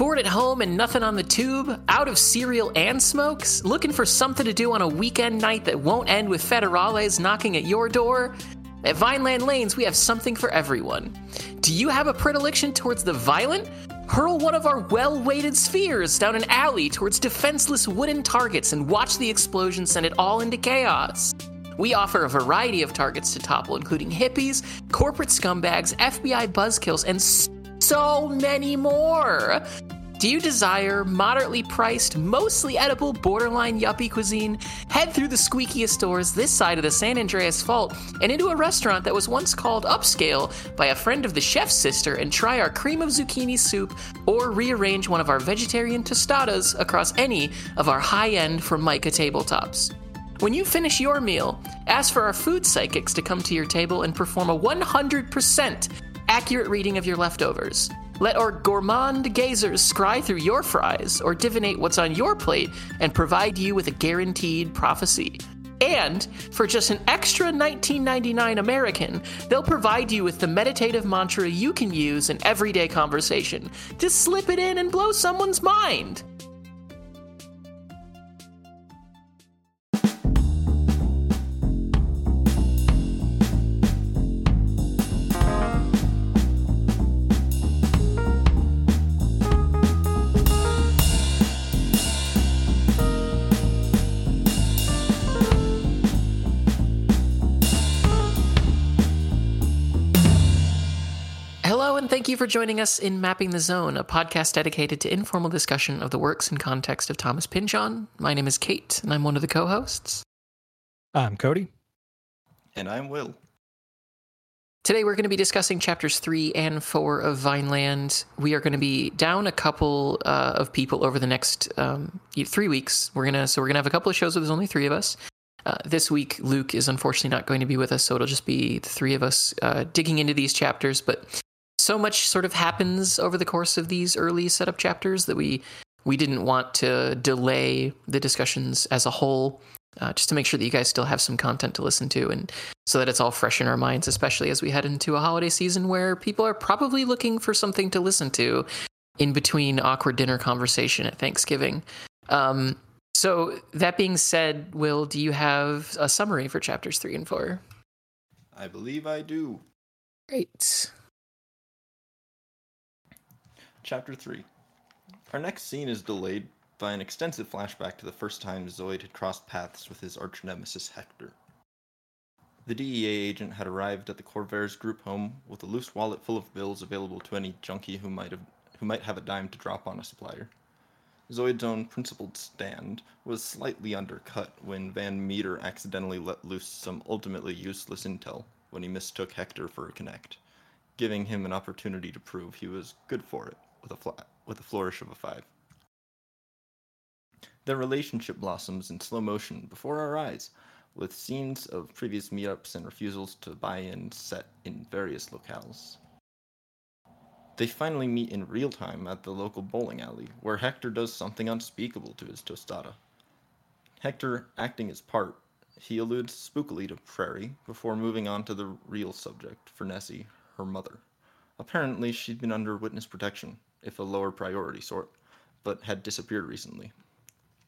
Bored at home and nothing on the tube? Out of cereal and smokes? Looking for something to do on a weekend night that won't end with federales knocking at your door? At Vineland Lanes, we have something for everyone. Do you have a predilection towards the violent? Hurl one of our well weighted spheres down an alley towards defenseless wooden targets and watch the explosion send it all into chaos. We offer a variety of targets to topple, including hippies, corporate scumbags, FBI buzzkills, and so many more. Do you desire moderately priced, mostly edible, borderline yuppie cuisine? Head through the squeakiest doors this side of the San Andreas Fault and into a restaurant that was once called Upscale by a friend of the chef's sister and try our cream of zucchini soup or rearrange one of our vegetarian tostadas across any of our high end Formica tabletops. When you finish your meal, ask for our food psychics to come to your table and perform a 100% accurate reading of your leftovers. Let our gourmand gazers scry through your fries or divinate what's on your plate and provide you with a guaranteed prophecy. And for just an extra $19.99 American, they'll provide you with the meditative mantra you can use in everyday conversation. Just slip it in and blow someone's mind. You for joining us in Mapping the Zone, a podcast dedicated to informal discussion of the works and context of Thomas Pynchon. My name is Kate, and I'm one of the co hosts. I'm Cody. And I'm Will. Today, we're going to be discussing chapters three and four of Vineland. We are going to be down a couple uh, of people over the next um, three weeks. We're gonna so we're gonna have a couple of shows where there's only three of us. Uh, this week, Luke is unfortunately not going to be with us, so it'll just be the three of us uh, digging into these chapters. But so much sort of happens over the course of these early setup chapters that we we didn't want to delay the discussions as a whole uh, just to make sure that you guys still have some content to listen to and so that it's all fresh in our minds especially as we head into a holiday season where people are probably looking for something to listen to in between awkward dinner conversation at thanksgiving. Um, so that being said will do you have a summary for chapters three and four? I believe I do. great Chapter 3. Our next scene is delayed by an extensive flashback to the first time Zoid had crossed paths with his arch nemesis Hector. The DEA agent had arrived at the Corvairs group home with a loose wallet full of bills available to any junkie who might have who might have a dime to drop on a supplier. Zoid's own principled stand was slightly undercut when Van Meter accidentally let loose some ultimately useless intel when he mistook Hector for a connect, giving him an opportunity to prove he was good for it with a with a flourish of a five. Their relationship blossoms in slow motion before our eyes, with scenes of previous meetups and refusals to buy in set in various locales. They finally meet in real time at the local bowling alley, where Hector does something unspeakable to his tostada. Hector acting his part, he alludes spookily to Prairie before moving on to the real subject Frenesi, her mother. Apparently, she'd been under witness protection, if a lower priority sort, but had disappeared recently.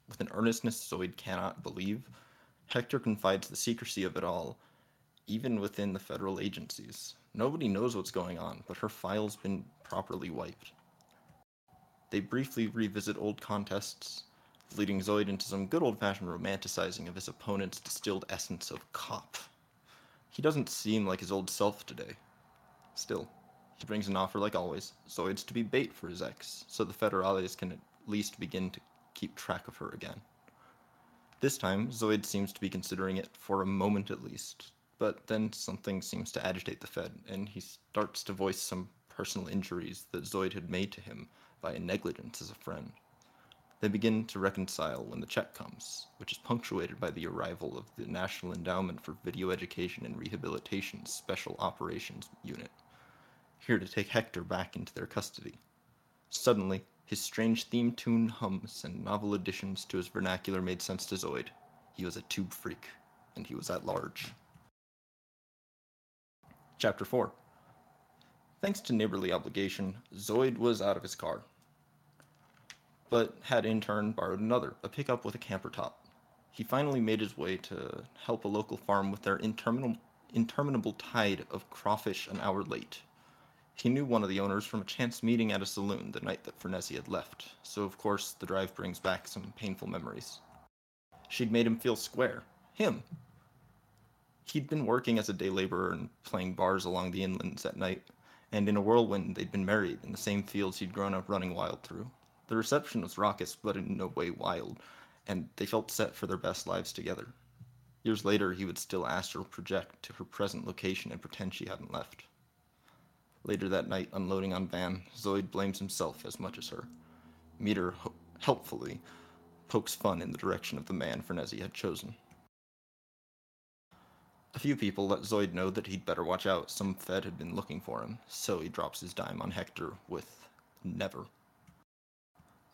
With an earnestness Zoid cannot believe, Hector confides the secrecy of it all, even within the federal agencies. Nobody knows what's going on, but her file's been properly wiped. They briefly revisit old contests, leading Zoid into some good old fashioned romanticizing of his opponent's distilled essence of cop. He doesn't seem like his old self today. Still, he brings an offer like always, Zoid's to be bait for his ex, so the Federales can at least begin to keep track of her again. This time, Zoid seems to be considering it for a moment at least, but then something seems to agitate the Fed, and he starts to voice some personal injuries that Zoid had made to him via negligence as a friend. They begin to reconcile when the check comes, which is punctuated by the arrival of the National Endowment for Video Education and Rehabilitation Special Operations Unit, here to take Hector back into their custody. Suddenly, his strange theme tune hums and novel additions to his vernacular made sense to Zoid. He was a tube freak, and he was at large. Chapter 4 Thanks to neighborly obligation, Zoid was out of his car. but had in turn borrowed another, a pickup with a camper top. He finally made his way to help a local farm with their interminable, interminable tide of crawfish an hour late. He knew one of the owners from a chance meeting at a saloon the night that Frenesi had left, so of course the drive brings back some painful memories. She'd made him feel square. Him. He'd been working as a day laborer and playing bars along the inlands at night, and in a whirlwind they'd been married in the same fields he'd grown up running wild through. The reception was raucous, but in no way wild, and they felt set for their best lives together. Years later, he would still astral project to her present location and pretend she hadn't left. Later that night, unloading on Van, Zoid blames himself as much as her. Meter ho- helpfully pokes fun in the direction of the man Frenesi had chosen. A few people let Zoid know that he'd better watch out. Some Fed had been looking for him, so he drops his dime on Hector with never.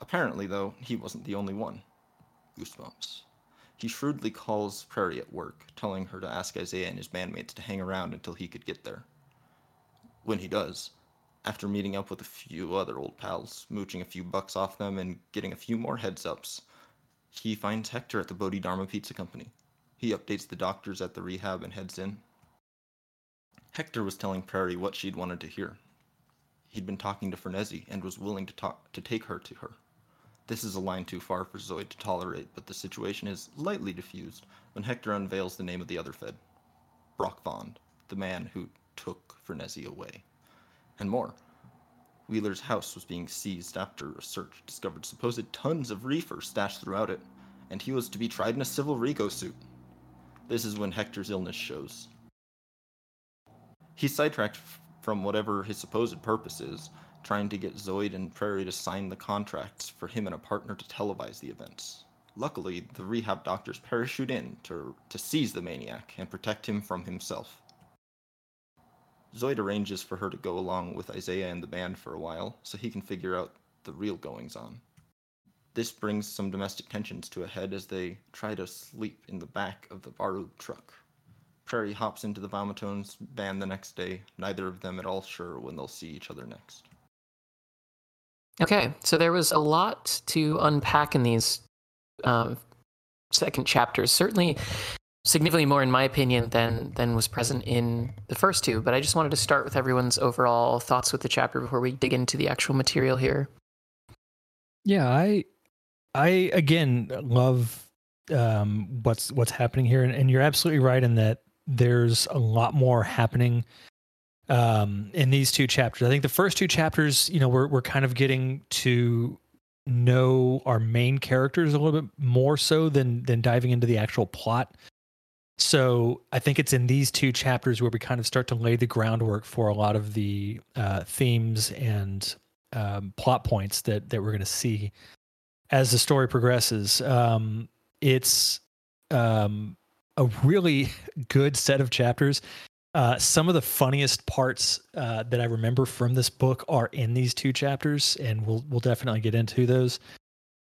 Apparently, though, he wasn't the only one. Goosebumps. He shrewdly calls Prairie at work, telling her to ask Isaiah and his bandmates to hang around until he could get there. When he does, after meeting up with a few other old pals, mooching a few bucks off them, and getting a few more heads ups, he finds Hector at the Bodhidharma Pizza Company. He updates the doctors at the rehab and heads in. Hector was telling Prairie what she'd wanted to hear. He'd been talking to Frenesi and was willing to talk to take her to her. This is a line too far for Zoid to tolerate, but the situation is lightly diffused when Hector unveils the name of the other Fed. Brock Vond, the man who took Frenesi away. And more. Wheeler's house was being seized after a search discovered supposed tons of reefer stashed throughout it, and he was to be tried in a civil RICO suit. This is when Hector's illness shows. He's sidetracked from whatever his supposed purpose is, trying to get Zoid and Prairie to sign the contracts for him and a partner to televise the events. Luckily, the rehab doctors parachute in to, to seize the maniac and protect him from himself. Zoid arranges for her to go along with Isaiah and the band for a while so he can figure out the real goings on. This brings some domestic tensions to a head as they try to sleep in the back of the Baru truck. Prairie hops into the Vomitones van the next day, neither of them at all sure when they'll see each other next. Okay, so there was a lot to unpack in these uh, second chapters. Certainly, significantly more, in my opinion, than than was present in the first two. But I just wanted to start with everyone's overall thoughts with the chapter before we dig into the actual material here. Yeah, I I again love um, what's what's happening here, and, and you're absolutely right in that there's a lot more happening um, in these two chapters. I think the first two chapters, you know, we're we're kind of getting to know our main characters a little bit more so than than diving into the actual plot. So I think it's in these two chapters where we kind of start to lay the groundwork for a lot of the uh, themes and um, plot points that that we're going to see as the story progresses. Um, it's um, a really good set of chapters. Uh, some of the funniest parts uh, that I remember from this book are in these two chapters, and we'll we'll definitely get into those.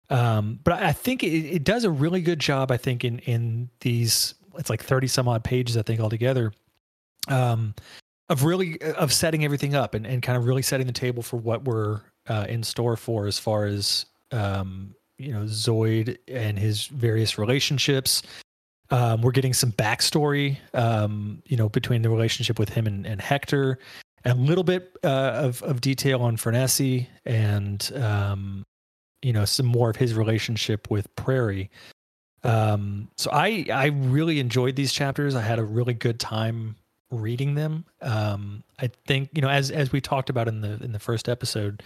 Um, but I think it, it, does a really good job. I think in in these it's like thirty some odd pages. I think altogether. Um, of really of setting everything up and, and kind of really setting the table for what we're uh, in store for as far as um, you know Zoid and his various relationships. Um, we're getting some backstory, um, you know, between the relationship with him and, and Hector, and a little bit uh, of of detail on Frenesi, and um, you know, some more of his relationship with Prairie. Um, so I I really enjoyed these chapters. I had a really good time reading them. Um, I think you know, as as we talked about in the in the first episode,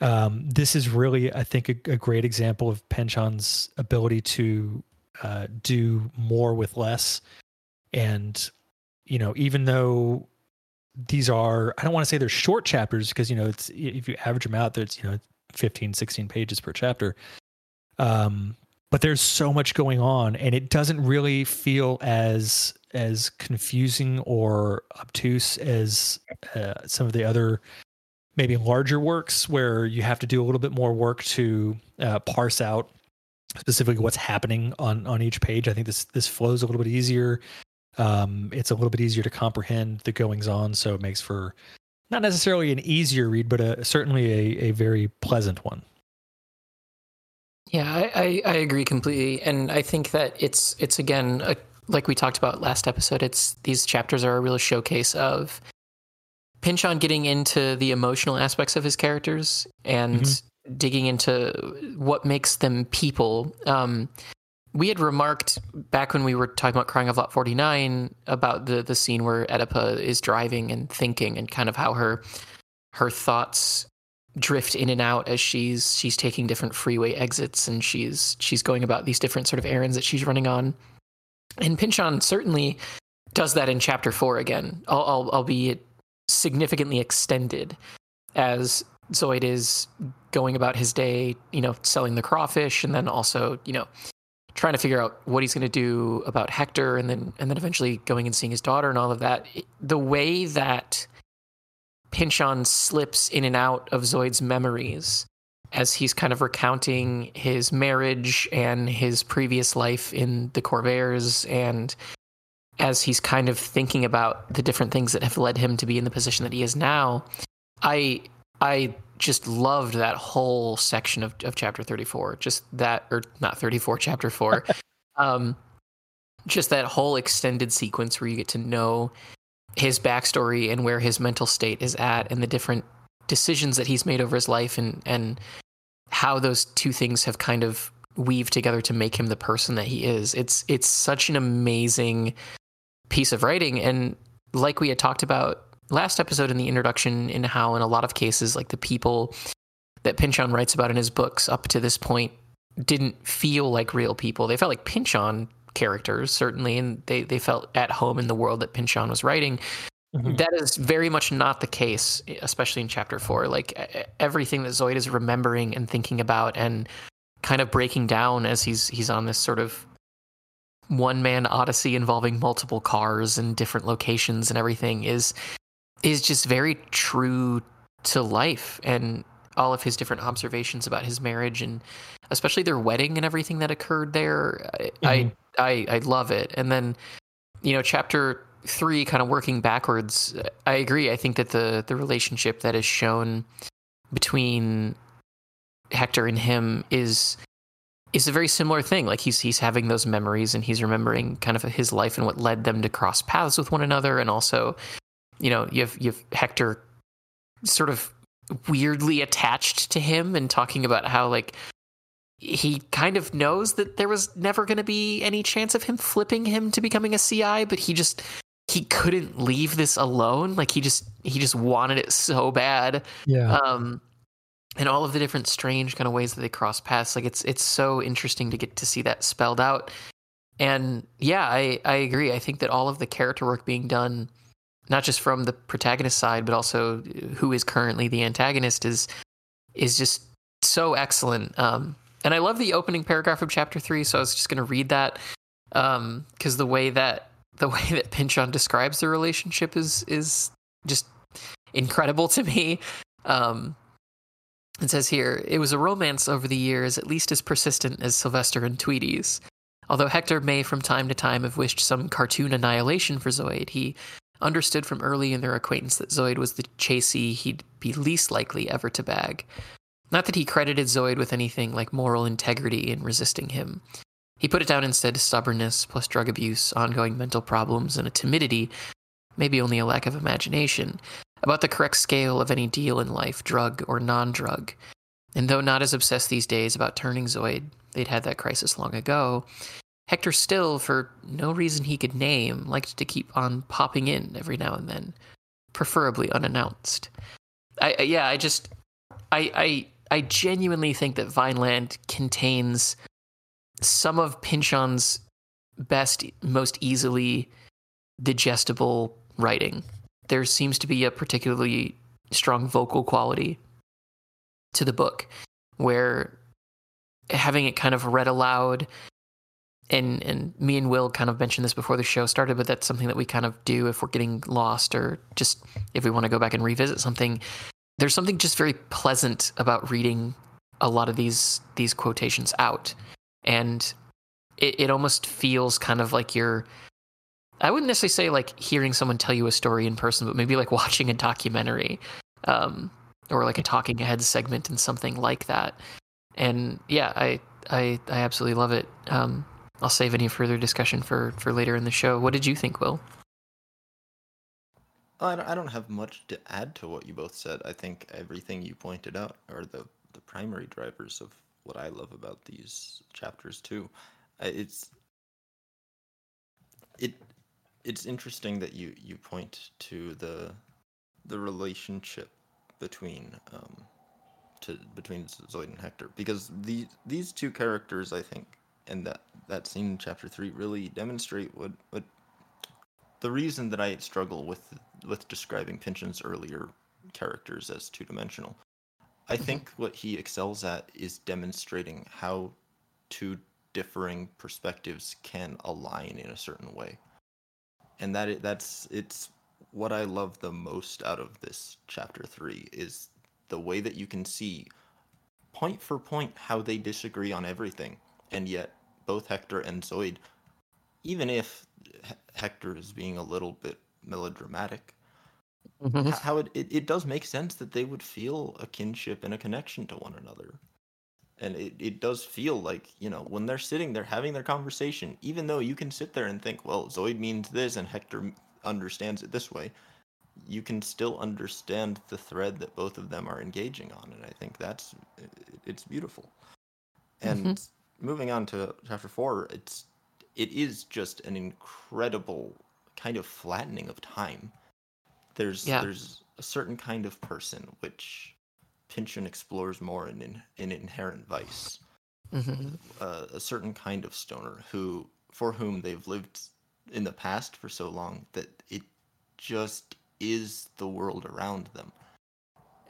um, this is really, I think, a, a great example of Pynchon's ability to uh, do more with less. And, you know, even though these are, I don't want to say they're short chapters because, you know, it's, if you average them out, there's, you know, 15, 16 pages per chapter. Um, but there's so much going on and it doesn't really feel as as confusing or obtuse as uh, some of the other maybe larger works where you have to do a little bit more work to uh, parse out specifically what's happening on on each page. I think this this flows a little bit easier. Um, it's a little bit easier to comprehend the goings on, so it makes for not necessarily an easier read, but a, certainly a, a very pleasant one. Yeah, I, I, I agree completely, and I think that it's it's again a, like we talked about last episode. It's these chapters are a real showcase of Pynchon getting into the emotional aspects of his characters and mm-hmm. digging into what makes them people. Um, we had remarked back when we were talking about Crying of Lot 49 about the the scene where Oedipa is driving and thinking and kind of how her her thoughts drift in and out as she's she's taking different freeway exits and she's she's going about these different sort of errands that she's running on. And Pynchon certainly does that in chapter four again, albeit significantly extended, as Zoid is going about his day, you know, selling the crawfish, and then also, you know, trying to figure out what he's going to do about Hector, and then and then eventually going and seeing his daughter and all of that. The way that Pynchon slips in and out of Zoid's memories as he's kind of recounting his marriage and his previous life in the Corvairs and as he's kind of thinking about the different things that have led him to be in the position that he is now. I I just loved that whole section of, of chapter 34 just that or not 34 chapter 4 um just that whole extended sequence where you get to know his backstory and where his mental state is at and the different decisions that he's made over his life and and how those two things have kind of weaved together to make him the person that he is. It's it's such an amazing piece of writing and like we had talked about last episode in the introduction in how in a lot of cases like the people that Pynchon writes about in his books up to this point didn't feel like real people. They felt like Pynchon characters, certainly, and they, they felt at home in the world that Pynchon was writing. Mm-hmm. That is very much not the case, especially in chapter four. Like everything that Zoid is remembering and thinking about and kind of breaking down as he's he's on this sort of one man odyssey involving multiple cars and different locations and everything is is just very true to life and all of his different observations about his marriage and especially their wedding and everything that occurred there. Mm-hmm. I, I I love it. And then, you know, chapter three, kind of working backwards. I agree. I think that the the relationship that is shown between Hector and him is is a very similar thing. Like he's he's having those memories and he's remembering kind of his life and what led them to cross paths with one another, and also, you know, you have you have Hector sort of weirdly attached to him and talking about how like he kind of knows that there was never going to be any chance of him flipping him to becoming a CI, but he just he couldn't leave this alone. Like he just he just wanted it so bad. Yeah. Um, and all of the different strange kind of ways that they cross paths. Like it's it's so interesting to get to see that spelled out. And yeah, I I agree. I think that all of the character work being done, not just from the protagonist side, but also who is currently the antagonist, is is just so excellent. Um, and I love the opening paragraph of chapter three, so I was just going to read that because um, the way that the way that Pynchon describes the relationship is is just incredible to me. Um, it says here, it was a romance over the years, at least as persistent as Sylvester and Tweety's. Although Hector may from time to time have wished some cartoon annihilation for Zoid, he understood from early in their acquaintance that Zoid was the chassis he'd be least likely ever to bag. Not that he credited Zoid with anything like moral integrity in resisting him. He put it down instead to stubbornness, plus drug abuse, ongoing mental problems, and a timidity, maybe only a lack of imagination, about the correct scale of any deal in life, drug or non drug. And though not as obsessed these days about turning Zoid, they'd had that crisis long ago, Hector still, for no reason he could name, liked to keep on popping in every now and then, preferably unannounced. I, I yeah, I just I I I genuinely think that Vineland contains some of Pynchon's best, most easily digestible writing. There seems to be a particularly strong vocal quality to the book where having it kind of read aloud and and me and Will kind of mentioned this before the show started, but that's something that we kind of do if we're getting lost or just if we want to go back and revisit something there's something just very pleasant about reading a lot of these these quotations out and it, it almost feels kind of like you're i wouldn't necessarily say like hearing someone tell you a story in person but maybe like watching a documentary um, or like a talking head segment and something like that and yeah, I I I absolutely love it. Um, I'll save any further discussion for for later in the show. What did you think, Will? I don't, I don't have much to add to what you both said. I think everything you pointed out are the the primary drivers of what I love about these chapters too. It's it it's interesting that you you point to the the relationship between um to between Zoid and Hector because these these two characters I think and that that scene in chapter 3 really demonstrate what what the reason that I struggle with with describing Pynchon's earlier characters as two-dimensional. I mm-hmm. think what he excels at is demonstrating how two differing perspectives can align in a certain way. And that that's it's what I love the most out of this chapter 3 is the way that you can see point for point how they disagree on everything and yet both Hector and Zoid even if Hector is being a little bit melodramatic mm-hmm. how it, it, it does make sense that they would feel a kinship and a connection to one another and it, it does feel like you know when they're sitting there having their conversation even though you can sit there and think well zoid means this and hector understands it this way you can still understand the thread that both of them are engaging on and i think that's it's beautiful and mm-hmm. moving on to chapter four it's it is just an incredible kind of flattening of time there's yeah. there's a certain kind of person which Pynchon explores more in in, in inherent vice mm-hmm. uh, a certain kind of stoner who for whom they've lived in the past for so long that it just is the world around them.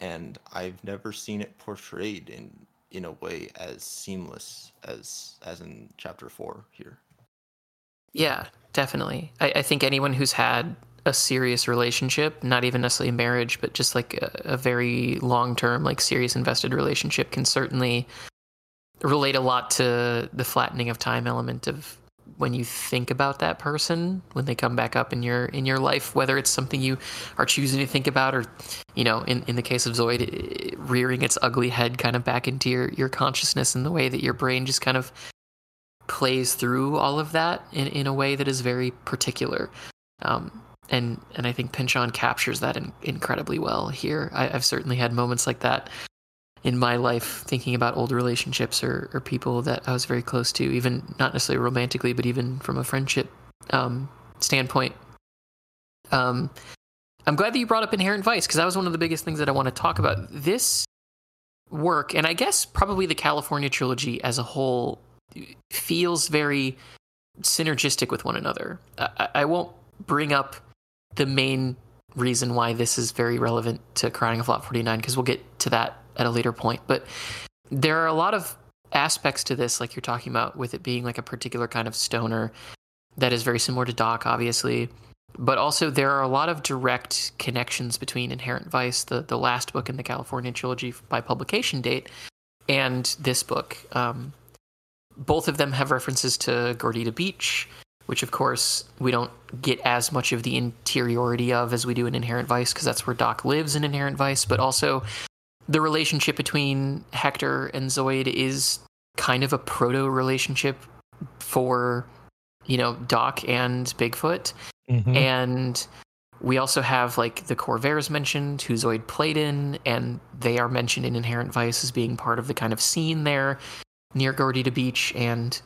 And I've never seen it portrayed in in a way as seamless as as in chapter four here. Yeah, definitely. I, I think anyone who's had a serious relationship, not even necessarily marriage, but just like a, a very long term, like serious invested relationship, can certainly relate a lot to the flattening of time element of when you think about that person when they come back up in your in your life whether it's something you are choosing to think about or you know in, in the case of zoid rearing its ugly head kind of back into your your consciousness and the way that your brain just kind of plays through all of that in, in a way that is very particular. Um, and and I think Pynchon captures that in, incredibly well here. I, have certainly had moments like that in my life thinking about old relationships or, or people that I was very close to, even not necessarily romantically, but even from a friendship um, standpoint. Um, I'm glad that you brought up Inherent Vice because that was one of the biggest things that I want to talk about. This work, and I guess probably the California trilogy as a whole, feels very synergistic with one another. I, I won't bring up the main reason why this is very relevant to Crying of Lot 49 because we'll get to that at a later point. But there are a lot of aspects to this, like you're talking about, with it being like a particular kind of stoner that is very similar to Doc, obviously. But also, there are a lot of direct connections between Inherent Vice, the, the last book in the California trilogy by publication date, and this book. Um, both of them have references to Gordita Beach, which, of course, we don't get as much of the interiority of as we do in Inherent Vice, because that's where Doc lives in Inherent Vice. But also, the relationship between Hector and Zoid is kind of a proto relationship for you know Doc and Bigfoot, mm-hmm. and we also have like the Corvairs mentioned, who Zoid played in, and they are mentioned in Inherent Vice as being part of the kind of scene there near Gordita Beach and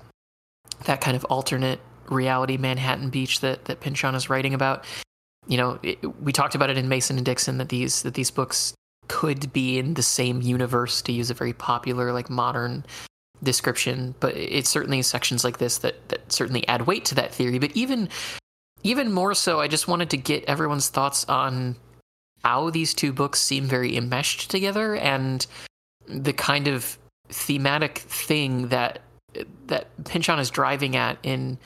that kind of alternate reality Manhattan Beach that that Pynchon is writing about. You know, it, we talked about it in Mason and Dixon that these that these books could be in the same universe to use a very popular like modern description but it's certainly sections like this that that certainly add weight to that theory but even even more so i just wanted to get everyone's thoughts on how these two books seem very enmeshed together and the kind of thematic thing that that Pynchon is driving at in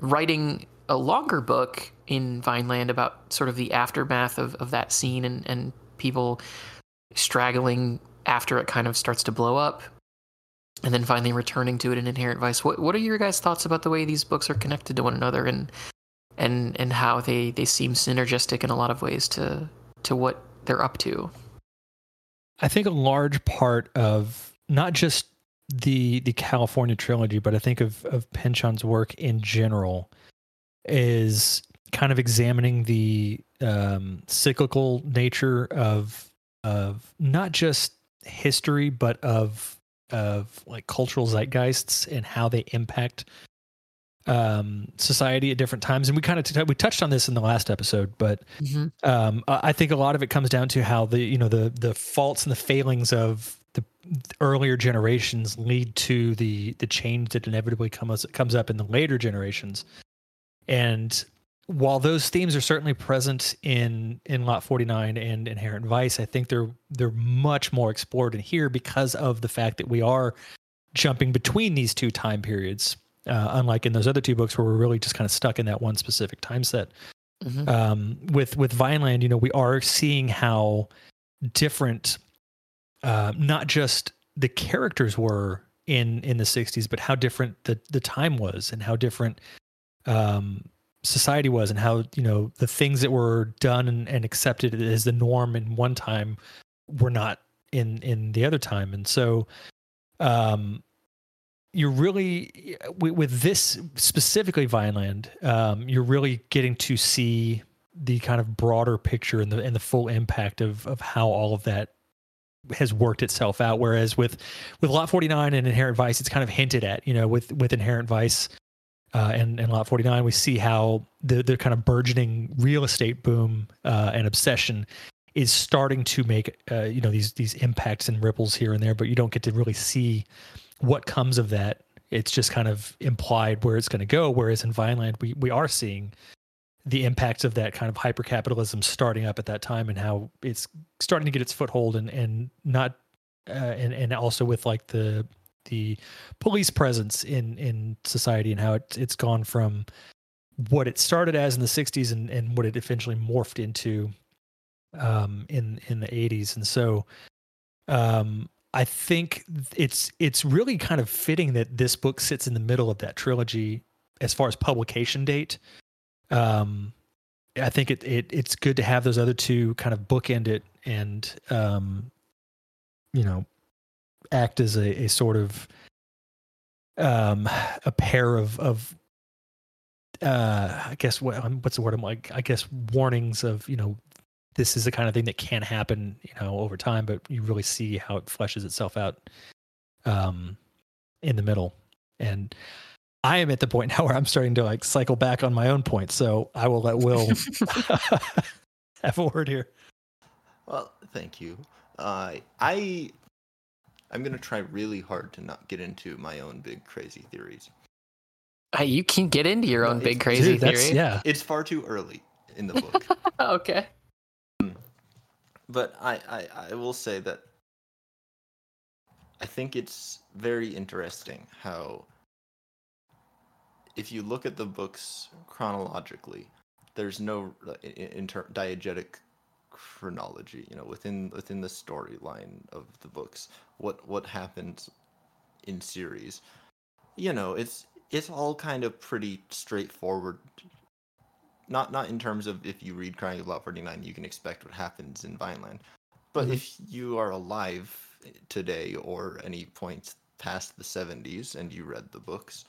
writing a longer book in Vineland about sort of the aftermath of, of that scene and, and people straggling after it kind of starts to blow up and then finally returning to it in inherent vice. What what are your guys thoughts about the way these books are connected to one another and and and how they they seem synergistic in a lot of ways to to what they're up to? I think a large part of not just the the California trilogy, but I think of of Pynchon's work in general is kind of examining the um, cyclical nature of of not just history, but of of like cultural zeitgeists and how they impact um, society at different times. And we kind of t- we touched on this in the last episode, but Mm-hmm. um, I think a lot of it comes down to how the you know the the faults and the failings of earlier generations lead to the the change that inevitably comes comes up in the later generations. And while those themes are certainly present in in Lot 49 and Inherent Vice, I think they're they're much more explored in here because of the fact that we are jumping between these two time periods. Uh, unlike in those other two books where we're really just kind of stuck in that one specific time set Mhm. um, with with Vineland, you know, we are seeing how different, uh, not just the characters were in in the '60s, but how different the the time was, and how different um, society was, and how you know the things that were done and, and accepted as the norm in one time were not in in the other time, and so. Um, you're really with, with this specifically Vineland, um, you're really getting to see the kind of broader picture and the and the full impact of of how all of that has worked itself out. Whereas with with Lot 49 and Inherent Vice, it's kind of hinted at. You know, with with Inherent Vice uh, and and Lot 49, we see how the the kind of burgeoning real estate boom uh, and obsession is starting to make uh, you know these these impacts and ripples here and there, but you don't get to really see what comes of that. It's just kind of implied where it's going to go. Whereas in Vineland, we we are seeing the impacts of that kind of hyper capitalism starting up at that time and how it's starting to get its foothold and and not uh, and and also with like the the police presence in in society and how it, it's gone from what it started as in the 60s and and what it eventually morphed into um in in the 80s and so um I think it's it's really kind of fitting that this book sits in the middle of that trilogy as far as publication date. Um, I think it, it it's good to have those other two kind of bookend it and um, you know act as a, a sort of um, a pair of of uh, I guess what what's the word I'm like I guess warnings of you know this is the kind of thing that can happen, you know, over time, but you really see how it fleshes itself out um, in the middle. And I am at the point now where I'm starting to like cycle back on my own point. So I will let Will have a word here. Well, thank you. Uh, I I'm gonna try really hard to not get into my own big crazy theories. Uh, you can get into your own it's- big crazy Dude, theory. Yeah. It's far too early in the book. okay. but I, I I will say that I think it's very interesting how if you look at the books chronologically, there's no uh, inter- diegetic chronology. You know, within within the storyline of the books, what what happens in series. You know, it's it's all kind of pretty straightforward not not in terms of if you read Crying of Lot 49, you can expect what happens in Vineland. But Mhm. if you are alive today or any point past the 70s and you read the books,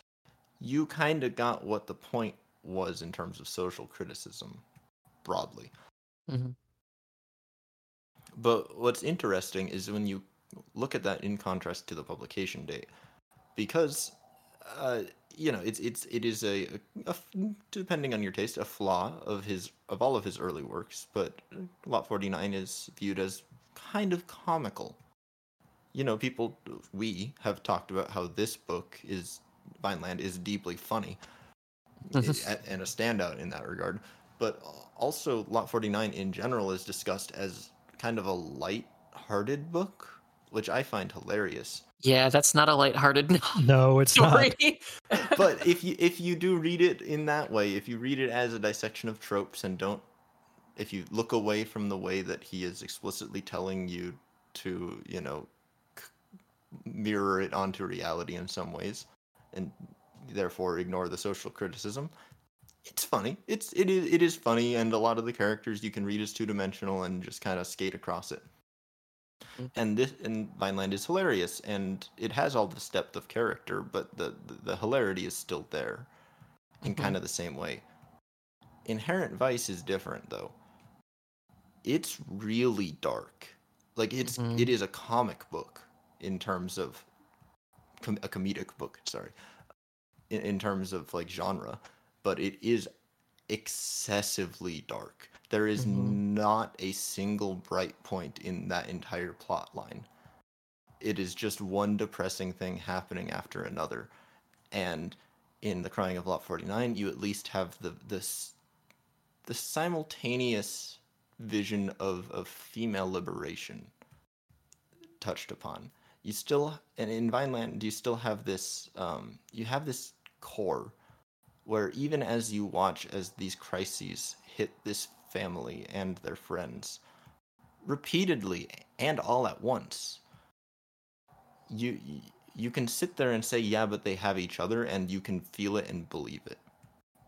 you kind of got what the point was in terms of social criticism broadly. Mhm. But what's interesting is when you look at that in contrast to the publication date, because uh, you know it's it's it is a, a- depending on your taste a flaw of his of all of his early works, but Lot Forty Nine is viewed as kind of comical. You know, people we have talked about how this book is Vineland is deeply funny and a standout in that regard. But also, Lot 49 in general is discussed as kind of a light-hearted book, which I find hilarious. Yeah, that's not a lighthearted No, it's not. But if you if you do read it in that way, if you read it as a dissection of tropes and don't if you look away from the way that he is explicitly telling you to, you know, mirror it onto reality in some ways and therefore ignore the social criticism, it's funny. It's it is it is funny and a lot of the characters you can read as two-dimensional and just kind of skate across it. And this and Vineland is hilarious, and it has all this depth of character, but the the, the hilarity is still there, in Mhm. kind of the same way. Inherent Vice is different though. It's really dark. Like it's Mhm. it is a comic book in terms of com- a comedic book. Sorry, in, in terms of like genre, but it is excessively dark. There is Mhm. not a single bright point in that entire plot line. It is just one depressing thing happening after another. And in The Crying of Lot 49, you at least have the this the simultaneous vision of, of female liberation touched upon. You still and in Vineland you still have this um, you have this core where even as you watch as these crises hit this family and their friends repeatedly and all at once you you can sit there and say yeah but they have each other and you can feel it and believe it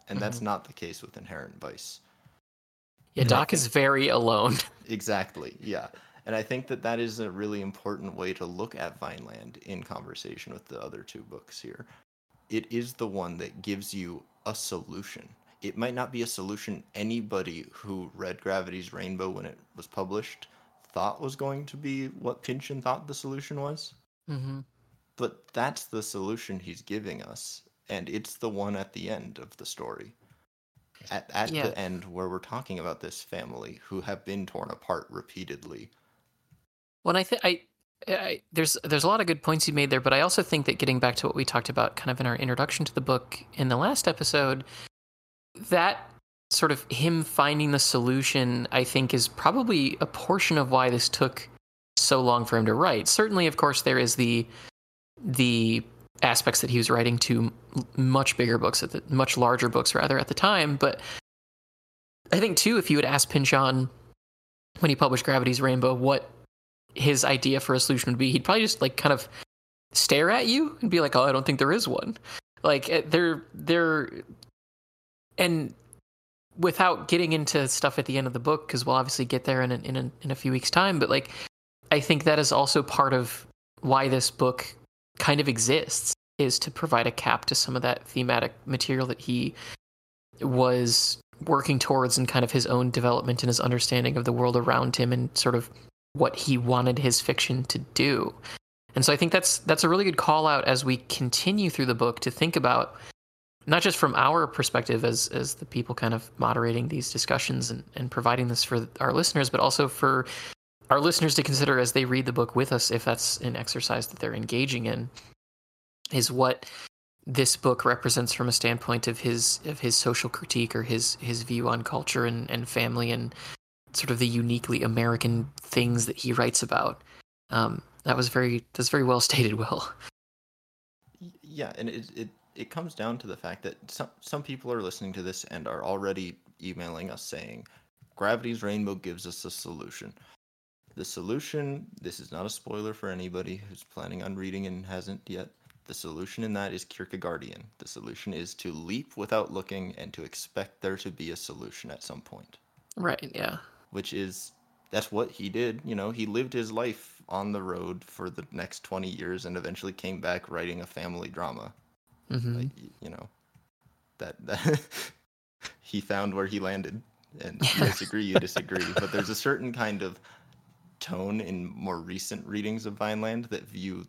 and that's not the case with inherent vice Yeah. Doc is very alone. Exactly. Yeah. And I think that that is a really important way to look at Vineland in conversation with the other two books here. It is the one that gives you a solution. It might not be a solution anybody who read Gravity's Rainbow when it was published thought was going to be what Pynchon thought the solution was, Mm-hmm. but that's the solution he's giving us, and it's the one at the end of the story. At, at Yeah. the end, where we're talking about this family who have been torn apart repeatedly. When I think I, I there's there's a lot of good points you made there, but I also think that getting back to what we talked about kind of in our introduction to the book in the last episode, that sort of him finding the solution, I think, is probably a portion of why this took so long for him to write. Certainly, of course, there is the the aspects that he was writing to much bigger books at the much larger books rather at the time, but I think too, if you had asked Pynchon when he published Gravity's Rainbow what his idea for a solution would be, he'd probably just like kind of stare at you and be like, "Oh, I don't think there is one." Like eh, they're they're and without getting into stuff at the end of the book because we'll obviously get there in a, in a, in a few weeks time, but like I think that is also part of why this book kind of exists is to provide a cap to some of that thematic material that he was working towards in kind of his own development and his understanding of the world around him and sort of what he wanted his fiction to do. And so I think that's that's a really good call out as we continue through the book to think about not just from our perspective as as the people kind of moderating these discussions and, and providing this for our listeners, but also for our listeners to consider as they read the book with us if that's an exercise that they're engaging in is what this book represents from a standpoint of his of his social critique or his his view on culture and, and family and sort of the uniquely American things that he writes about. Um, that was very that's very well stated. Will. Yeah, and it, it it comes down to the fact that some some people are listening to this and are already emailing us saying, "Gravity's Rainbow gives us a solution." The solution, this is not a spoiler for anybody who's planning on reading and hasn't yet. The solution in that is Kierkegaardian. The solution is to leap without looking and to expect there to be a solution at some point, Right. Yeah. Which is that's what he did. You know, he lived his life on the road for the next 20 years and eventually came back writing a family drama. Hmm like you know that, that he found where he landed. And you disagree you disagree. But there's a certain kind of tone in more recent readings of vineland that view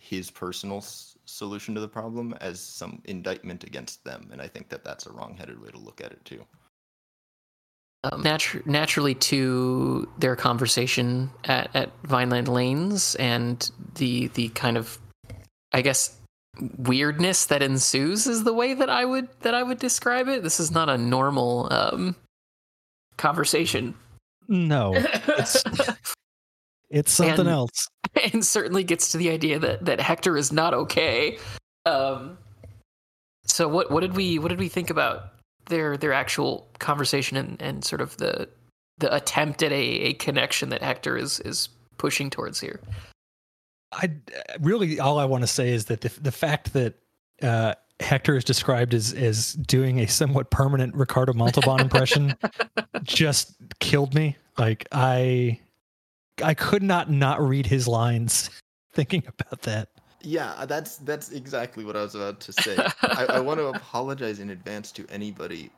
his personal s- solution to the problem as some indictment against them. And i think that that's a wrong-headed way to look at it too um, natu- naturally to their conversation at, at Vineland Lanes and the the kind of I guess weirdness that ensues is the way that I would that I would describe it. This is not a normal um, conversation. No, it's it's something And- else. and certainly gets to the idea that that Hector is not okay. Um, so what what did we what did we think about their their actual conversation and, and sort of the the attempt at a, a connection that Hector is is pushing towards here? I really all I want to say is that the the fact that uh, Hector is described as as doing a somewhat permanent Ricardo Montalban impression just killed me. Like I I could not not read his lines thinking about that. Yeah, that's that's exactly what I was about to say. I, I want to apologize in advance to anybody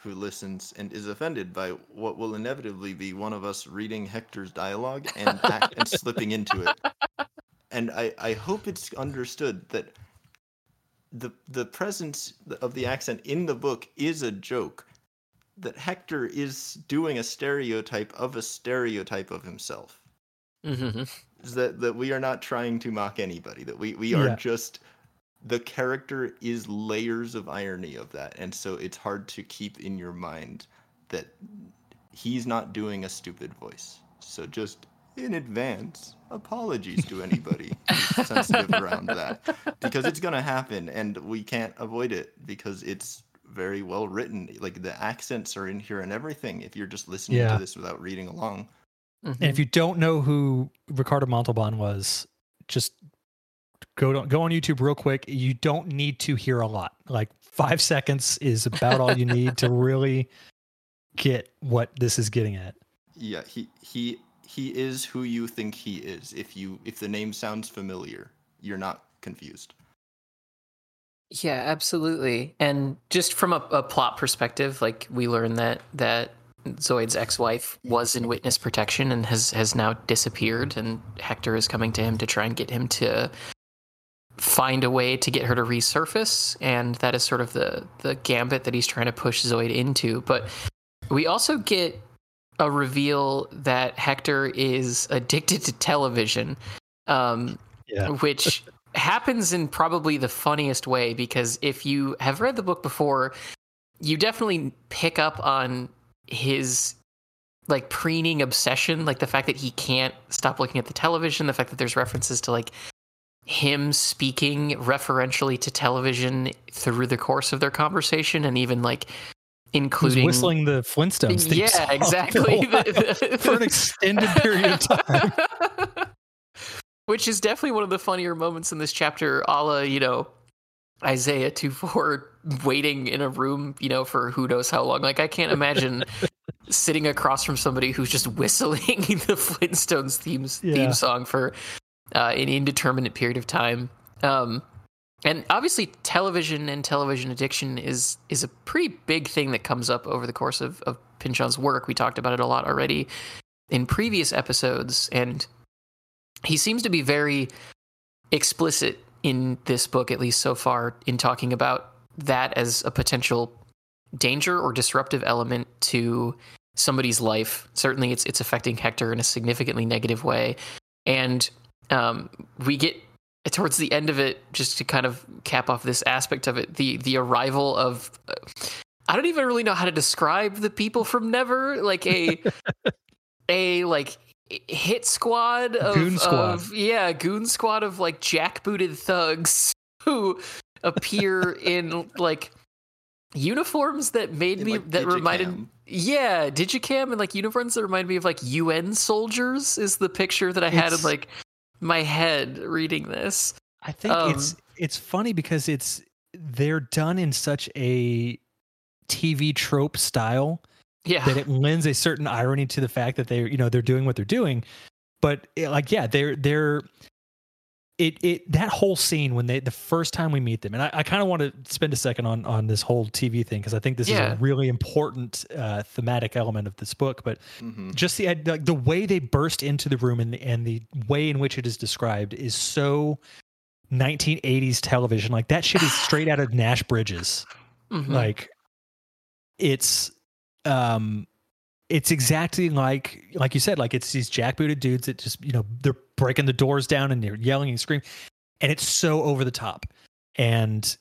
who listens and is offended by what will inevitably be one of us reading Hector's dialogue and act, and slipping into it. And I, I hope it's understood that the the presence of the accent in the book is a joke. That Hector is doing a stereotype of a stereotype of himself. Mm-hmm. That that we are not trying to mock anybody. That we we are Yeah. just the character is layers of irony of that, and so it's hard to keep in your mind that he's not doing a stupid voice. So just in advance, apologies to anybody who's sensitive around that because it's going to happen and we can't avoid it because it's very well written. Like the accents are in here and everything if you're just listening Yeah. to this without reading along. Mm-hmm. And if you don't know who Ricardo Montalban was, just go to, go on YouTube real quick. You don't need to hear a lot. Like five seconds is about all you need to really get what this is getting at. Yeah, he he he is who you think he is. If you if the name sounds familiar, you're not confused. Yeah, absolutely. And just from a, a plot perspective, like we learn that that Zoid's ex-wife was in witness protection and has has now disappeared, and Hector is coming to him to try and get him to find a way to get her to resurface, and that is sort of the the gambit that he's trying to push Zoid into. But we also get a reveal that Hector is addicted to television. Um, Yeah. which happens in probably the funniest way because if you have read the book before, you definitely pick up on his like preening obsession, like the fact that he can't stop looking at the television, the fact that there's references to like him speaking referentially to television through the course of their conversation and even like including whistling the Flintstones? yeah, exactly. for an extended period of time. Which is definitely one of the funnier moments in this chapter, a la, you know, Isaiah 2 4 waiting in a room, you know, for who knows how long. Like, I can't imagine sitting across from somebody who's just whistling the Flintstones themes, Yeah. theme song for uh, an indeterminate period of time. Um, and obviously, television and television addiction is is a pretty big thing that comes up over the course of, of Pynchon's work. We talked about it a lot already in previous episodes, and he seems to be very explicit in this book, at least so far, in talking about that as a potential danger or disruptive element to somebody's life. Certainly, it's it's affecting Hector in a significantly negative way, and um, we get towards the end of it, just to kind of cap off this aspect of it, the the arrival of. Uh, I don't even really know how to describe the people from Never, like a a like hit squad of, Goon squad. of yeah, goon squad of like jackbooted thugs who appear in like uniforms that made In, me like, that reminded Digicam. yeah digicam and like uniforms that remind me of like un soldiers is the picture that i had in like my head reading this I think Um, it's it's funny because it's they're done in such a TV trope style yeah. that it lends a certain irony to the fact that they're you know they're doing what they're doing. But it, like yeah they're they're it it that whole scene when they the first time we meet them and i, I kind of want to spend a second on on this whole tv thing because i think this is a really important uh, thematic element of this book. But Mhm. just the like the way they burst into the room and the, and the way in which it is described is so 1980s television. Like that shit is straight out of nash bridges. Mhm. like it's um it's exactly like like you said like it's these jackbooted dudes that just you know they're breaking the doors down and they're yelling and screaming and it's so over the top. And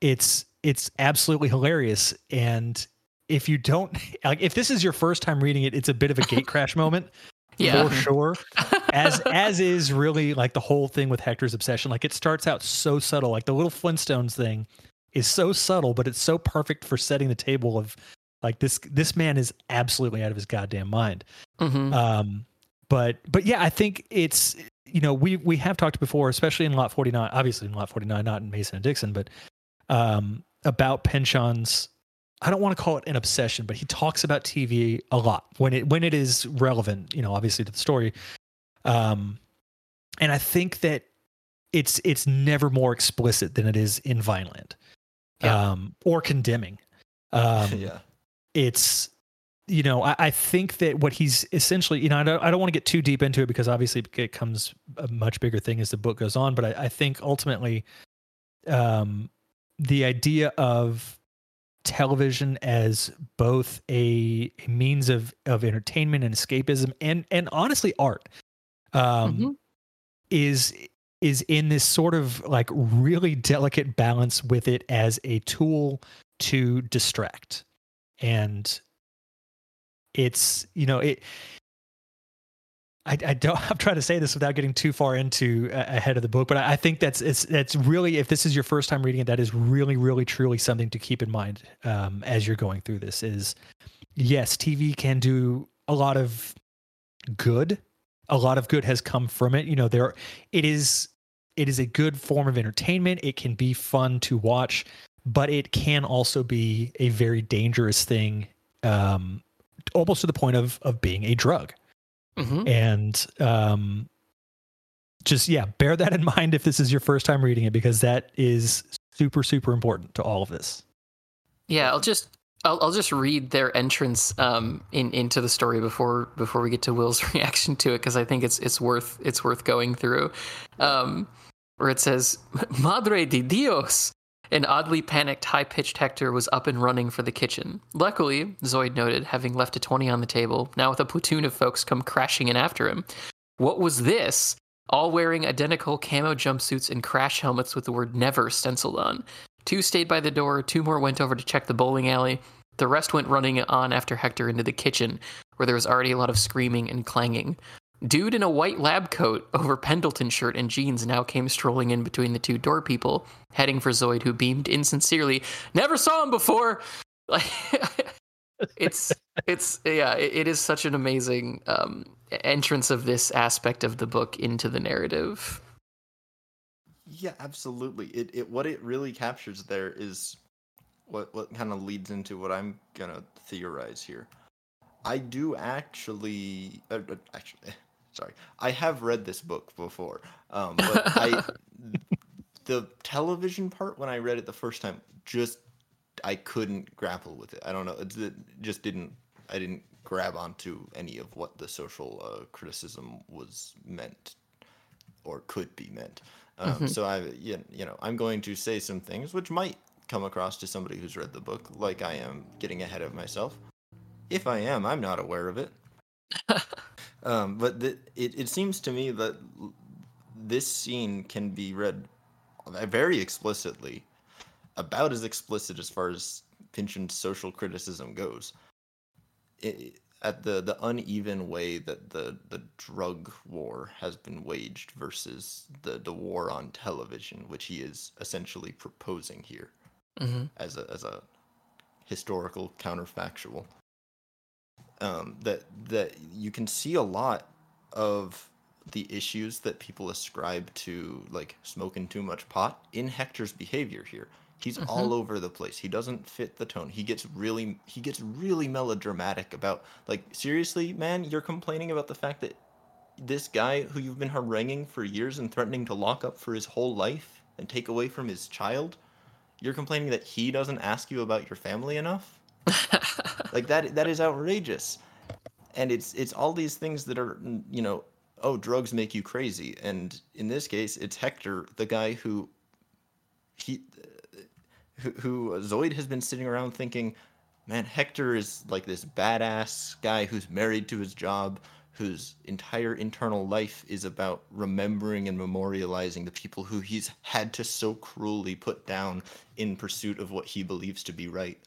it's it's absolutely hilarious. And if you don't like if this is your first time reading it it's a bit of a gate crash moment yeah. for sure. As as is really like the whole thing with Hector's obsession. Like it starts out so subtle, like the little Flintstones thing is so subtle, but it's so perfect for setting the table of like this this man is absolutely out of his goddamn mind. Mhm. Um, but but yeah, I think it's you know we we have talked before, especially in Lot Forty Nine, obviously in Lot Forty Nine, not in Mason and Dixon, but um, about Pynchon's I don't want to call it an obsession, but he talks about TV a lot when it when it is relevant, you know, obviously to the story. Um, and I think that it's it's never more explicit than it is in Vineland, Yeah. um, or condemning. Um, yeah. It's you know I, I think that what he's essentially you know I don't, I don't want to get too deep into it because obviously it becomes a much bigger thing as the book goes on but I, I think ultimately um the idea of television as both a, a means of of entertainment and escapism and and honestly art um Mhm. is is in this sort of like really delicate balance with it as a tool to distract and it's you know it I, I don't i'm trying to say this without getting too far into uh, ahead of the book but I, I think that's it's that's really if this is your first time reading it that is really really truly something to keep in mind um, as you're going through this is yes tv can do a lot of good. A lot of good has come from it. You know there it is it is a good form of entertainment. It can be fun to watch but it can also be a very dangerous thing um almost to the point of of being a drug Mhm. and um just yeah bear that in mind if this is your first time reading it because that is super super important to all of this Yeah, I'll just I'll, I'll just read their entrance um, in into the story before before we get to Will's reaction to it because I think it's it's worth it's worth going through. Um, where it says, "Madre de Dios." An oddly panicked, high pitched Hector was up and running for the kitchen. Luckily, Zoid noted, having left a 20 on the table, now with a platoon of folks come crashing in after him. What was this? All wearing identical camo jumpsuits and crash helmets with the word never stenciled on. Two stayed by the door, two more went over to check the bowling alley. The rest went running on after Hector into the kitchen, where there was already a lot of screaming and clanging. Dude in a white lab coat over Pendleton shirt and jeans now came strolling in between the two door people, heading for Zoid, who beamed insincerely, Never saw him before! It's, it's, yeah, it, it is such an amazing um, entrance of this aspect of the book into the narrative. Yeah, absolutely. It it what it really captures there is what what kind of leads into what I'm gonna theorize here. I do actually, uh, uh, actually, sorry, I have read this book before, um, but I the television part when I read it the first time just I couldn't grapple with it. I don't know, it, just didn't. I didn't grab onto any of what the social uh, criticism was meant or could be meant. Um, Mhm. So I, you know, I'm going to say some things which might come across to somebody who's read the book like I am getting ahead of myself. If I am, I'm not aware of it. um, but the, it it seems to me that this scene can be read very explicitly, about as explicit as far as Pynchon's social criticism goes. It, at the the uneven way that the the drug war has been waged versus the the war on television, which he is essentially proposing here hmm as a as a historical counterfactual. Um, that that you can see a lot of the issues that people ascribe to like smoking too much pot in Hector's behavior here. He's all over the place. He doesn't fit the tone. He gets really he gets really melodramatic about like seriously, man, you're complaining about the fact that this guy who you've been haranguing for years and threatening to lock up for his whole life and take away from his child, you're complaining that he doesn't ask you about your family enough? like that that is outrageous. And it's it's all these things that are you know, oh, drugs make you crazy. And in this case, it's Hector, the guy who he who, who Zoid has been sitting around thinking, man, Hector is like this badass guy who's married to his job, whose entire internal life is about remembering and memorializing the people who he's had to so cruelly put down in pursuit of what he believes to be right.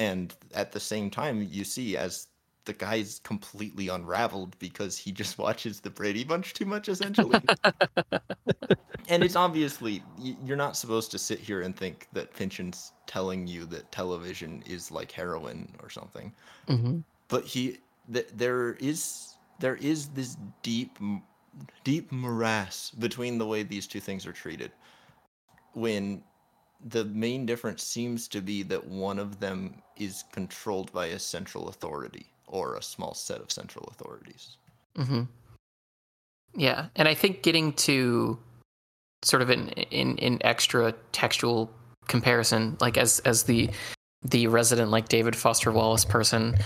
And at the same time, you see as the guy's completely unraveled because he just watches the Brady Bunch too much, essentially. and it's obviously you're not supposed to sit here and think that Pynchon's telling you that television is like heroin or something. hmm But he, th- there is there is this deep, deep morass between the way these two things are treated. When the main difference seems to be that one of them is controlled by a central authority or a small set of central authorities. Mm-hmm. Yeah, and I think getting to sort of an in in extra textual comparison, like as as the the resident like David Foster Wallace person,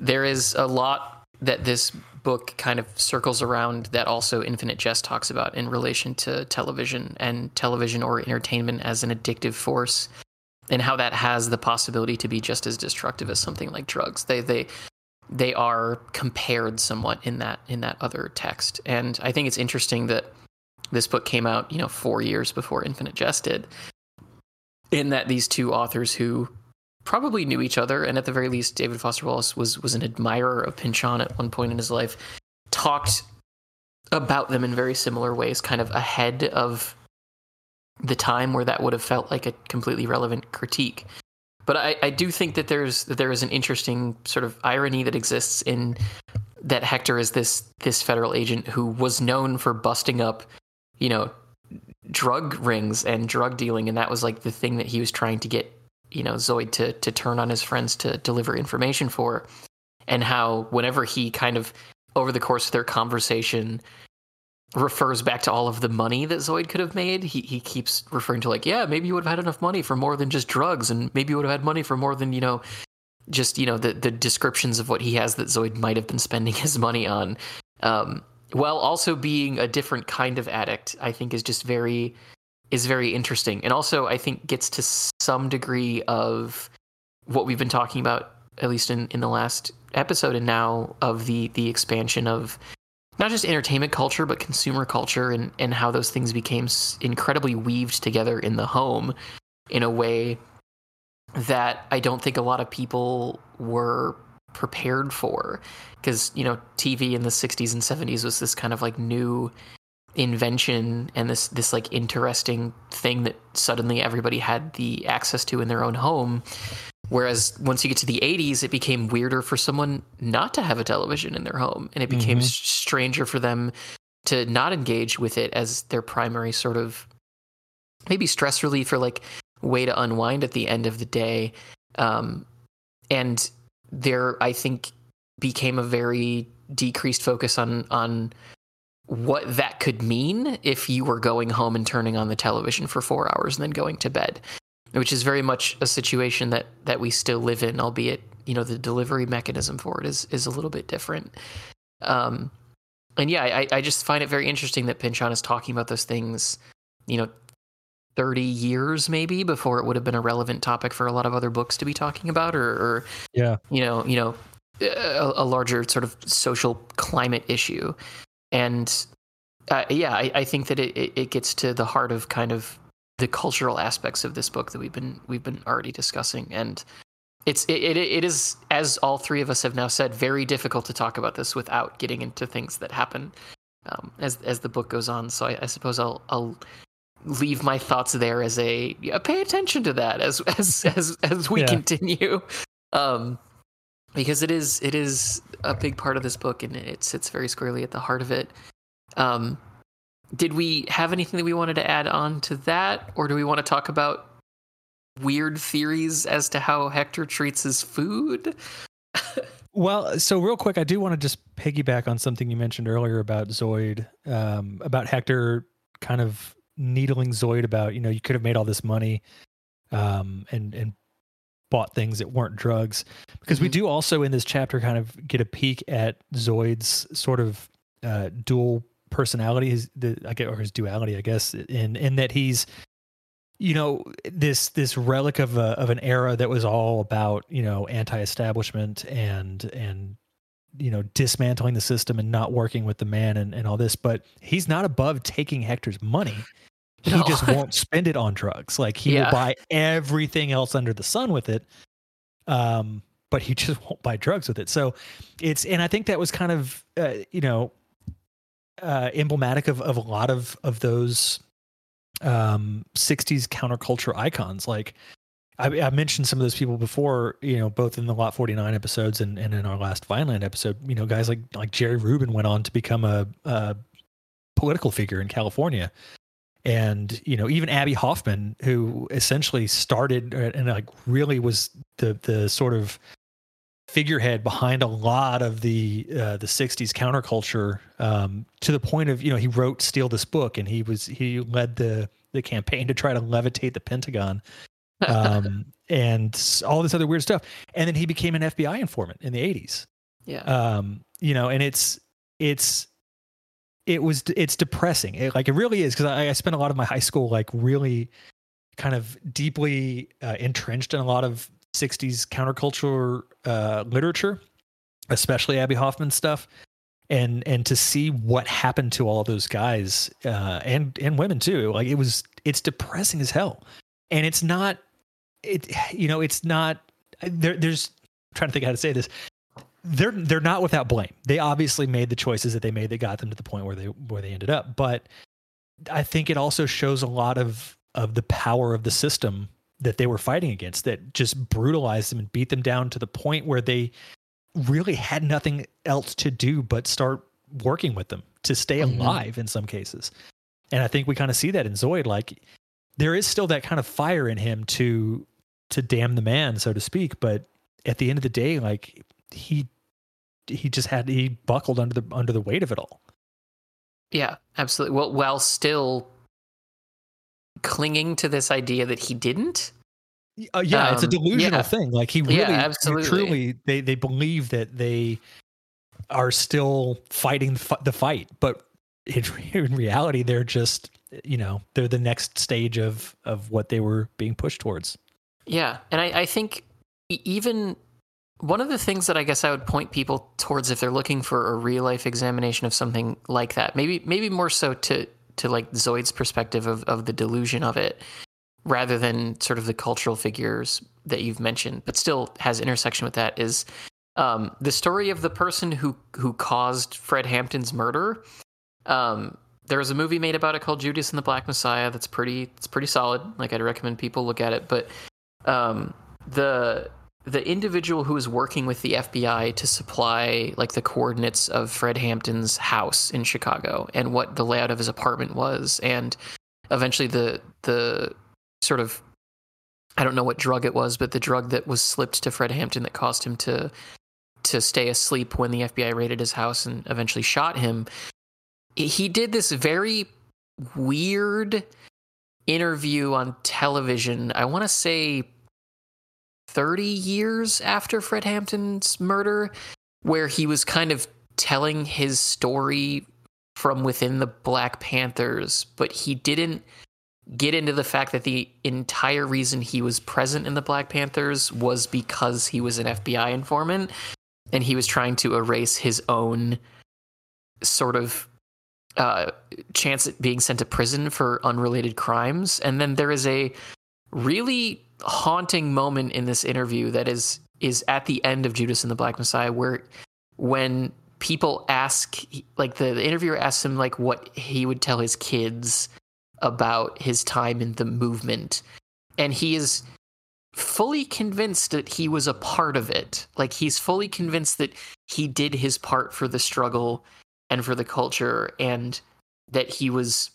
there is a lot that this book kind of circles around that also Infinite Jest talks about in relation to television and television or entertainment as an addictive force and how that has the possibility to be just as destructive as something like drugs. They they they are compared somewhat in that in that other text. And I think it's interesting that this book came out, you know, 4 years before Infinite Jest did. In that these two authors who probably knew each other, and at the very least, David Foster Wallace was was an admirer of Pynchon at one point in his life. Talked about them in very similar ways, kind of ahead of the time where that would have felt like a completely relevant critique. But I, I do think that there's that there is an interesting sort of irony that exists in that Hector is this this federal agent who was known for busting up, you know, drug rings and drug dealing, and that was like the thing that he was trying to get you know Zoid to to turn on his friends to deliver information for, and how whenever he kind of over the course of their conversation refers back to all of the money that Zoid could have made, he he keeps referring to like, yeah, maybe you would have had enough money for more than just drugs, and maybe you would have had money for more than you know, just you know the the descriptions of what he has that Zoid might have been spending his money on. Um, while also being a different kind of addict, I think is just very is very interesting and also I think gets to some degree of what we've been talking about at least in, in the last episode and now of the the expansion of not just entertainment culture but consumer culture and and how those things became incredibly weaved together in the home in a way that I don't think a lot of people were prepared for. Because you know TV in the 60s and 70s was this kind of like new invention and this this like interesting thing that suddenly everybody had the access to in their own home whereas once you get to the 80s it became weirder for someone not to have a television in their home and it became mm-hmm. stranger for them to not engage with it as their primary sort of maybe stress relief or like way to unwind at the end of the day um, and there i think became a very decreased focus on on what that could mean if you were going home and turning on the television for four hours and then going to bed, which is very much a situation that that we still live in, albeit you know the delivery mechanism for it is is a little bit different. Um, and yeah, I, I just find it very interesting that Pynchon is talking about those things, you know, 30 years maybe before it would have been a relevant topic for a lot of other books to be talking about or, or yeah you know you know a, a, larger sort of social climate issue and uh, yeah, I, I, think that it, it gets to the heart of kind of the cultural aspects of this book that we've been we've been already discussing, and it's it, it, it is as all three of us have now said very difficult to talk about this without getting into things that happen um, as as the book goes on. So I, I, suppose I'll I'll leave my thoughts there as a yeah, pay attention to that as as as as we yeah. continue. Um, because it is it is a big part of this book and it sits very squarely at the heart of it. Um, did we have anything that we wanted to add on to that, or do we want to talk about weird theories as to how Hector treats his food? well, so real quick, I do want to just piggyback on something you mentioned earlier about Zoid, um, about Hector kind of needling Zoid about, you know, you could have made all this money um, and and bought things that weren't drugs because mm-hmm. we do also in this chapter kind of get a peek at Zoid's sort of uh, dual personality his the I get or his duality I guess in in that he's you know this this relic of a, of an era that was all about you know anti-establishment and and you know dismantling the system and not working with the man and, and all this but he's not above taking hector's money he no. just won't spend it on drugs. Like he yeah. will buy everything else under the sun with it. Um, but he just won't buy drugs with it. So it's and I think that was kind of uh, you know uh, emblematic of of a lot of of those um 60s counterculture icons like I, I, mentioned some of those people before, you know, both in the Lot 49 episodes and, and in our last Vineland episode. You know, guys like like Jerry Rubin went on to become a, a political figure in California and you know even Abbie Hoffman, who essentially started uh, and like really was the the sort of figurehead behind a lot of the uh, the 60s counterculture um, to the point of you know he wrote steal this book and he was he led the the campaign to try to levitate the pentagon um, and all this other weird stuff. And then he became an fbi informant in the 80s Yeah. um, you know and it's it's it was it's depressing. It, like it really is because I, I spent a lot of my high school like really kind of deeply uh, entrenched in a lot of 60s counterculture uh, literature especially Abbie hoffman stuff and and to see what happened to all those guys uh, and and women too like it was it's depressing as hell and it's not it you know it's not there there's I'm trying to think how to say this they're they're not without blame. They obviously made the choices that they made that got them to the point where they where they ended up. But I think it also shows a lot of of the power of the system that they were fighting against that just brutalized them and beat them down to the point where they really had nothing else to do but start working with them to stay Mhm. alive in some cases. And I think we kind of see that in Zoid like there is still that kind of fire in him to to damn the man so to speak, but at the end of the day like he he just had he buckled under the under the weight of it all. Yeah, absolutely. Well, while still clinging to this idea that he didn't. Uh, yeah, it's a Um, delusional yeah. thing. Like he really, Yeah, absolutely. truly, they they believe that they are still fighting the fight, but in, in reality, they're just you know they're the next stage of of what they were being pushed towards. Yeah, and I, I think even one of the things that I guess I would point people towards if they're looking for a real life examination of something like that, maybe maybe more so to to like Zoid's perspective of, of the delusion of it, rather than sort of the cultural figures that you've mentioned, but still has intersection with that is um, the story of the person who who caused Fred Hampton's murder. Um, there was a movie made about it called Judas and the Black Messiah. That's pretty. It's pretty solid. Like I'd recommend people look at it. But um, the the individual who was working with the FBI to supply like the coordinates of Fred Hampton's house in Chicago and what the layout of his apartment was, and eventually the the sort of I don't know what drug it was, but the drug that was slipped to Fred Hampton that caused him to to stay asleep when the FBI raided his house and eventually shot him. He did this very weird interview on television. I want to say 30 years after Fred Hampton's murder, where he was kind of telling his story from within the Black Panthers, but he didn't get into the fact that the entire reason he was present in the Black Panthers was because he was an FBI informant and he was trying to erase his own sort of uh, chance at being sent to prison for unrelated crimes. And then there is a really haunting moment in this interview that is is at the end of Judas and the Black Messiah, where when people ask, like the, the interviewer asks him, like what he would tell his kids about his time in the movement, and he is fully convinced that he was a part of it. Like he's fully convinced that he did his part for the struggle and for the culture, and that he was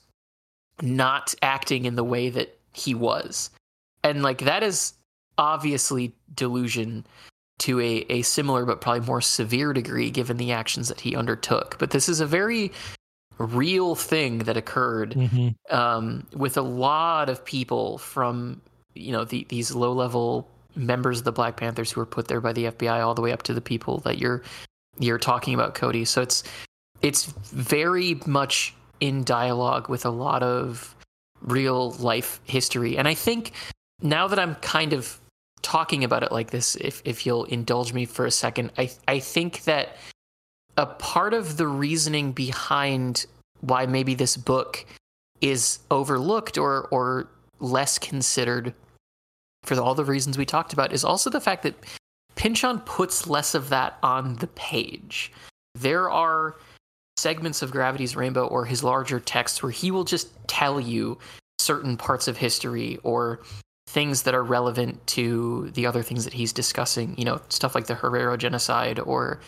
not acting in the way that he was. And like that is obviously delusion to a, a similar but probably more severe degree given the actions that he undertook. But this is a very real thing that occurred Mm-hmm. um, with a lot of people from you know the, these low level members of the Black Panthers who were put there by the FBI, all the way up to the people that you're you're talking about, Cody. So it's it's very much in dialogue with a lot of real life history, and I think now that I'm kind of talking about it like this, if if you'll indulge me for a second, I I think that a part of the reasoning behind why maybe this book is overlooked or or less considered for all the reasons we talked about is also the fact that Pynchon puts less of that on the page. There are segments of Gravity's Rainbow or his larger texts where he will just tell you certain parts of history or things that are relevant to the other things that he's discussing, you know, stuff like the Herero genocide or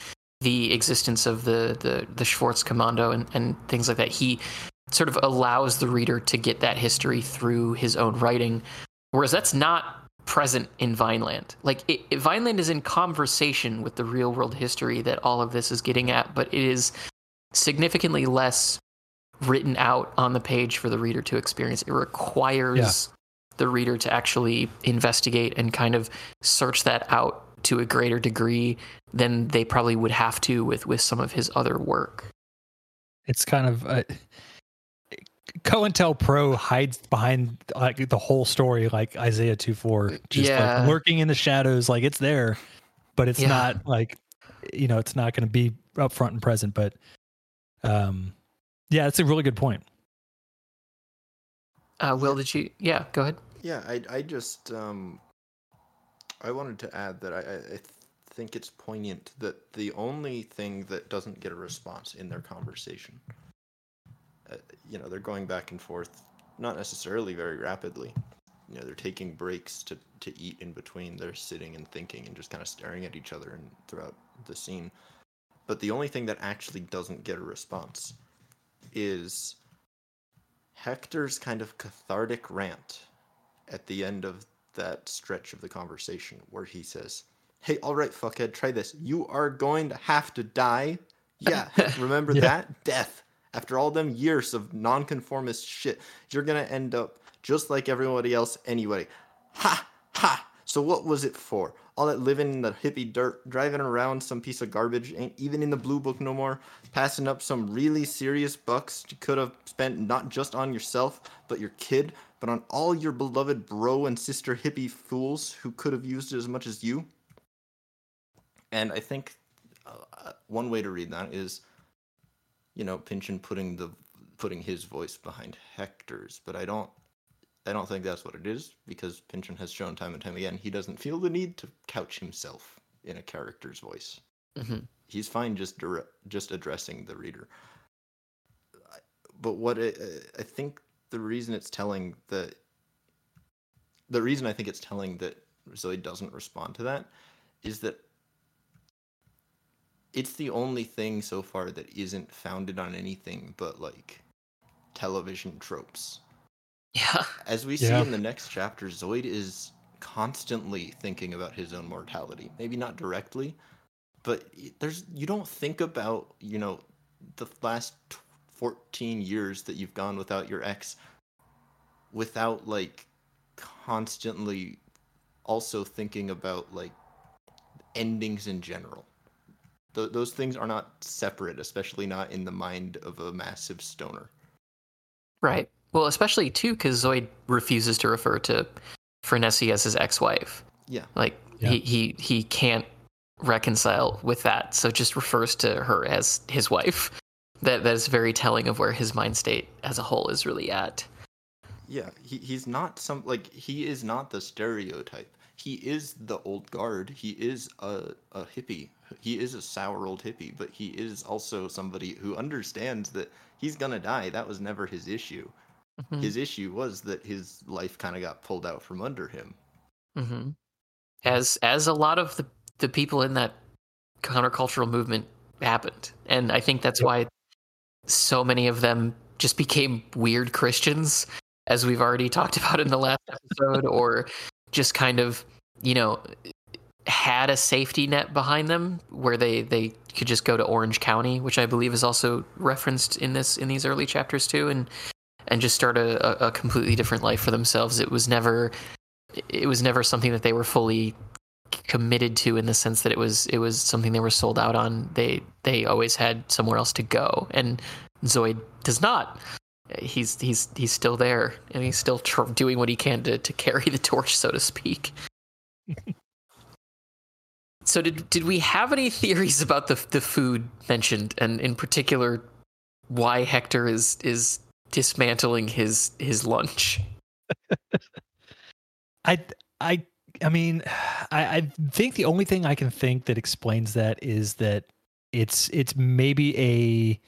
the existence of the the, the Schwarzkommando and, and things like that. He sort of allows the reader to get that history through his own writing, whereas that's not present in Vineland. Like it, it, Vineland is in conversation with the real world history that all of this is getting at, but it is significantly less written out on the page for the reader to experience. It requires. The reader to actually investigate and kind of search that out to a greater degree than they probably would have to with with some of his other work. It's kind of uh, COINTELPRO hides behind like the whole story, like Isaiah two four, just yeah. like lurking in the shadows, like it's there, but it's yeah. not like you know it's not going to be up front and present. But um, yeah, that's a really good point. Uh, Will, did you? Yeah, go ahead. Yeah, I I just um, I wanted to add that I I think it's poignant that the only thing that doesn't get a response in their conversation uh, you know, they're going back and forth, not necessarily very rapidly. You know, they're taking breaks to, to eat in between. They're sitting and thinking and just kind of staring at each other and throughout the scene. But the only thing that actually doesn't get a response is Hector's kind of cathartic rant at the end of that stretch of the conversation where he says, Hey, all right, fuckhead, try this. You are going to have to die. Yeah, remember yeah. that? Death after all them years of nonconformist shit, you're gonna end up just like everybody else anyway. Ha ha. So what was it for? All that living in the hippie dirt, driving around some piece of garbage, ain't even in the blue book no more, passing up some really serious bucks you could have spent not just on yourself, but your kid, but on all your beloved bro and sister hippie fools who could have used it as much as you. And I think uh, one way to read that is you know, Pynchon putting the putting his voice behind Hector's, but I don't I don't think that's what it is because Pynchon has shown time and time again he doesn't feel the need to couch himself in a character's voice. Mm-hmm. He's fine just direct, just addressing the reader. But what it, I think the reason it's telling that the reason I think it's telling that Zoe doesn't respond to that is that it's the only thing so far that isn't founded on anything but like television tropes. Yeah. As we see yeah. in the next chapter, Zoid is constantly thinking about his own mortality. Maybe not directly, but there's you don't think about, you know, the last 14 years that you've gone without your ex without like constantly also thinking about like endings in general th- those things are not separate, especially not in the mind of a massive stoner. Right. Well, especially too because Zoid refuses to refer to Frenesi as his ex-wife. Yeah. Like yeah. he he he can't reconcile with that, so just refers to her as his wife. That that is very telling of where his mind state as a whole is really at. Yeah, he, he's not some like he is not the stereotype. He is the old guard. He is a, a hippie he is a sour old hippie, but he is also somebody who understands that he's gonna die. That was never his issue. Mm-hmm. His issue was that his life kind of got pulled out from under him. Mm-hmm. As as a lot of the the people in that countercultural movement happened, and I think that's why so many of them just became weird Christians, as we've already talked about in the last episode, or just kind of you know had a safety net behind them where they they could just go to Orange County, which I believe is also referenced in this in these early chapters too, and and just start a, a completely different life for themselves. It was never it was never something that they were fully committed to in the sense that it was it was something they were sold out on. They they always had somewhere else to go, and Zoid does not. He's he's he's still there, and he's still tr- doing what he can to to carry the torch, so to speak. So did did we have any theories about the the food mentioned, and in particular, why Hector is is dismantling his his lunch? I I I mean, I, I think the only thing I can think that explains that is that it's it's maybe a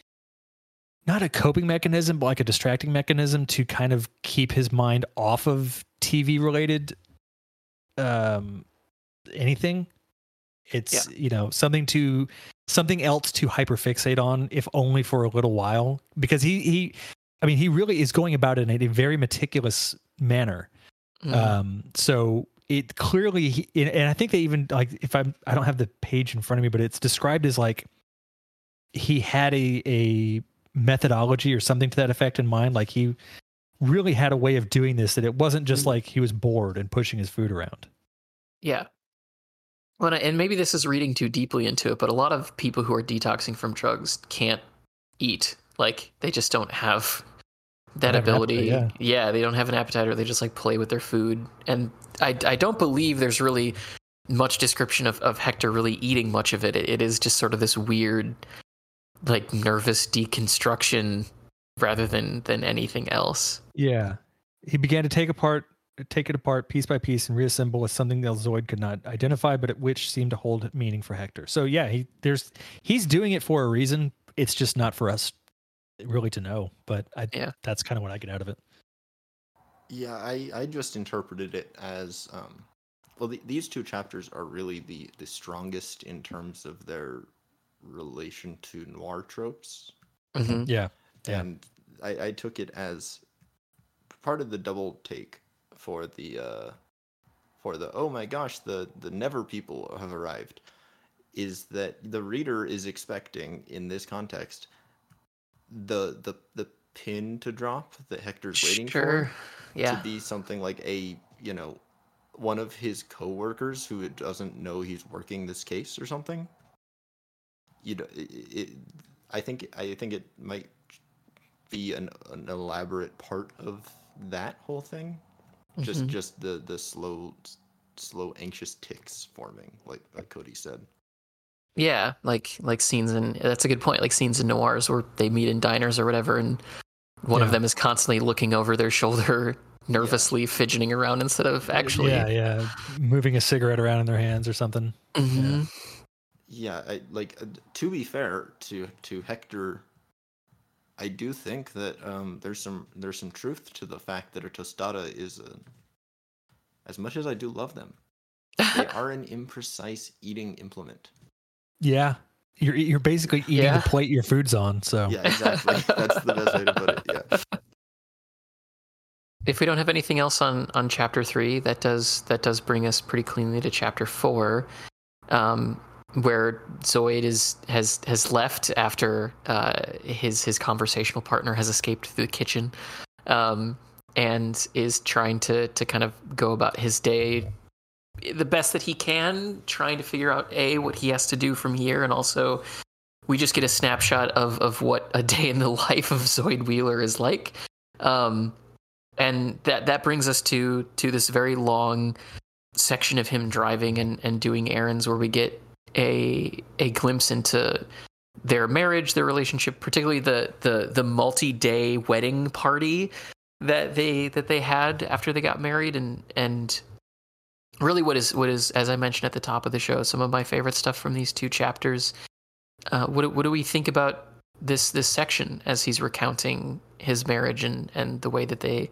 not a coping mechanism, but like a distracting mechanism to kind of keep his mind off of TV related um anything it's yeah. you know something to something else to hyperfixate on, if only for a little while, because he he I mean, he really is going about it in a very meticulous manner. Mhm. Um, so it clearly, he- and I think they even like if I'm, I don't have the page in front of me, but it's described as like he had a a methodology or something to that effect in mind. Like he really had a way of doing this that it wasn't just Mhm. like he was bored and pushing his food around. Yeah. Well, and maybe this is reading too deeply into it, but a lot of people who are detoxing from drugs can't eat. Like they just don't have that Don't ability. appetite, yeah, they don't have an appetite, or they just like play with their food. And I, I don't believe there's really much description of, of Hector really eating much of it. it. It is just sort of this weird, like nervous deconstruction rather than than anything else. Yeah. He began to take apart take it apart piece by piece and reassemble with something that Zoid could not identify, but at which seemed to hold meaning for Hector. So yeah, he there's he's doing it for a reason. It's just not for us really to know. But I Yeah. that's kind of what I get out of it. Yeah, I, I just interpreted it as um, well. The, these two chapters are really the the strongest in terms of their relation to noir tropes, hmm Yeah. Yeah. and I, I took it as part of the double take for the uh, for the oh my gosh the the Never people have arrived is that the reader is expecting in this context the the the pin to drop that Hector's waiting for? Yeah. to be something like a you know one of his coworkers who doesn't know he's working this case or something? You know it, it, i think i think it might be an, an elaborate part of that whole thing. Just Mhm. just the the slow slow anxious ticks forming like like cody said Yeah, like like scenes in that's a good point. Like scenes in noirs where they meet in diners or whatever, and one of them is constantly looking over their shoulder, nervously fidgeting around instead of actually. Yeah, yeah. Moving a cigarette around in their hands or something. Mhm. yeah I, like uh, to be fair to to hector i do think that um there's some there's some truth to the fact that a tostada is a as much as i do love them they are an imprecise eating implement Yeah. You're you're basically eating Yeah. the plate your food's on. So yeah exactly that's the best way to put it yeah If we don't have anything else on on chapter three, that does that does bring us pretty cleanly to chapter four, um, where Zoid is has has left after uh, his his conversational partner has escaped through the kitchen, um, and is trying to to kind of go about his day the best that he can, trying to figure out a what he has to do from here, and also we just get a snapshot of of what a day in the life of Zoid Wheeler is like. Um, and that that brings us to to this very long section of him driving and and doing errands where we get a a glimpse into their marriage their relationship particularly the the the multi-day wedding party that they that they had after they got married and and really what is what is as i mentioned at the top of the show some of my favorite stuff from these two chapters uh, what do- what do we think about this this section as he's recounting his marriage and and the way that they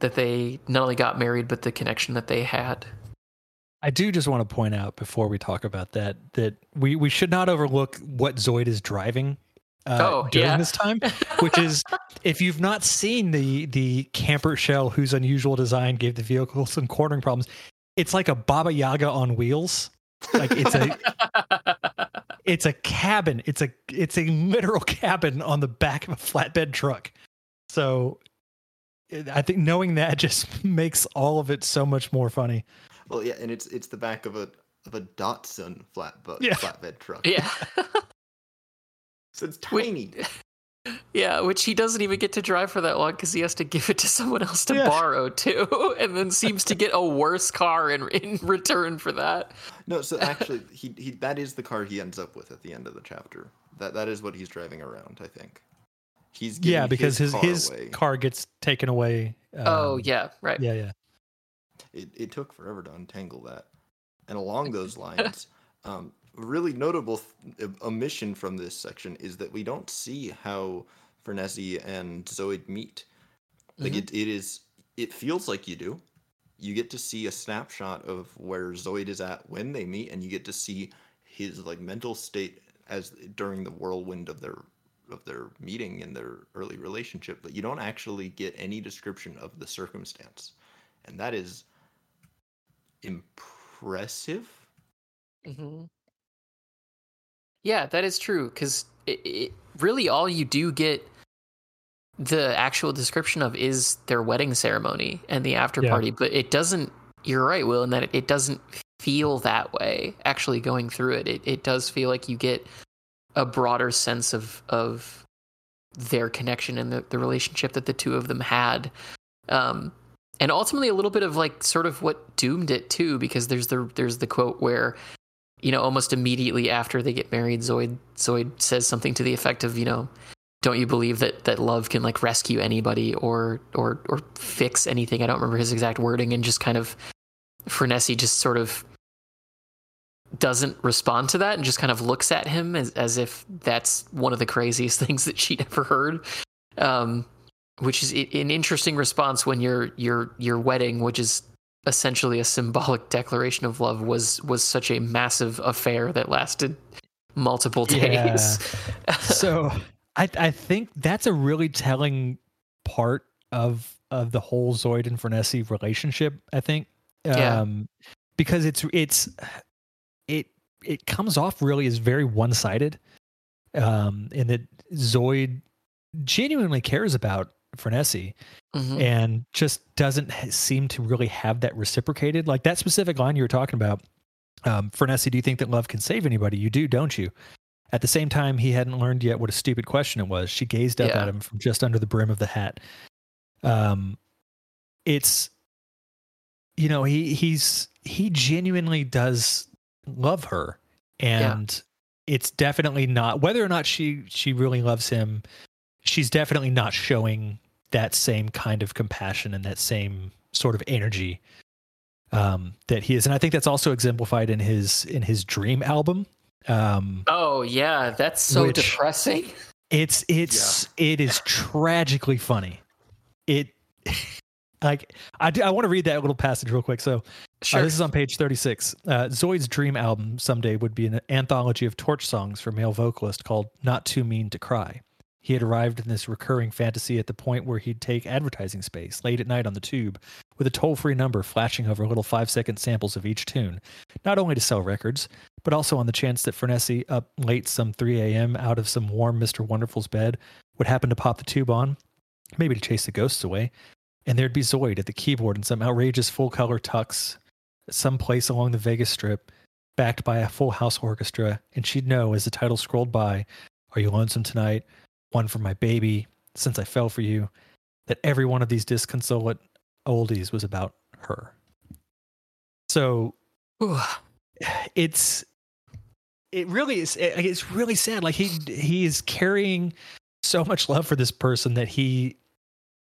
that they not only got married but the connection that they had I do just want to point out before we talk about that that we we should not overlook what Zoid is driving uh, Oh, during yeah. this time, which is if you've not seen the the camper shell whose unusual design gave the vehicle some cornering problems, it's like a Baba Yaga on wheels. Like it's a it's a cabin. It's a it's a literal cabin on the back of a flatbed truck. So I think knowing that just makes all of it so much more funny. well yeah and it's it's the back of a of a datsun flatbed Yeah. flatbed truck yeah so it's Wait. tiny yeah which he doesn't even get to drive for that long because he has to give it to someone else to Yeah. borrow too and then seems to get a worse car in in return for that No, so actually, he, he that is the car he ends up with at the end of the chapter. That that is what he's driving around. I think. He's yeah, because his car his away. car gets taken away. oh um, yeah right yeah, yeah. It it took forever to untangle that. And along those lines, um, really notable th- omission from this section is that we don't see how Frenesi and Zoid meet. Like Mhm. it, it is it feels like you do. You get to see a snapshot of where Zoid is at when they meet, and you get to see his like mental state as during the whirlwind of their of their meeting and their early relationship, but you don't actually get any description of the circumstance, and that is impressive. Mm-hmm. Yeah, that is true. Because really all you do get the actual description of is their wedding ceremony and the after Yeah. party, but it doesn't. You're right, Will, in that it, it doesn't feel that way. Actually, going through it, it it does feel like you get a broader sense of of their connection and the, the relationship that the two of them had. Um, and ultimately a little bit of like sort of what doomed it too, because there's the there's the quote where, you know, almost immediately after they get married, Zoid Zoid says something to the effect of, you know, don't you believe that that love can like rescue anybody or or or fix anything? I don't remember his exact wording, and just kind of Frenesi just sort of doesn't respond to that and just kind of looks at him as, as if that's one of the craziest things that she'd ever heard. Um, which is an interesting response when your your your wedding, which is essentially a symbolic declaration of love, was was such a massive affair that lasted multiple Yeah. days. so I I think that's a really telling part of of the whole Zoid and Frenesi relationship. I think, Yeah. um, because it's it's it it comes off really as very one sided, um, in that Zoid genuinely cares about Frenesi Mhm. and just doesn't seem to really have that reciprocated. Like that specific line you were talking about, um, Frenesi, do you think that love can save anybody? You do, don't you? At the same time, he hadn't learned yet what a stupid question it was. She gazed up Yeah. at him from just under the brim of the hat. Um, it's, you know, he he's he genuinely does love her, and it's definitely not whether or not she she really loves him. She's definitely not showing that same kind of compassion and that same sort of energy um, that he is, and I think that's also exemplified in his in his Dream album. Um, Oh yeah, that's so depressing. it's it's it is tragically funny. It like I do, I want to read that little passage real quick. So uh, Sure. this is on page 36. Uh, Zoid's dream album someday would be an anthology of torch songs for male vocalist called Not Too Mean to Cry. He had arrived in this recurring fantasy at the point where he'd take advertising space late at night on the tube with a toll free number flashing over little five second samples of each tune, not only to sell records, but also on the chance that Frenesi, up late some 3 a.m. out of some warm Mr. Wonderful's bed, would happen to pop the tube on, maybe to chase the ghosts away, and there'd be Zoid at the keyboard in some outrageous full color tux someplace along the Vegas Strip, backed by a full house orchestra, and she'd know as the title scrolled by, Are You Lonesome Tonight? One for My Baby, Since I Fell for You, that every one of these disconsolate oldies was about her. So it's it really is it- it's really sad like he he is carrying so much love for this person that he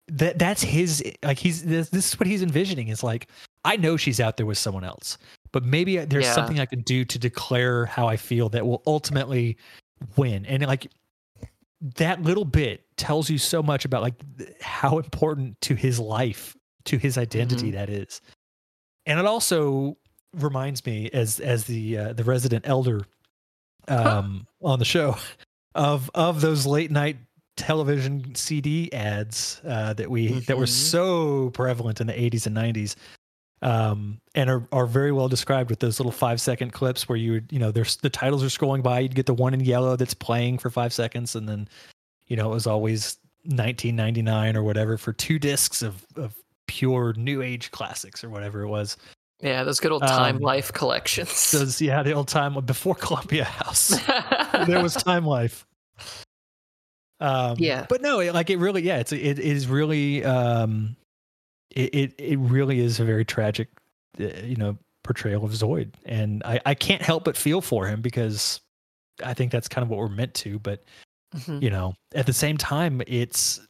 that that's his like he's this, this is what he's envisioning is like i know she's out there with someone else but maybe there's Yeah. something i can do to declare how i feel that will ultimately win and like that little bit tells you so much about like how important to his life to his identity that is. And it also reminds me as as the uh, the resident elder um on the show of of those late night television CD ads uh, that we that were Mhm. so prevalent in the 80s and 90s um and are, are very well described with those little five second clips where you would you know there's the titles are scrolling by you'd get the one in yellow that's playing for five seconds and then you know it was always 1999 or whatever for two discs of of pure new age classics or whatever it was Yeah, those good old Time Um, Life collections. those yeah the old time before columbia house there was time life um Yeah. but no it, like it really yeah it's it is really um it it, it really is a very tragic uh, you know portrayal of zoid and i i can't help but feel for him because i think that's kind of what we're meant to but Mhm. you know at the same time it's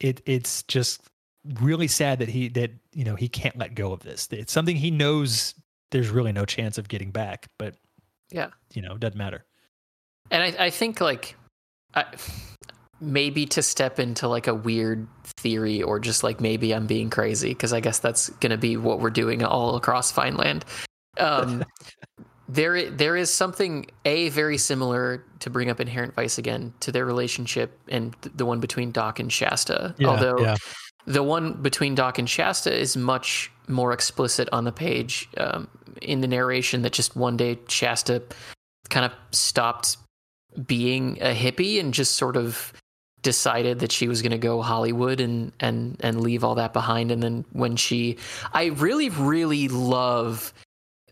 it it's just really sad that he that you know he can't let go of this it's something he knows there's really no chance of getting back but Yeah. you know it doesn't matter And I, I think like I, maybe to step into like a weird theory or just like maybe I'm being crazy because I guess that's going to be what we're doing all across Vineland. Um, there there is something a very similar to bring up inherent vice again to their relationship and the one between Doc and Shasta. Yeah, Although yeah. the one between Doc and Shasta is much more explicit on the page um, in the narration that just one day Shasta kind of stopped being a hippie and just sort of decided that she was going to go Hollywood and and and leave all that behind. And then when she I really really love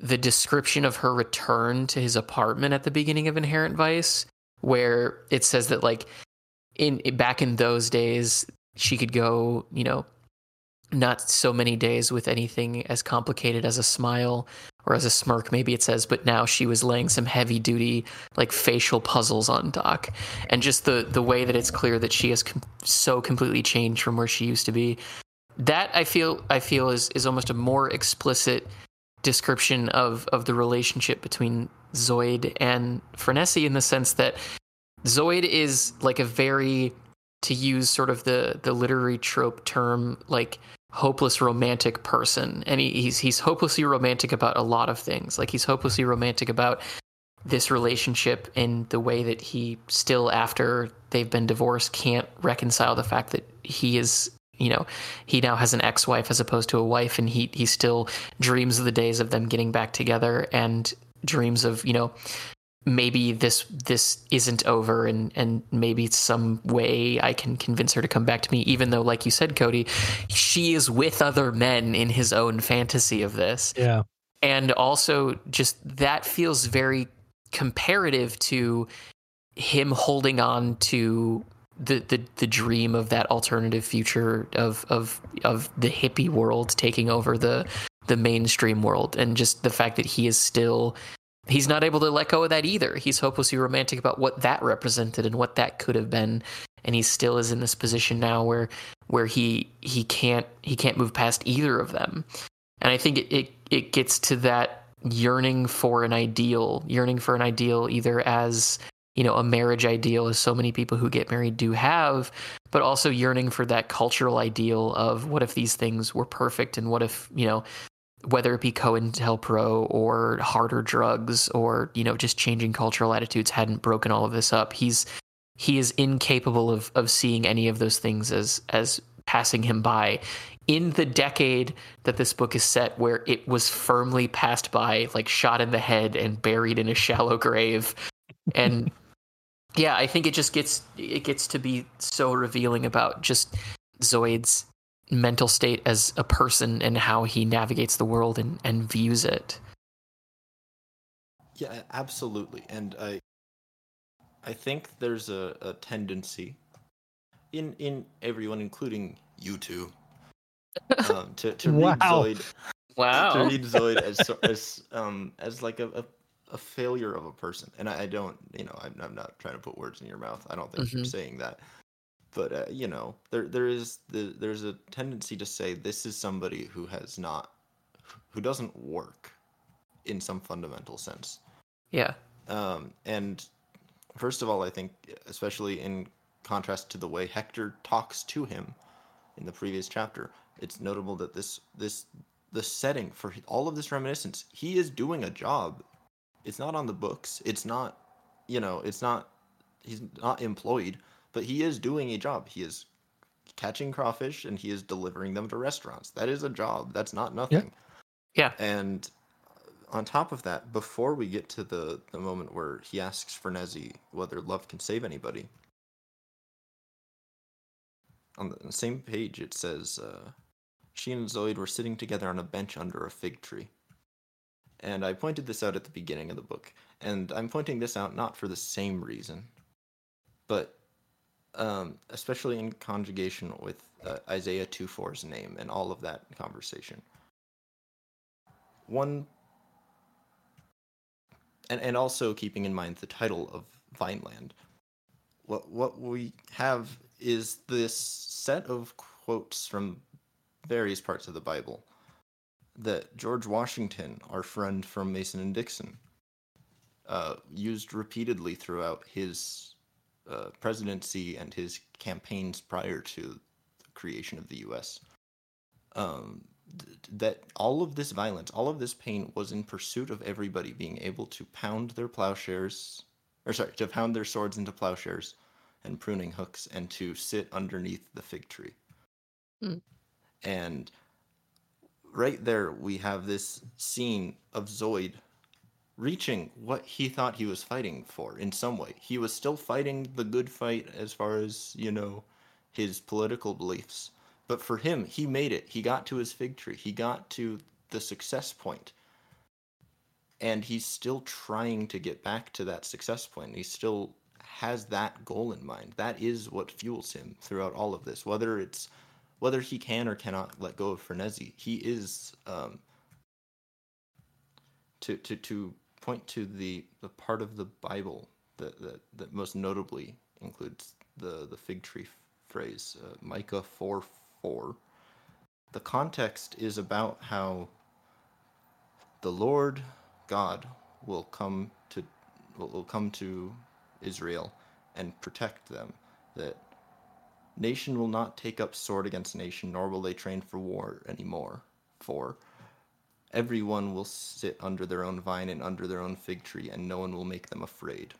the description of her return to his apartment at the beginning of Inherent Vice where it says that like in back in those days she could go, you know, not so many days with anything as complicated as a smile or as a smirk maybe it says but now she was laying some heavy duty like facial puzzles on doc. And just the the way that it's clear that she has com- so completely changed from where she used to be that i feel i feel is is almost a more explicit description of of the relationship between zoid and Frenesi in the sense that zoid is like a very to use sort of the the literary trope term like hopeless romantic person. And he, he's he's hopelessly romantic about a lot of things. Like he's hopelessly romantic about this relationship in the way that he still after they've been divorced can't reconcile the fact that he is you know he now has an ex-wife as opposed to a wife. And he he still dreams of the days of them getting back together and dreams of you know maybe this this isn't over and and maybe some way I can convince her to come back to me even though like you said Cody she is with other men in his own fantasy of this Yeah. and also just that feels very comparative to him holding on to the, the the dream of that alternative future of of of the hippie world taking over the the mainstream world and just the fact that he is still he's not able to let go of that either. He's hopelessly romantic about what that represented and what that could have been. And he still is in this position now where where he he can't he can't move past either of them. And i think it it, it gets to that yearning for an ideal yearning for an ideal either as you know a marriage ideal as so many people who get married do have but also yearning for that cultural ideal of what if these things were perfect and what if you know whether it be COINTELPRO or harder drugs or you know just changing cultural attitudes hadn't broken all of this up. He's he is incapable of of seeing any of those things as as passing him by. In the decade that this book is set where it was firmly passed by like shot in the head and buried in a shallow grave and yeah i think it just gets it gets to be so revealing about just zoid's mental state as a person and how he navigates the world and, and views it Yeah, absolutely. And I I think there's a, a tendency in in everyone, including you two, um, to, to read Zoid Wow. Zoid to read Zoid as as um as like a, a, a failure of a person. And I, I don't you know, I'm I'm not trying to put words in your mouth. I don't think you're Mhm. saying that. But uh, you know, there there is the there's a tendency to say this is somebody who has not who doesn't work in some fundamental sense. yeah Um, and first of all, I think, especially in contrast to the way Hector talks to him in the previous chapter, it's notable that this this the setting for all of this reminiscence, he is doing a job. It's not on the books. It's not, you know, it's not. He's not employed, but he is doing a job. He is catching crawfish and he is delivering them to restaurants. That is a job. That's not nothing. Yeah. yeah. And on top of that, before we get to the, the moment where he asks Frenesi whether love can save anybody, on the same page it says, uh, she and Zoid were sitting together on a bench under a fig tree. And I pointed this out at the beginning of the book. And I'm pointing this out not for the same reason, but um, especially in conjugation with uh, Isaiah 2.4's name and all of that conversation. One and and also keeping in mind the title of Vineland. What what we have is this set of quotes from various parts of the Bible that George Washington, our friend from Mason and Dixon, uh, used repeatedly throughout his uh, presidency and his campaigns prior to the creation of the U.S. Um, th- that all of this violence, all of this pain was in pursuit of everybody being able to pound their plowshares, or sorry, to pound their swords into plowshares and pruning hooks and to sit underneath the fig tree. Mm. And right there, we have this scene of Zoid reaching what he thought he was fighting for in some way. He was still fighting the good fight as far as, you know, his political beliefs. But for him, he made it. He got to his fig tree. He got to the success point. And he's still trying to get back to that success point. He still has that goal in mind. That is what fuels him throughout all of this. Whether it's whether he can or cannot let go of Frenzy, he is um, to to to point to the the part of the Bible that that, that most notably includes the the fig tree phrase, uh, Micah four four. The context is about how the Lord God will come to will come to Israel and protect them. That nation will not take up sword against nation, nor will they train for war anymore. For everyone will sit under their own vine and under their own fig tree, and no one will make them afraid.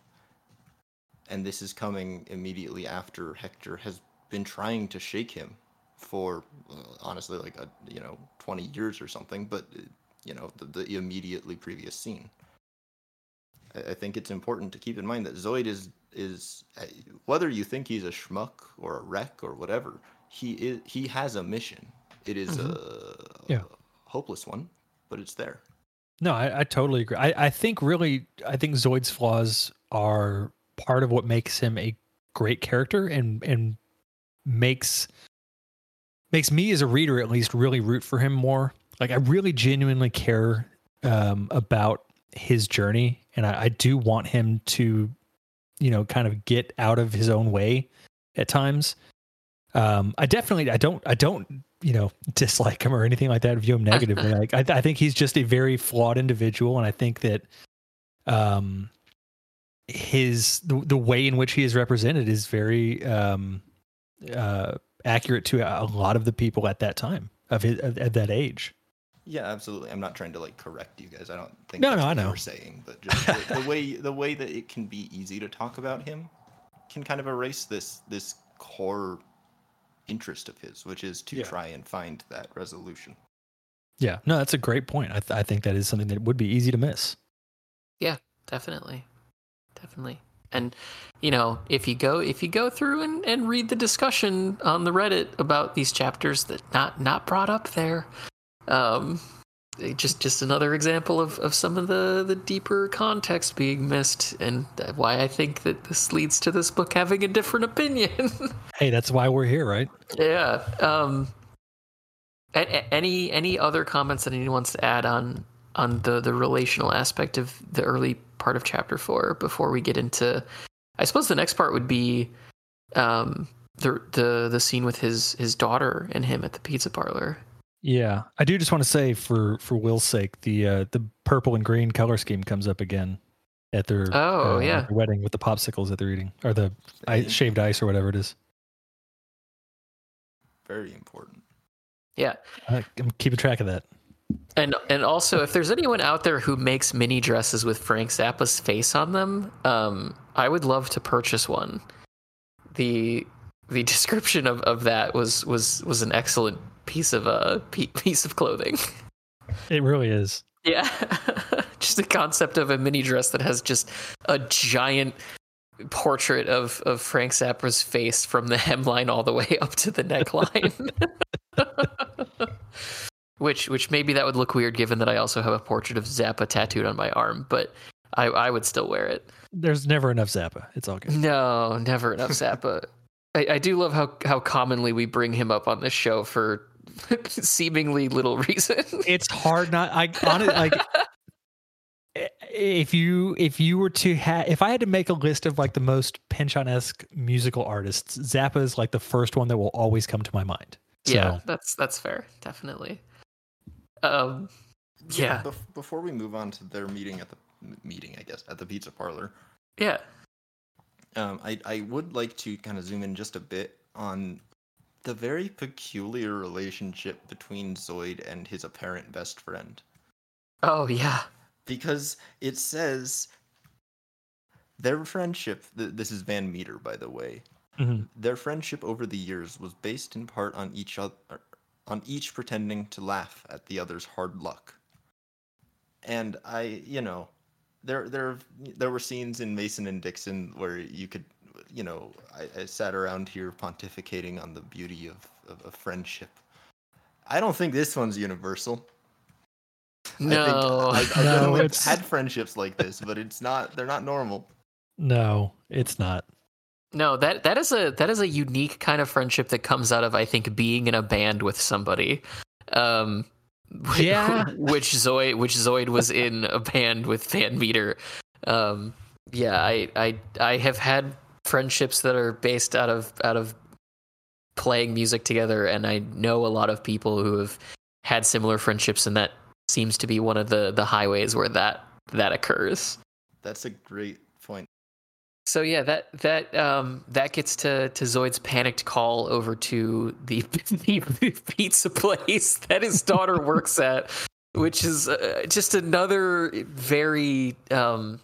And this is coming immediately after Hector has been trying to shake him for uh, honestly like a you know 20 years or something but uh, you know the, the immediately previous scene I, I think it's important to keep in mind that zoid is is uh, whether you think he's a schmuck or a wreck or whatever he is he has a mission it is Mhm. a, Yeah. a hopeless one but it's there No, I, I totally agree. I, I think really, I think Zoid's flaws are part of what makes him a great character and and makes makes me as a reader at least really root for him more. Like I really genuinely care um, about his journey, and I, I do want him to, you know, kind of get out of his own way at times. Um, I definitely, I don't, I don't, you know, dislike him or anything like that. View him negatively. like I, I think he's just a very flawed individual, and I think that, um, his the, the way in which he is represented is very um, uh, accurate to a lot of the people at that time of his of, at that age. yeah absolutely i'm not trying to like correct you guys i don't think No, no, I know. were saying but just the, the way the way that it can be easy to talk about him can kind of erase this this core interest of his which is to Yeah. try and find that resolution Yeah, no, that's a great point. I, th- I think that is something that would be easy to miss. Yeah, definitely definitely and you know if you go if you go through and, and read the discussion on the reddit about these chapters that not not brought up there um it just just another example of, of some of the the deeper context being missed and why i think that this leads to this book having a different opinion Hey, that's why we're here, right? yeah um any any other comments that anyone wants to add on on the the relational aspect of the early part of chapter four before we get into i suppose the next part would be um the the the scene with his his daughter and him at the pizza parlor Yeah, I do just want to say for for Will's sake, the uh, the purple and green color scheme comes up again at their Oh, uh, yeah. their wedding with the popsicles that they're eating or the I, And shaved ice or whatever it is. very important yeah I, I'm keeping track of that. And and also, if there's anyone out there who makes mini dresses with Frank Zappa's face on them, um, I would love to purchase one. the The description of, of that was was was an excellent piece of uh pe- piece of clothing. It really is. Yeah, just the concept of a mini dress that has just a giant portrait of of Frank Zappa's face from the hemline all the way up to the neckline. which which maybe that would look weird given that I also have a portrait of Zappa tattooed on my arm, but I I would still wear it. There's never enough Zappa. It's all good. No, never enough Zappa. I, I do love how how commonly we bring him up on this show for seemingly little reason. It's hard not. I honestly like. If you if you were to have if I had to make a list of like the most Pynchon esque musical artists, Zappa is like the first one that will always come to my mind. So, Yeah, that's that's fair, definitely. Um, yeah, bef- before we move on to their meeting at the meeting i guess at the pizza parlor yeah, um, I, I would like to kind of zoom in just a bit on the very peculiar relationship between Zoid and his apparent best friend. Oh yeah. Because it says their friendship, th- this is Van Meter, by the way, Mhm. their friendship over the years was based in part on each other, on each pretending to laugh at the other's hard luck. And I, you know, there there there were scenes in Mason and Dixon where you could, you know, I, I sat around here pontificating on the beauty of, of, of friendship. I don't think this one's universal. No. I think I, I No, definitely it's- had friendships like this, but it's not. They're not normal. No, it's not. No, that that is a that is a unique kind of friendship that comes out of I think being in a band with somebody. Um Yeah. which Zoid which Zoid was in a band with Van Meter. Um yeah, I I I have had friendships that are based out of out of playing music together and I know a lot of people who have had similar friendships and that seems to be one of the the highways where that that occurs. That's a great point. So yeah, that that um that gets to to Zoid's panicked call over to the, the pizza place that his daughter works at, which is uh, just another very um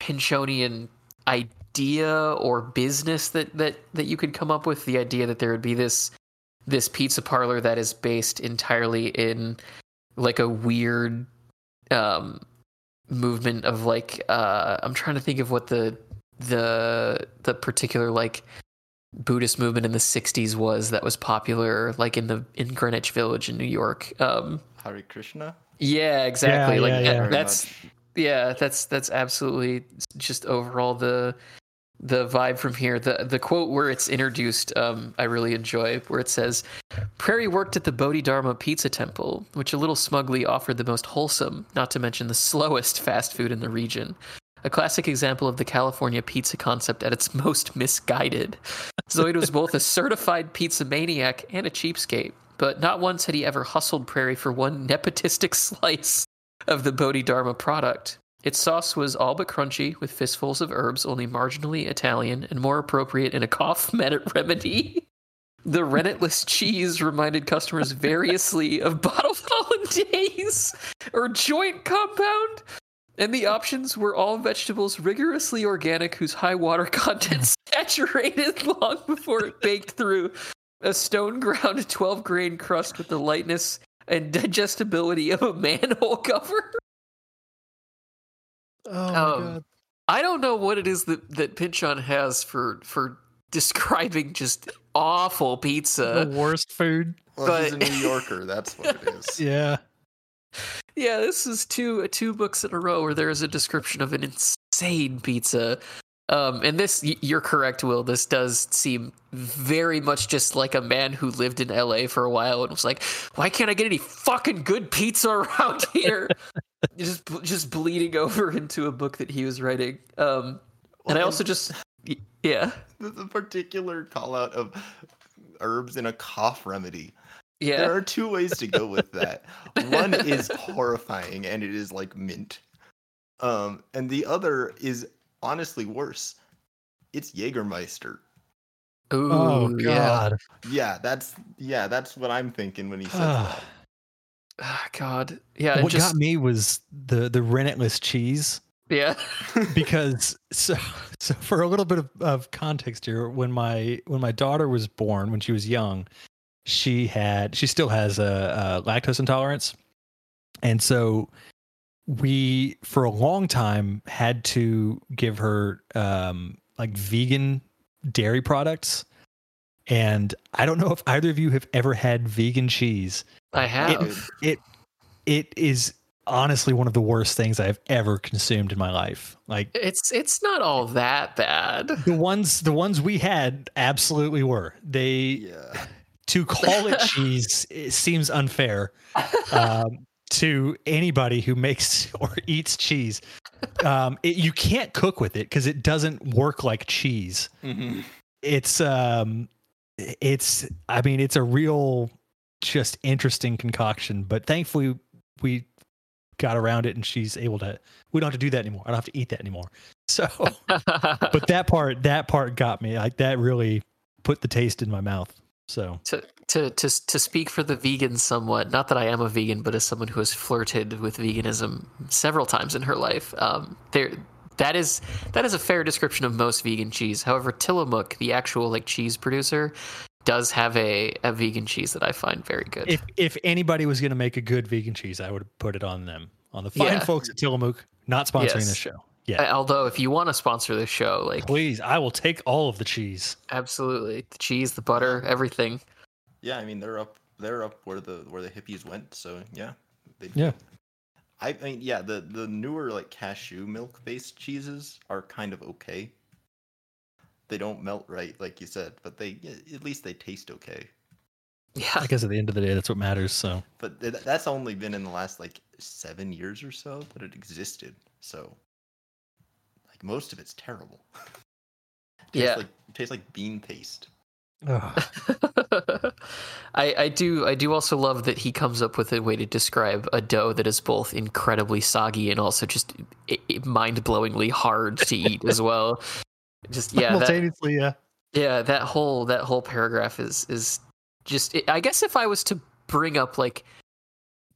Pynchonian idea or business that that that you could come up with. The idea that there would be this this pizza parlor that is based entirely in like a weird um movement of like uh I'm trying to think of what the the the particular like Buddhist movement in the 60s was that was popular like in the in Greenwich Village in New York. Um Hare Krishna. yeah, exactly. Yeah, like yeah, yeah. That's yeah, that's that's absolutely just overall the the vibe from here. The the quote where it's introduced, um, I really enjoy, where it says, "Prairie worked at the Bodhidharma Pizza Temple, which a little smugly offered the most wholesome, not to mention the slowest fast food in the region." A classic example of the California pizza concept at its most misguided. Zoid was both a certified pizza maniac and a cheapskate, but not once had he ever hustled Prairie for one nepotistic slice of the Bodhidharma product. Its sauce was all but crunchy, with fistfuls of herbs, only marginally Italian and more appropriate in a cough med- remedy. The rennetless cheese reminded customers variously of bottled hollandaise or joint compound. And the options were all vegetables rigorously organic whose high water content saturated long before it baked through a stone ground 12 grain crust with the lightness and digestibility of a manhole cover. Oh Um, I don't know what it is that that Pynchon has for for describing just awful pizza. the worst food. Well, he's a New Yorker. That's what it is. Yeah. Yeah, this is two two books in a row where there is a description of an insane pizza. Um, and this, you're correct, Will. This does seem very much just like a man who lived in LA for a while and was like, "Why can't I get any fucking good pizza around here?" Just just bleeding over into a book that he was writing. Um, and I also just, y- yeah, the, the particular call out of herbs in a cough remedy. yeah. There are two ways to go with that. One is horrifying and it is like mint. Um, and the other is honestly worse. It's Jägermeister. Ooh, oh yeah. God. Yeah, that's yeah, that's what I'm thinking when he says that. Ah, God, yeah. what just, got me was the the rennetless cheese yeah. because so so for a little bit of, of context here when my when my daughter was born when she was young she had she still has a, a lactose intolerance and so we for a long time had to give her um like vegan dairy products and i don't know if either of you have ever had vegan cheese I have. Dude, it it is honestly one of the worst things I've ever consumed in my life. Like It's it's not all that bad. the ones the ones we had absolutely were. They yeah. to call it cheese it seems unfair um, to anybody who makes or eats cheese. Um, it, you can't cook with it because it doesn't work like cheese. Mhm. It's um, it's I mean it's a real just interesting concoction. But thankfully we got around it and she's able to. We don't have to do that anymore. I don't have to eat that anymore. So, but that part that part got me. Like that really put the taste in my mouth. So to to to to speak for the vegans somewhat. Not that I am a vegan, but as someone who has flirted with veganism several times in her life, um, there that is that is a fair description of most vegan cheese. However, Tillamook, the actual like cheese producer, does have a, a vegan cheese that I find very good. if if anybody was going to make a good vegan cheese, I would put it on them, on the fine Yeah. folks at Tillamook, not sponsoring Yes. this show. Yeah, Uh, Although, if you want to sponsor this show, like please, I will take all of the cheese. absolutely, the cheese, the butter, everything. Yeah, I mean they're up they're up where the where the hippies went, so yeah. They, Yeah. I mean yeah, the the newer like cashew milk based cheeses are kind of okay. They don't melt right like you said, but they at least they taste okay. Yeah, I guess at the end of the day, that's what matters. So But th- that's only been in the last like 7 years or so that it existed. So like most of it's terrible. tastes Yeah. like tastes like bean paste. I, I do I do also love that he comes up with a way to describe a dough that is both incredibly soggy and also just mind-blowingly hard to eat as well. Just yeah, that, simultaneously, yeah. yeah, that whole that whole paragraph is is just I guess if I was to bring up like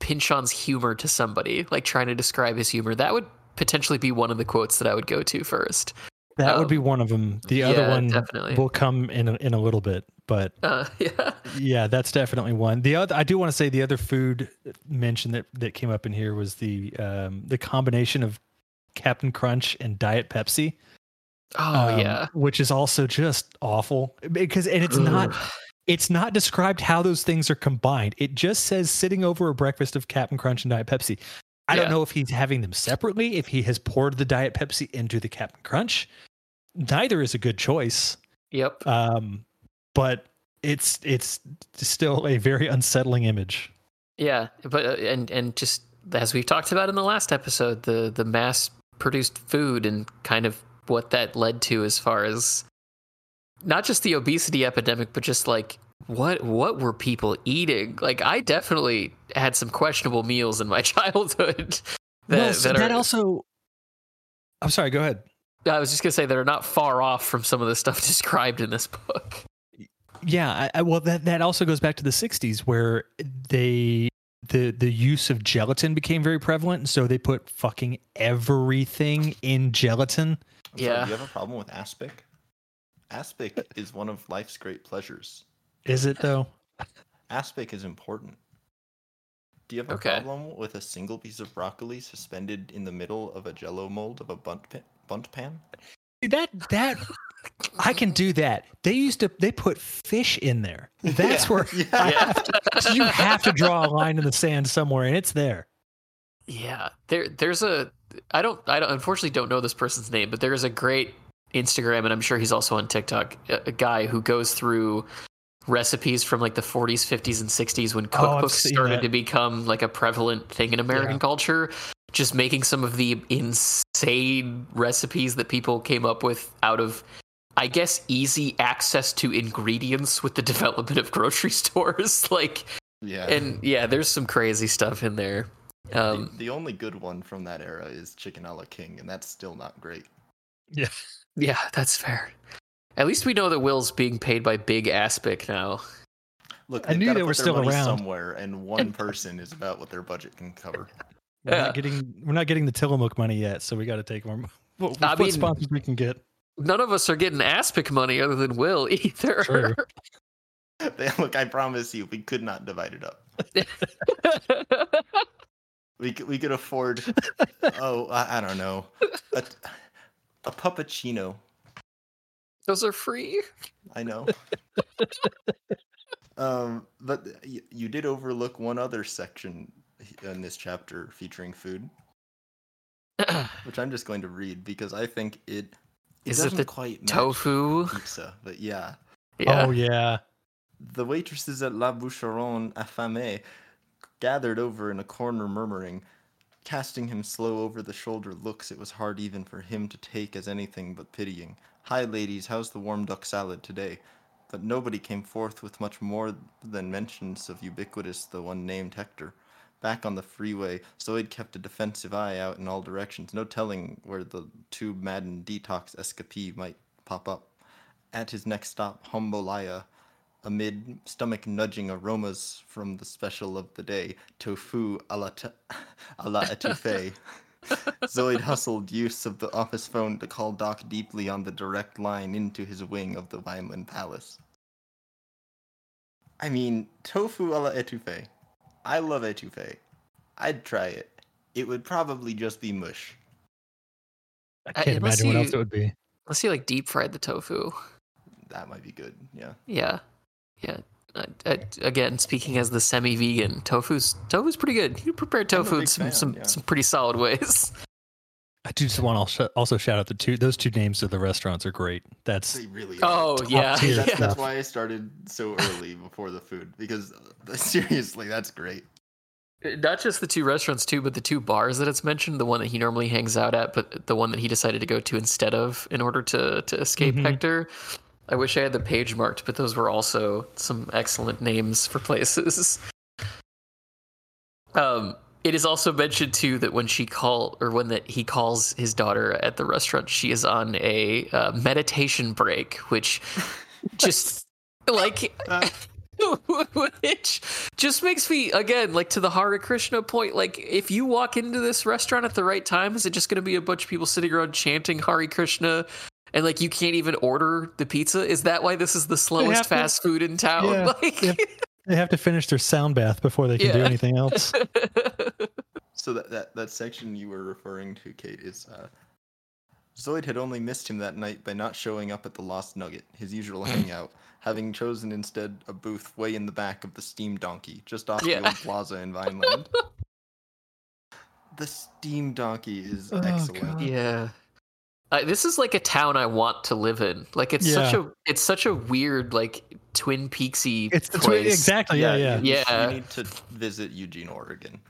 Pynchon's humor to somebody, like trying to describe his humor, that would potentially be one of the quotes that I would go to first. That would Um, be one of them. The other one definitely. will come in a, in a little bit, but Uh, yeah. yeah, that's definitely one. The other, I do want to say, the other food mention that that came up in here was the um, the combination of Captain Crunch and Diet Pepsi. Oh um, yeah. which is also just awful because and it's not it's not described how those things are combined. It just says sitting over a breakfast of Captain Crunch and Diet Pepsi. I Yeah. don't know if he's having them separately, if he has poured the Diet Pepsi into the Captain Crunch. Neither is a good choice. Yep. Um, but it's it's still a very unsettling image. Yeah, but uh, and and just as we've talked about in the last episode, the the mass produced food and kind of what that led to as far as not just the obesity epidemic, but just like what what were people eating? Like I definitely had some questionable meals in my childhood. That, well, so that, that are, also. I'm sorry. Go ahead. I was just gonna say they're not far off from some of the stuff described in this book. Yeah, I, I, well, that that also goes back to the '60s where they the the use of gelatin became very prevalent, and so they put fucking everything in gelatin. I'm sorry, Yeah. do you have a problem with aspic? Aspic is one of life's great pleasures. Is it though? Aspic is important. Do you have a Okay. problem with a single piece of broccoli suspended in the middle of a jello mold of a Bundt, pa- Bundt pan? That that I can do that. They used to they put fish in there. That's Yeah, where yeah. I Yeah. have to, you have to draw a line in the sand somewhere, and it's there. Yeah, there there's a I don't I don't unfortunately don't know this person's name, but there is a great Instagram and I'm sure he's also on TikTok. A, a guy who goes through recipes from like the 40s, 50s, and 60s when Oh, cookbooks seen started that. to become like a prevalent thing in American Yeah. culture. Just making some of the insane recipes that people came up with out of I guess easy access to ingredients with the development of grocery stores. like Yeah. and yeah, there's some crazy stuff in there. the, Um, the only good one from that era is Chicken a la King, and that's still not great. Yeah. Yeah, that's fair. At least we know that Will's being paid by Big Aspic now. Look, I knew they were still around. somewhere, and one person is about what their budget can cover. We're Yeah. not getting we're not getting the Tillamook money yet, so we got to take more what, I what mean- sponsors we can get. None of us are getting Aspic money other than Will either. True. Look, I promise you, we could not divide it up. We could, we could afford, oh, I, I don't know, a, a puppuccino. Those are free. I know. um, but y- you did overlook one other section in this chapter featuring food, which I'm just going to read because I think it, it Is it doesn't the quite Tofu. pizza, but yeah. Yeah. Oh yeah. The waitresses at La Boucheron affamée gathered over in a corner murmuring, casting him slow over the shoulder looks it was hard even for him to take as anything but pitying. Hi ladies, how's the warm duck salad today? But nobody came forth with much more than mentions of ubiquitous the one named Hector. Back on the freeway, Zoid kept a defensive eye out in all directions, no telling where the two maddened detox escapee might pop up. At his next stop, Humbolaya, amid stomach nudging aromas from the special of the day, tofu a la, t- a la etouffee. Zoid hustled use of the office phone to call Doc deeply on the direct line into his wing of the Vineland Palace. I mean, tofu a la etouffee. I love etouffee. I'd try it. It would probably just be mush. I Uh, can't unless imagine what else it would be. Let's see, like deep fried the tofu. That might be good. Yeah. Yeah, yeah. I, I, again, speaking as the semi-vegan, tofu's tofu's pretty good. You prepare tofu in some fan, some, yeah. some pretty solid ways. I do just want to also shout out the two those two names of the restaurants are great. That's They really are. Oh yeah, tier That's, yeah. that's why I started so early before the food because uh, seriously, that's great. Not just the two restaurants too, but the two bars that it's mentioned. The one that he normally hangs out at, but the one that he decided to go to instead of in order to to escape Mhm. Hector. I wish I had the page marked, but those were also some excellent names for places. Um, it is also mentioned too that when she call or when that he calls his daughter at the restaurant, she is on a uh, meditation break, which just like Uh, which just makes me again like to the Hare Krishna point. Like, if you walk into this restaurant at the right time, is it just going to be a bunch of people sitting around chanting Hare Krishna? And like you can't even order the pizza. Is that why this is the slowest fast food in town? Yeah, like, they have- they have to finish their sound bath before they can do anything else. so that, that that section you were referring to, Kate, is uh, Zoid had only missed him that night by not showing up at the Lost Nugget, his usual hangout, having chosen instead a booth way in the back of the Steam Donkey, just off Yeah. the old plaza in Vineland. the Steam Donkey is Oh, excellent. God. yeah. Uh, this is like a town I want to live in. Like it's such a it's such a weird like Twin Peaksy It's the place. twi- exactly yeah yeah. you- Yeah. You need to visit Eugene, Oregon.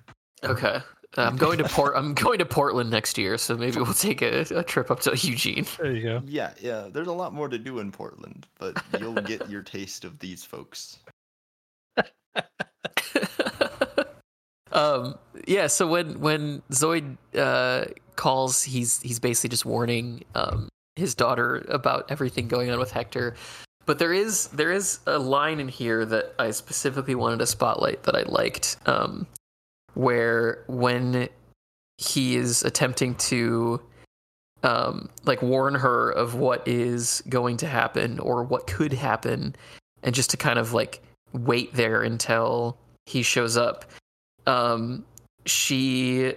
Okay. I'm going to Port. I'm going to Portland next year, so maybe we'll take a, a trip up to Eugene. There you go. Yeah, yeah. There's a lot more to do in Portland, but you'll get your taste of these folks. um. Yeah. So when when Zoid uh, calls, he's he's basically just warning um his daughter about everything going on with Hector. But there is there is a line in here that I specifically wanted to spotlight that I liked. Um, where when he is attempting to um like warn her of what is going to happen or what could happen and just to kind of like wait there until he shows up um she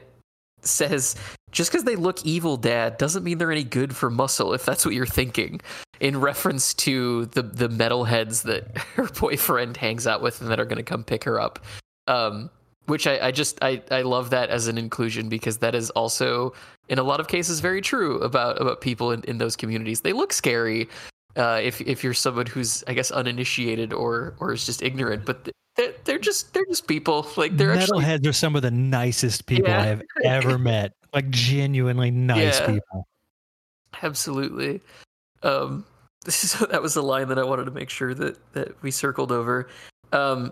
says just because they look evil dad doesn't mean they're any good for muscle if that's what you're thinking in reference to the the metalheads that her boyfriend hangs out with and that are going to come pick her up. Um which I, I just I, I love that as an inclusion because that is also in a lot of cases very true about about people in, in those communities. They look scary uh, if if you're someone who's I guess uninitiated or or is just ignorant but they're, they're just they're just people like they're actually Metalheads are some of the nicest people Yeah. I have ever met. Like genuinely nice Yeah. people. Absolutely. Um, this is that was the line that I wanted to make sure that that we circled over. Um,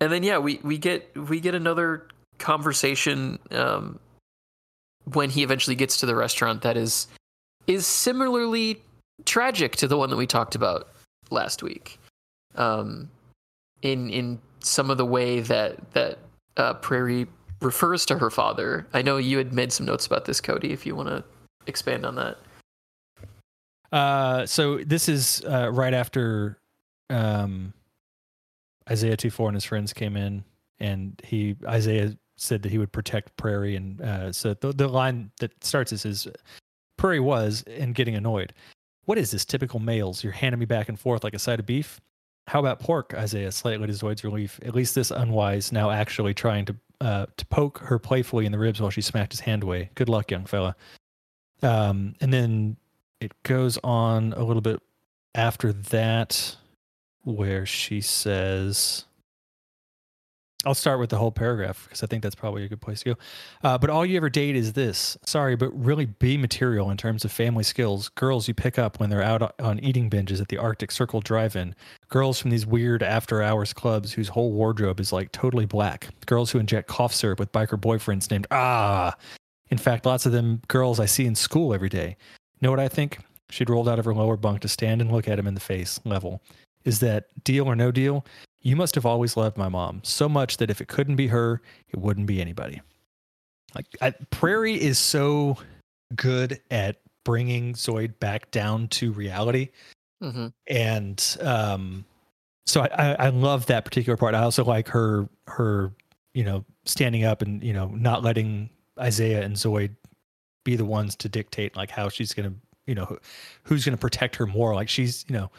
and then yeah, we we get we get another conversation um, when he eventually gets to the restaurant that is is similarly tragic to the one that we talked about last week. Um, in in some of the way that that uh, Prairie refers to her father. I know you had made some notes about this, Cody. If you want to expand on that. Uh, so this is uh, right after um, Isaiah two four and his friends came in, and he Isaiah said that he would protect Prairie, and uh, so the the line that starts this is Prairie was and getting annoyed. What is this typical males? You're handing me back and forth like a side of beef. How about pork? Isaiah slightly to Zoid's relief. At least this unwise now actually trying to uh, to poke her playfully in the ribs while she smacked his hand away. Good luck, young fella. Um, and then it goes on a little bit after that where she says I'll start with the whole paragraph because I think that's probably a good place to go. Uh, but all you ever date is this. Sorry, but really be material in terms of family skills. Girls you pick up when they're out on eating binges at the Arctic Circle drive-in. Girls from these weird after-hours clubs whose whole wardrobe is like totally black. Girls who inject cough syrup with biker boyfriends named Ah. In fact, lots of them girls I see in school every day. Know what I think? She'd rolled out of her lower bunk to stand and look at him in the face, level. is that deal or no deal, you must have always loved my mom so much that if it couldn't be her, it wouldn't be anybody. Like I, Prairie is so good at bringing Zoid back down to reality, Mm-hmm. and um, so I, I, I love that particular part. I also like her her you know standing up and you know not letting Isaiah and Zoid be the ones to dictate like how she's gonna you know who, who's gonna protect her more. Like she's you know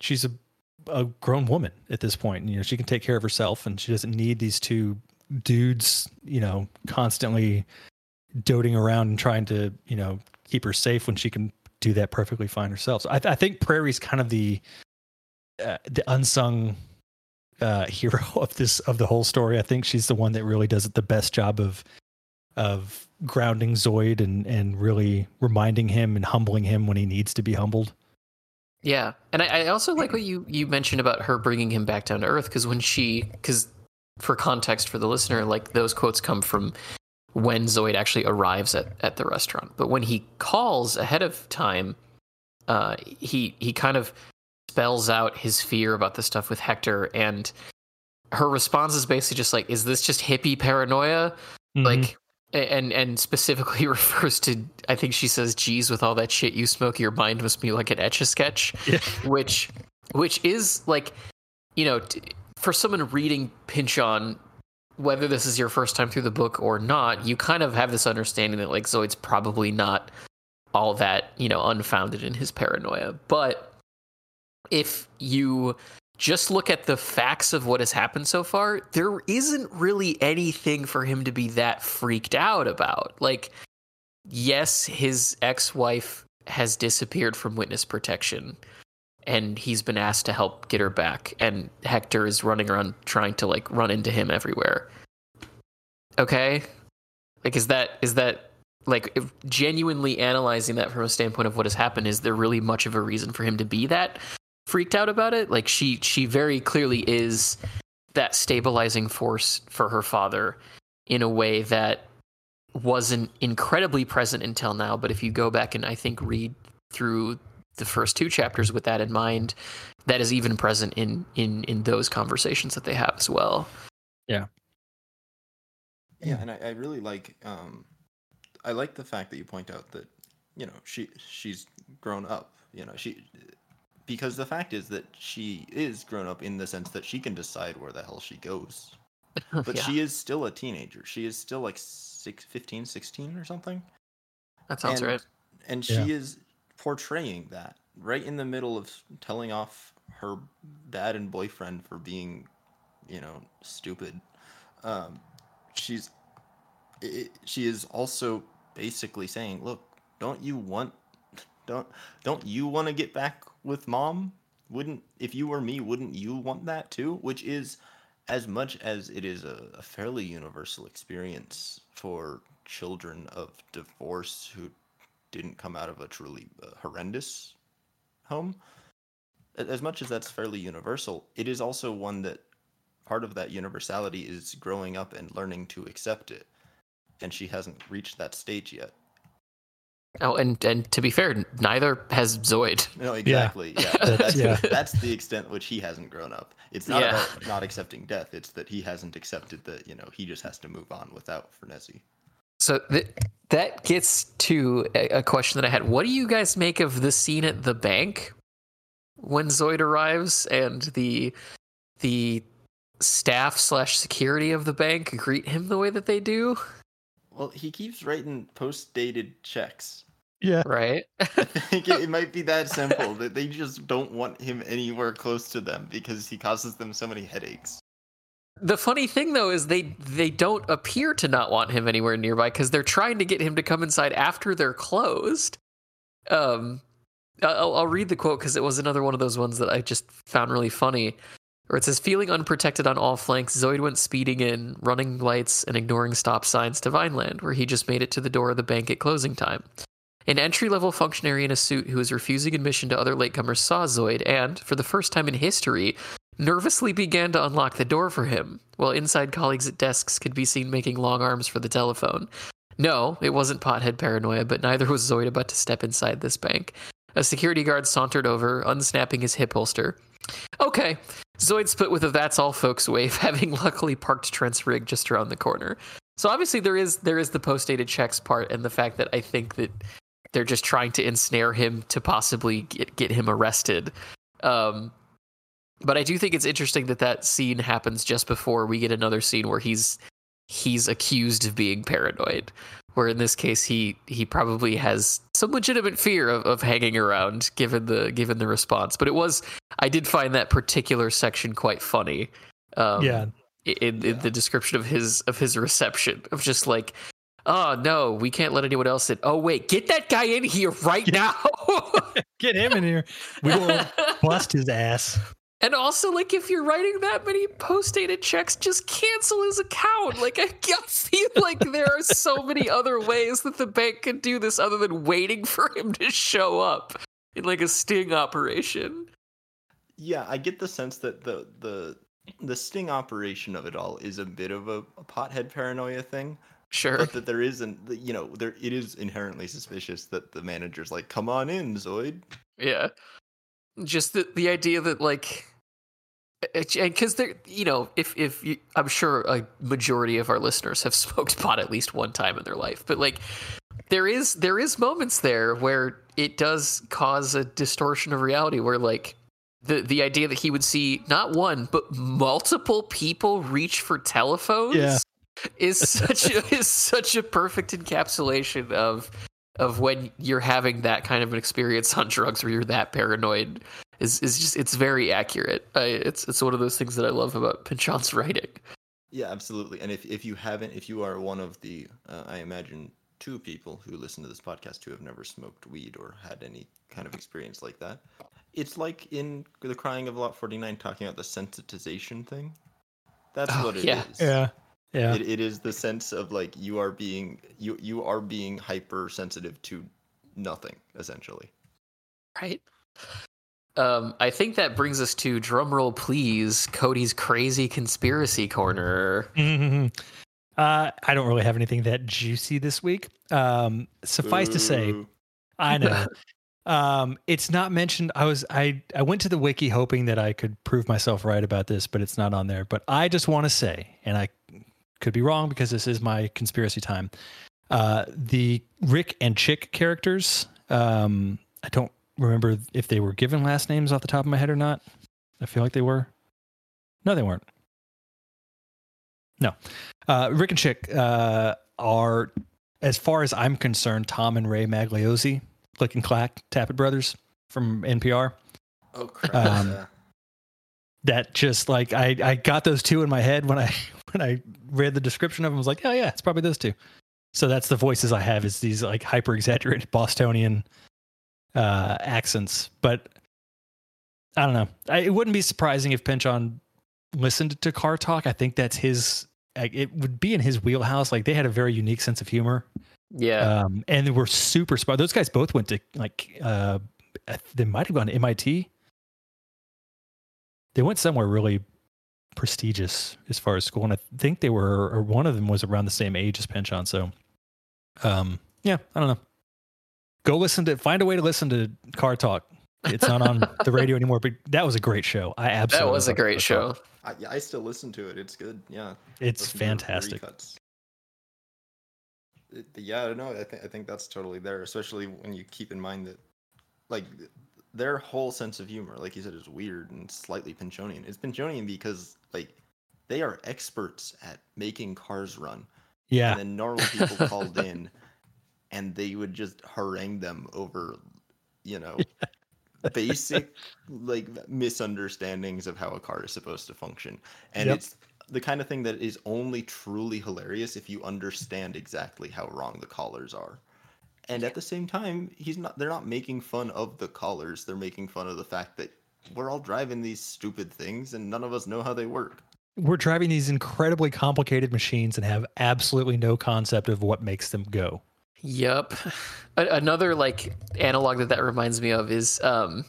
she's a a grown woman at this point. And, you know she can take care of herself and she doesn't need these two dudes you know constantly doting around and trying to you know keep her safe when she can do that perfectly fine herself. So I, th- I think Prairie's kind of the uh, the unsung uh, hero of this of the whole story. I think she's the one that really does it the best job of of grounding Zoid and and really reminding him and humbling him when he needs to be humbled. Yeah, and I, I also like what you you mentioned about her bringing him back down to earth because when she because for context for the listener, like those quotes come from when Zoid actually arrives at at the restaurant. But when he calls ahead of time, uh, he he kind of spells out his fear about the stuff with Hector, and her response is basically just like, "Is this just hippie paranoia?" Mhm. Like. And and specifically refers to I think she says, "Geez, with all that shit you smoke, your mind must be like an etch a sketch." Yeah. which which is like you know t- for someone reading Pynchon whether this is your first time through the book or not you kind of have this understanding that like zoid's probably not all that you know unfounded in his paranoia but if you just look at the facts of what has happened so far there isn't really anything for him to be that freaked out about. Like yes his ex-wife has disappeared from witness protection and he's been asked to help get her back and hector is running around trying to like run into him everywhere. Okay? Like is that is that like genuinely analyzing that from a standpoint of what has happened is there really much of a reason for him to be that freaked out about it. Like she she very clearly is that stabilizing force for her father in a way that wasn't incredibly present until now. But if you go back and i think read through the first two chapters with that in mind that is even present in in in those conversations that they have as well. Yeah, Yeah, and I, I really like um I like the fact that you point out that, you know, she she's grown up. You know, she because the fact is that she is grown up in the sense that she can decide where the hell she goes. But Yeah, she is still a teenager. She is still like six, 15, 16 or something. that sounds and, right And she Yeah. is portraying that right in the middle of telling off her dad and boyfriend for being, you know, stupid. Um, she's i she is also basically saying, "Look, don't you want don't don't you want to get back with mom? Wouldn't if you were me, wouldn't you want that too?" Which is as much as it is a, a fairly universal experience for children of divorce who didn't come out of a truly uh, horrendous home as much as that's fairly universal it is also one that part of that universality is growing up and learning to accept it and she hasn't reached that stage yet oh and and to be fair neither has zoid no exactly yeah, That's- That's, yeah. that's the extent which he hasn't grown up it's not Yeah. about not accepting death it's that he hasn't accepted that you know he just has to move on without Frenesi. So th- that gets to a, a question that I had. What do you guys make of the scene at the bank when Zoid arrives and the the staff slash security of the bank greet him the way that they do? well he keeps writing post-dated checks Yeah. Right? I think it, it might be that simple that they just don't want him anywhere close to them because he causes them so many headaches. The funny thing though is they they don't appear to not want him anywhere nearby because they're trying to get him to come inside after they're closed. Um, I'll, I'll read the quote because it was another one of those ones that I just found really funny. Where it says, "Feeling unprotected on all flanks, Zoid went speeding in, running lights and ignoring stop signs to Vineland, where he just made it to the door of the bank at closing time." An entry level functionary in a suit who was refusing admission to other latecomers saw Zoid and, for the first time in history, nervously began to unlock the door for him, while inside colleagues at desks could be seen making long arms for the telephone. No, it wasn't pothead paranoia, but neither was Zoid about to step inside this bank. A security guard sauntered over, unsnapping his hip holster. Okay. Zoid split with a that's all folks wave, having luckily parked Trent's rig just around the corner. So obviously there is there is the post dated checks part and the fact that I think that they're just trying to ensnare him to possibly get, get him arrested. Um, but I do think it's interesting that that scene happens just before we get another scene where he's he's accused of being paranoid. Where in this case he he probably has some legitimate fear of, of hanging around given the given the response. But it was I did find that particular section quite funny. Um, yeah. In, in the description of his of his reception of just like oh no we can't let anyone else in oh wait get that guy in here right now Get him in here. We will bust his ass. And also, like, if you're writing that many post-dated checks, just cancel his account. Like, I feel like there are so many other ways that the bank could do this other than waiting for him to show up in like a sting operation. Yeah, I get the sense that the the the sting operation of it all is a bit of a, a pothead paranoia thing. Sure. But that there isn't, you know, there it is inherently suspicious that the manager's like, "Come on in, Zoid." Yeah. Just the the idea that like because they're you know if if you, i'm sure a majority of our listeners have smoked pot at least one time in their life but like there is there is moments there where it does cause a distortion of reality where like the the idea that he would see not one but multiple people reach for telephones Yeah. Is such a is such a perfect encapsulation of of when you're having that kind of an experience on drugs where you're that paranoid is is just it's very accurate. I, it's it's one of those things that I love about Pynchon's writing. Yeah, absolutely. And if if you haven't, if you are one of the, uh, I imagine two people who listen to this podcast who have never smoked weed or had any kind of experience like that, it's like in the crying of lot 49 talking about the sensitization thing. That's Oh, what it is. yeah. Yeah. Yeah. It, it is the sense of like you are being you you are being hypersensitive to nothing essentially. Right. Um, I think that brings us to drumroll, please. Cody's crazy conspiracy corner. Uh, I don't really have anything that juicy this week. Um, suffice to say, I know. um, it's not mentioned. I was I I went to the wiki hoping that I could prove myself right about this, but it's not on there. But I just want to say, and I could be wrong because this is my conspiracy time. Uh, the Rick and Chick characters. Um, I don't remember if they were given last names off the top of my head or not. I feel like they were. No, they weren't. No, uh, Rick and Chick uh, are, as far as I'm concerned, Tom and Ray Magliozzi, Click and Clack, Tappet Brothers from NPR. Oh crap. Um. That just like I, I got those two in my head when I when I read the description of them. I was like, oh yeah, it's probably those two. So that's the voices I have is these like hyper exaggerated Bostonian uh, accents. But I don't know. I, it wouldn't be surprising if Pynchon listened to Car Talk. I think that's his. It would be in his wheelhouse. Like they had a very unique sense of humor. Yeah. um, and they were super smart. Those guys both went to like uh, they might have gone to MIT. They went somewhere really prestigious as far as school, and I think they were, or one of them was around the same age as Pynchon. So, um, yeah, I don't know. Go listen to, find a way to listen to Car Talk. It's not on the radio anymore, but that was a great show. I absolutely that was a great show. I, I still listen to it. It's good. Yeah. It's listen to the fantastic. recuts. It- yeah, no, I think I think that's totally there, especially when you keep in mind that, like, their whole sense of humor, like you said, is weird and slightly Pynchonian. It's Pynchonian because like they are experts at making cars run, Yeah, and then normal people called in, and they would just harangue them over, you know, basic like misunderstandings of how a car is supposed to function, and Yep. it's the kind of thing that is only truly hilarious if you understand exactly how wrong the callers are. And at the same time, he's not they're not making fun of the callers. They're making fun of the fact that we're all driving these stupid things and none of us know how they work. we're driving these incredibly complicated machines and have absolutely no concept of what makes them go. Yep. A- another like analog that that reminds me of is um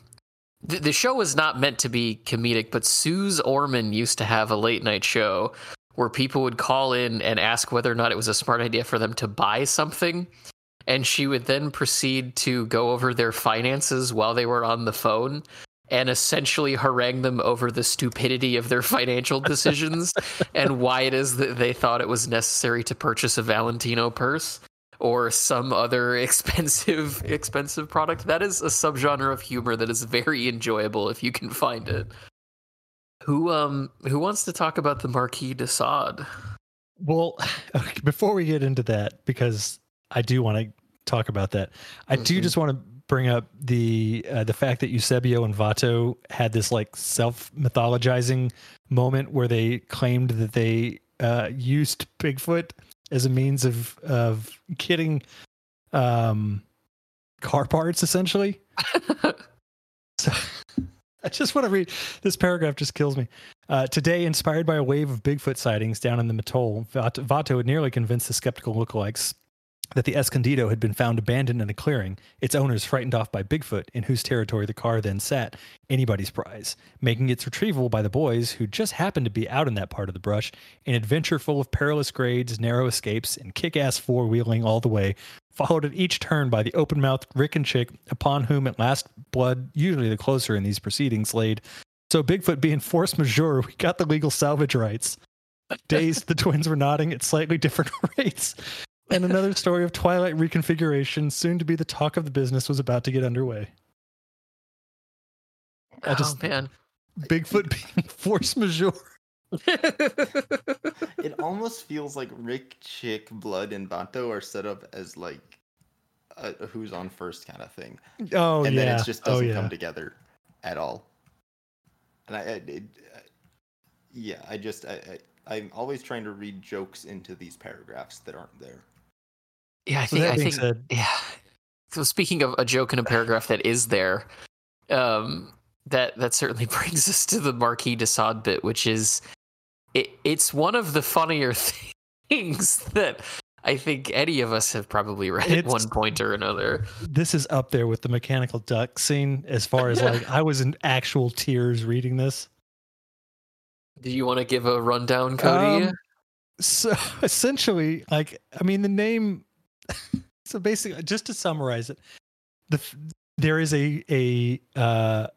the, the show was not meant to be comedic, but Suze Orman used to have a late night show where people would call in and ask whether or not it was a smart idea for them to buy something. And she would then proceed to go over their finances while they were on the phone. and essentially harangue them over the stupidity of their financial decisions and why it is that they thought it was necessary to purchase a Valentino purse or some other expensive expensive product. That is a subgenre of humor that is very enjoyable if you can find it. Who um who wants to talk about the Marquis de Sade? Well, before we get into that, because I do want to talk about that, I do Mhm. just want to bring up the uh, the fact that Eusebio and Vato had this like self mythologizing moment where they claimed that they uh, used Bigfoot as a means of of getting um, car parts, essentially. So I just want to read this paragraph. Just kills me. Uh, today, inspired by a wave of Bigfoot sightings down in the Vato, Vato had nearly convinced the skeptical lookalikes that the Escondido had been found abandoned in a clearing, its owners frightened off by Bigfoot, in whose territory the car then sat, anybody's prize, making its retrieval by the boys who just happened to be out in that part of the brush, an adventure full of perilous grades, narrow escapes, and kick ass four wheeling all the way, followed at each turn by the open mouthed Rick and Chick, upon whom at last blood, usually the closer in these proceedings, laid. So Bigfoot being force majeure, we got the legal salvage rights. Dazed, the twins were nodding at slightly different rates. And another story of Twilight reconfiguration, soon to be the talk of the business, was about to get underway. I just- oh man. Bigfoot being force majeure. It almost feels like Rick, Chick, Blood, and Vato are set up as like a, a who's on first kind of thing, Oh and yeah. then it just oh doesn't yeah. come together at all. And I, I it, I- yeah, I just I, I I'm always trying to read jokes into these paragraphs that aren't there. Yeah, I think that I think said- yeah. So speaking of a joke in a paragraph that is there, um, that that certainly brings us to the Marquis de Sade bit, which is it, it's one of the funnier things that I think any of us have probably read at one point or another. This is up there with the mechanical duck scene as far as like I was in actual tears reading this. Do you want to give a rundown, Cody? Um, so essentially, like I mean, the name. so basically, just to summarize it, the there is a a uh,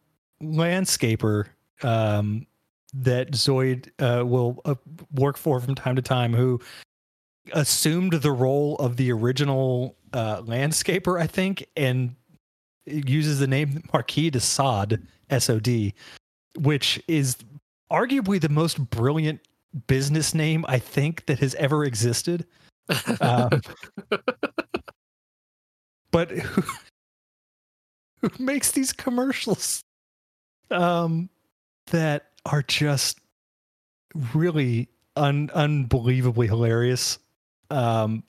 landscaper um, that Zoid uh, will uh, work for from time to time who assumed the role of the original uh, landscaper, I think, and uses the name Marquis de Sade, S O D, which is arguably the most brilliant business name I think that has ever existed. Um, but who, who makes these commercials um, that are just really un- unbelievably hilarious? Um,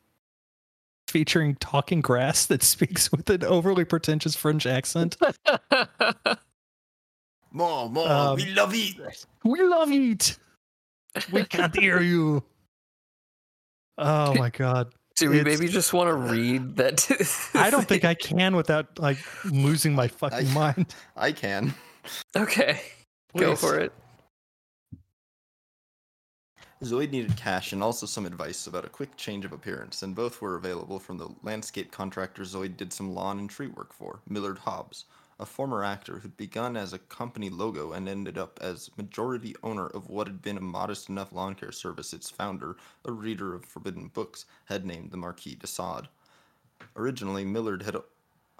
featuring talking grass that speaks with an overly pretentious French accent. More, more, Um, we love it. We love it. We can't hear you. Oh my god. Do we It's- maybe just want to read that? I don't think I can without like losing my fucking I- mind. I can. Okay, go for it. Zoid needed cash and also some advice about a quick change of appearance, and both were available from the landscape contractor Zoid did some lawn and tree work for, Millard Hobbs, a former actor who'd begun as a company logo and ended up as majority owner of what had been a modest enough lawn care service its founder, a reader of forbidden books, had named the Marquis de Sade. Originally, Millard had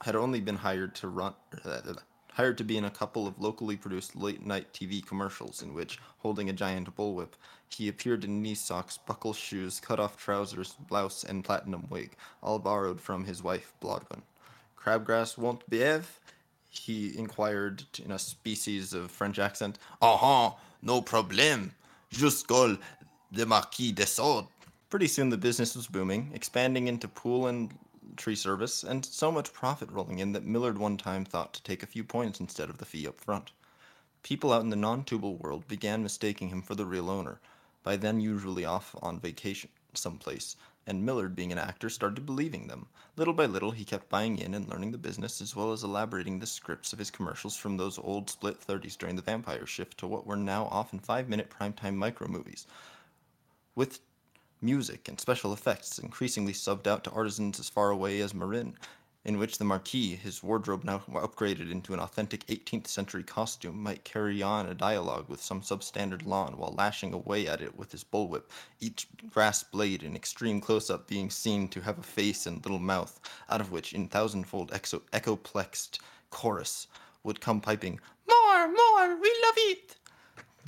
had only been hired to run hired to be in a couple of locally produced late night TV commercials in which, holding a giant bullwhip, he appeared in knee socks, buckle shoes, cut off trousers, blouse, and platinum wig, all borrowed from his wife, Blodwen. Crabgrass won't behave? He inquired in a species of French accent. Ah uh no problem. Just call the Marquis de Sade. Pretty soon the business was booming, expanding into pool and tree service, and so much profit rolling in that Millard one time thought to take a few points instead of the fee up front. People out in the non tubal world began mistaking him for the real owner, by then usually off on vacation someplace, and Millard, being an actor, started believing them. Little by little, he kept buying in and learning the business, as well as elaborating the scripts of his commercials from those old split 30s during the vampire shift to what were now often five minute primetime micro movies. With music and special effects increasingly subbed out to artisans as far away as Marin, in which the Marquis, his wardrobe now upgraded into an authentic 18th century costume, might carry on a dialogue with some substandard lawn while lashing away at it with his bullwhip, each grass blade in extreme close up being seen to have a face and little mouth, out of which, in thousandfold exo- echoplexed chorus, would come piping, More, more, we love it!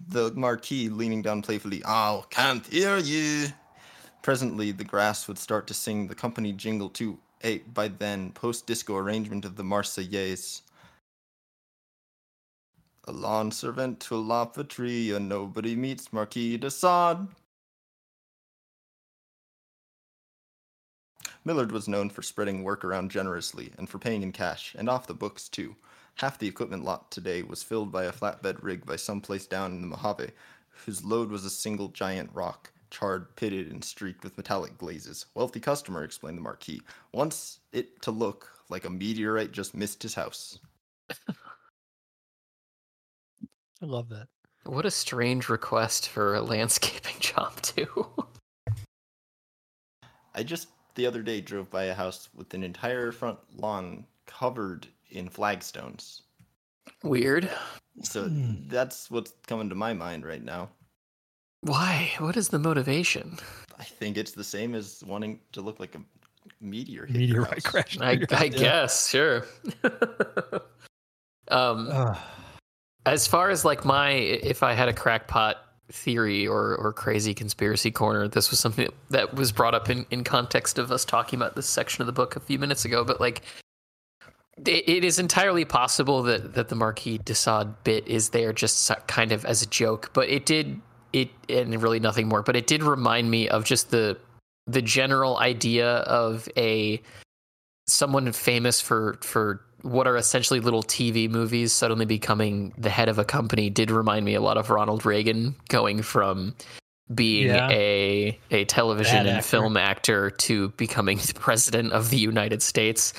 The Marquis leaning down playfully, Oh, can't hear you! Presently, the grass would start to sing the company jingle to a by then post disco arrangement of the Marseillaise. A lawn servant to a tree, and nobody meets Marquis de Sade. Millard was known for spreading work around generously and for paying in cash, and off the books too. Half the equipment lot today was filled by a flatbed rig by some place down in the Mojave, whose load was a single giant rock charred, pitted, and streaked with metallic glazes. Wealthy customer, explained the Marquis. Wants it to look like a meteorite just missed his house. I love that. What a strange request for a landscaping job, too. I just the other day drove by a house with an entire front lawn covered in flagstones. Weird. So Hmm. that's what's coming to my mind right now. Why? What is the motivation? I think it's the same as wanting to look like a meteor. hit Meteorite crash. I, I guess, sure. um, Uh, as far as like my, if I had a crackpot theory or or crazy conspiracy corner, this was something that was brought up in in context of us talking about this section of the book a few minutes ago. But like, it, it is entirely possible that that the Marquis de Sade bit is there just kind of as a joke, but it did it and really nothing more. But it did remind me of just the the general idea of a someone famous for for what are essentially little TV movies suddenly becoming the head of a company did remind me a lot of Ronald Reagan going from being Yeah. a a television Bad and actor. film actor to becoming the president of the United States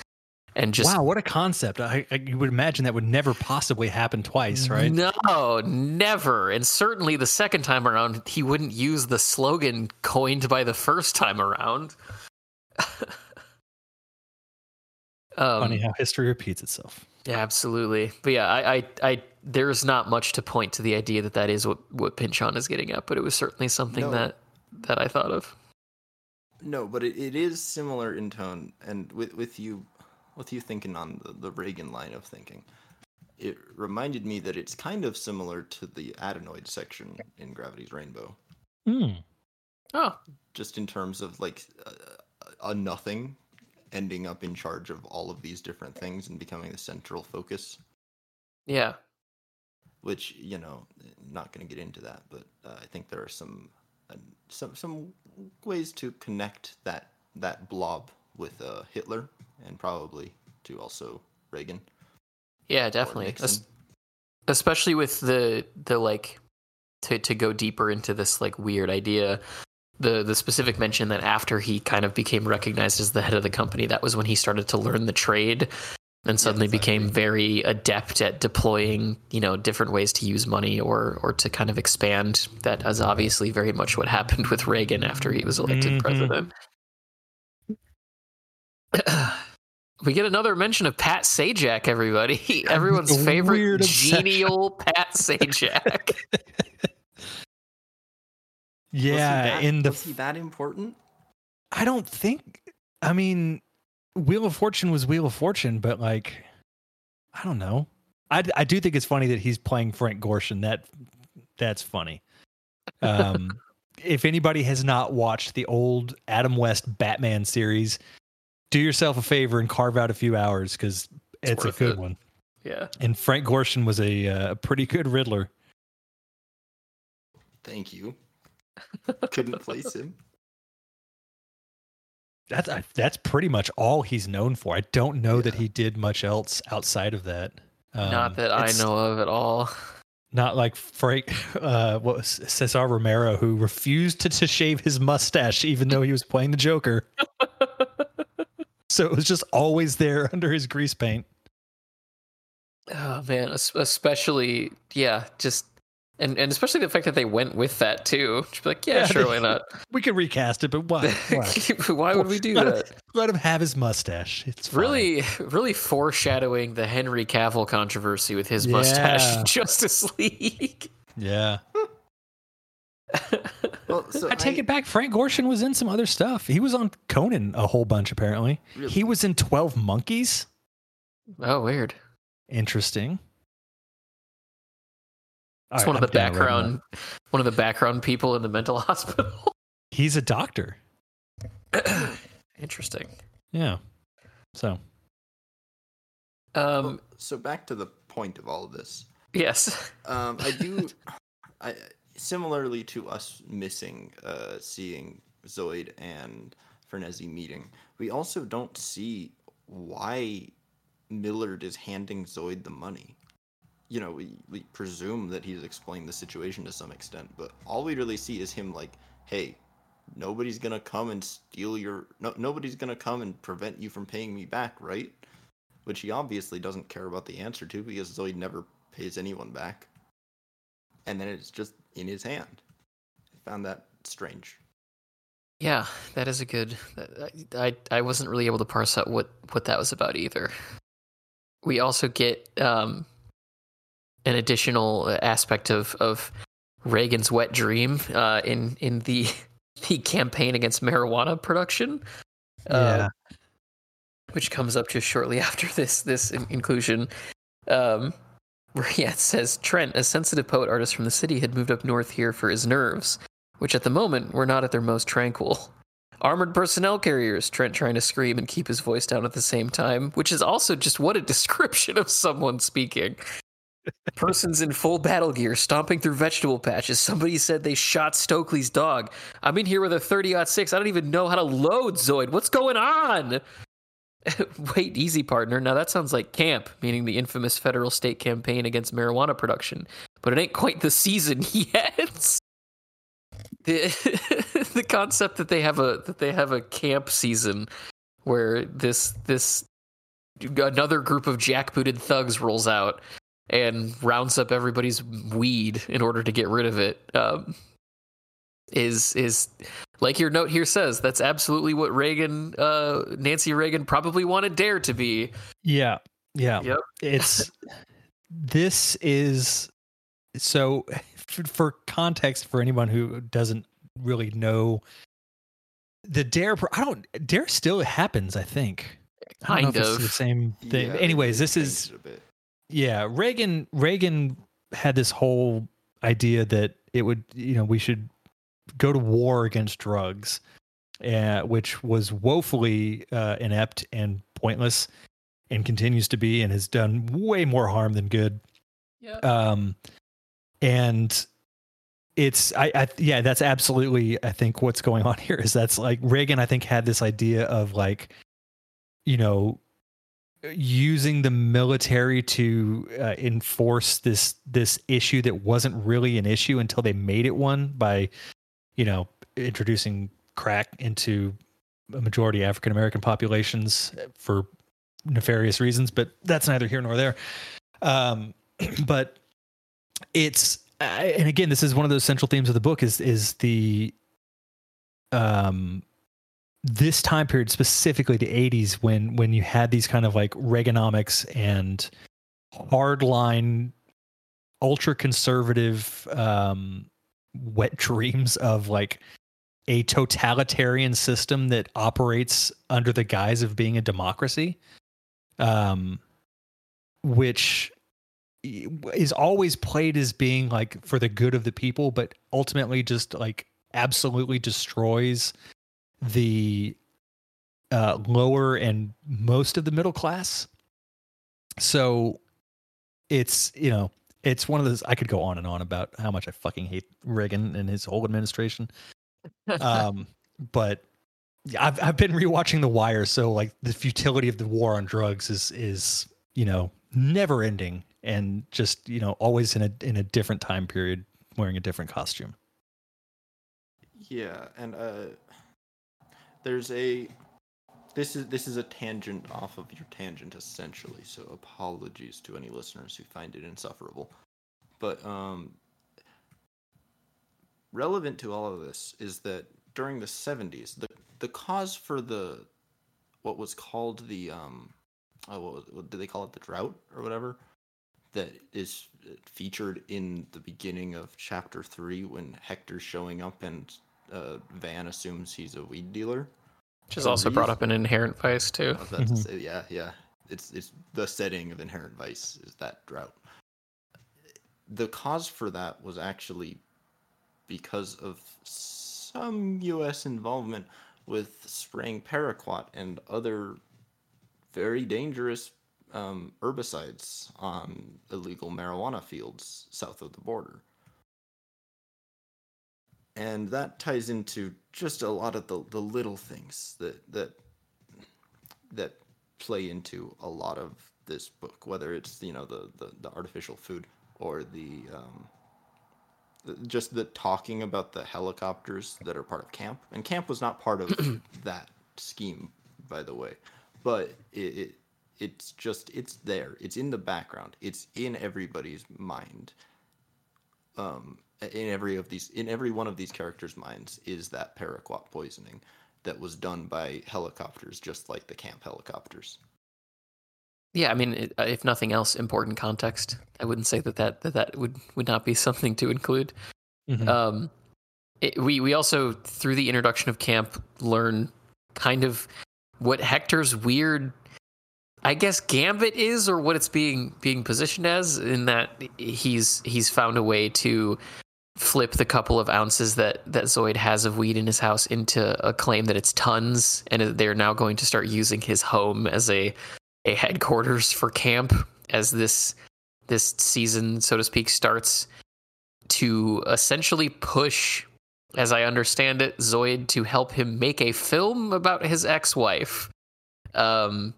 and just wow, what a concept! I, I you would imagine that would never possibly happen twice, right? No, never. And certainly the second time around, he wouldn't use the slogan coined by the first time around. um, Funny how history repeats itself. Yeah, absolutely. But yeah, I, I, I, there's not much to point to the idea that that is what what Pynchon is getting at, but it was certainly something No. that that I thought of. No, but it, it is similar in tone, and with with you, with you thinking on the, the Reagan line of thinking, it reminded me that it's kind of similar to the adenoid section in Gravity's Rainbow, Hmm. Oh, just in terms of like a, a nothing ending up in charge of all of these different things and becoming the central focus. yeah, Which you know, not going to get into that, but uh, I think there are some uh, some some ways to connect that that blob with uh, Hitler and probably to also Reagan. yeah, definitely. Es- especially with the the like to to go deeper into this like weird idea the the specific mention that after he kind of became recognized as the head of the company that was when he started to learn the trade and suddenly became exactly. very adept at deploying you know different ways to use money or or to kind of expand that is obviously very much what happened with Reagan after he was elected Mhm. president we get another mention of Pat Sajak everybody everyone's favorite genial Pat Sajak Was Yeah, that- in the was he that important? I don't think. I mean, Wheel of Fortune was Wheel of Fortune, but like, I don't know. I, I do think it's funny that he's playing Frank Gorshin. That that's funny. Um, if anybody has not watched the old Adam West Batman series, do yourself a favor and carve out a few hours because It's it's, a good it. one. yeah And Frank Gorshin was a uh, pretty good Riddler. Thank you. Couldn't place him. That's I- that's pretty much all he's known for. I don't know that he did much else outside of that. Um, not that I know of at all Not like Frank, uh, what was Cesar Romero, who refused to, to shave his mustache even though he was playing the Joker. so it was just always there under his grease paint. Oh man, especially yeah, just And and especially the fact that they went with that too. Just be like, yeah, Yeah, sure, they- why not? We could recast it, but why? why? why would we do let that? Him, let him have his mustache. It's fine. Really, really foreshadowing the Henry Cavill controversy with his mustache Yeah. in Justice League. Yeah. Well, so I take it back. Frank Gorshin was in some other stuff. He was on Conan a whole bunch, apparently. Really? He was in 12 Monkeys. oh, weird. Interesting. It's All one of the I'm gonna let him background, one of the background people in the mental hospital. He's a doctor. Interesting. Yeah. So, Um, Well, so back to the point of all of this. yes. Um, I do. I similarly to us missing uh, seeing Zoid and Frenesi meeting, we also don't see why Millard is handing Zoid the money. You know, we, we presume that he's explained the situation to some extent, but all we really see is him like, "Hey, nobody's gonna come and steal your. No, nobody's gonna come and prevent you from paying me back, right?" Which he obviously doesn't care about the answer to because Zoid never pays anyone back. And then it's just in his hand. I found that strange. Yeah, that is a good. I I wasn't really able to parse out what what that was about either. We also get um, an additional aspect of of Reagan's wet dream uh, in in the the campaign against marijuana production. uh, which comes up just shortly after this this in- inclusion. Um, where yeah, says Trent, a sensitive poet artist from the city, had moved up north here for his nerves, which at the moment were not at their most tranquil. Armored personnel carriers, Trent trying to scream and keep his voice down at the same time, which is also just what a description of someone speaking. Persons in full battle gear stomping through vegetable patches. Somebody said they shot Stokely's dog. I'm in here with a 30 6. I don't even know how to load Zoid. What's going on? Wait, easy, partner. Now that sounds like camp, meaning the infamous federal state campaign against marijuana production. But it ain't quite the season yet. The the concept that they have a that they have a camp season where this this another group of jackbooted thugs rolls out and rounds up everybody's weed in order to get rid of it um, is is like your note here says that's absolutely what Reagan uh, Nancy Reagan probably wanted Dare to be. Yeah. Yeah. Yep. It's this is so for, for context for anyone who doesn't really know the dare pro- I don't dare still happens I think I don't know Kind if it's of. the same thing Yeah, anyways this is changed it a bit. yeah Reagan Reagan had this whole idea that it would you know we should go to war against drugs uh, which was woefully uh, inept and pointless and continues to be and has done way more harm than good Yeah. um and it's I, I yeah that's absolutely i think what's going on here is that's like reagan i think had this idea of like you know using the military to uh, enforce this this issue that wasn't really an issue until they made it one by you know introducing crack into a majority african american populations for nefarious reasons but that's neither here nor there. Um but it's I- and again this is one of those central themes of the book is is the um this time period specifically the 80s when when you had these kind of like reaganomics and hardline ultra conservative um wet dreams of like a totalitarian system that operates under the guise of being a democracy um which is always played as being like for the good of the people but ultimately just like absolutely destroys the uh, lower and most of the middle class. So it's you know it's one of those i could go on and on about how much i fucking hate reagan and his whole administration um but yeah, I've I've been rewatching The Wire, so like the futility of the war on drugs is is you know never ending, and just you know always in a in a different time period, wearing a different costume. Yeah, and uh, there's a this is this is a tangent off of your tangent essentially. So apologies to any listeners who find it insufferable. But um, relevant to all of this is that during the 70s, the the cause for the what was called the um oh what, was, what did they call it the drought or whatever that is featured in the beginning of chapter 3 when Hector's showing up and uh, Van assumes he's a weed dealer. Which is also brought up in Inherent Vice too. I was about to say, yeah, yeah. It's it's the setting of Inherent Vice is that drought. The cause for that was actually because of some U.S. involvement with spraying paraquat and other very dangerous um, herbicides on illegal marijuana fields south of the border. And that ties into just a lot of the, the little things that that that play into a lot of this book, whether it's you know the the, the artificial food or the um, just the talking about the helicopters that are part of camp. And camp was not part of that scheme, by the way, but it, it it's just it's there. It's in the background. It's in everybody's mind. Um, in every of these, in every one of these characters' minds, is that paraquat poisoning that was done by helicopters, just like the camp helicopters. Yeah, I mean, it, uh, if nothing else, important context. I wouldn't say that that that, that would would not be something to include. Mhm. Um, it, we we also through the introduction of camp learn kind of what Hector's weird, I guess, gambit is, or what it's being being positioned as. In that he's he's found a way to flip the couple of ounces that that Zoid has of weed in his house into a claim that it's tons, and they're now going to start using his home as a a headquarters for camp as this this season, so to speak, starts to essentially push, as I understand it, Zoid to help him make a film about his ex-wife. Um,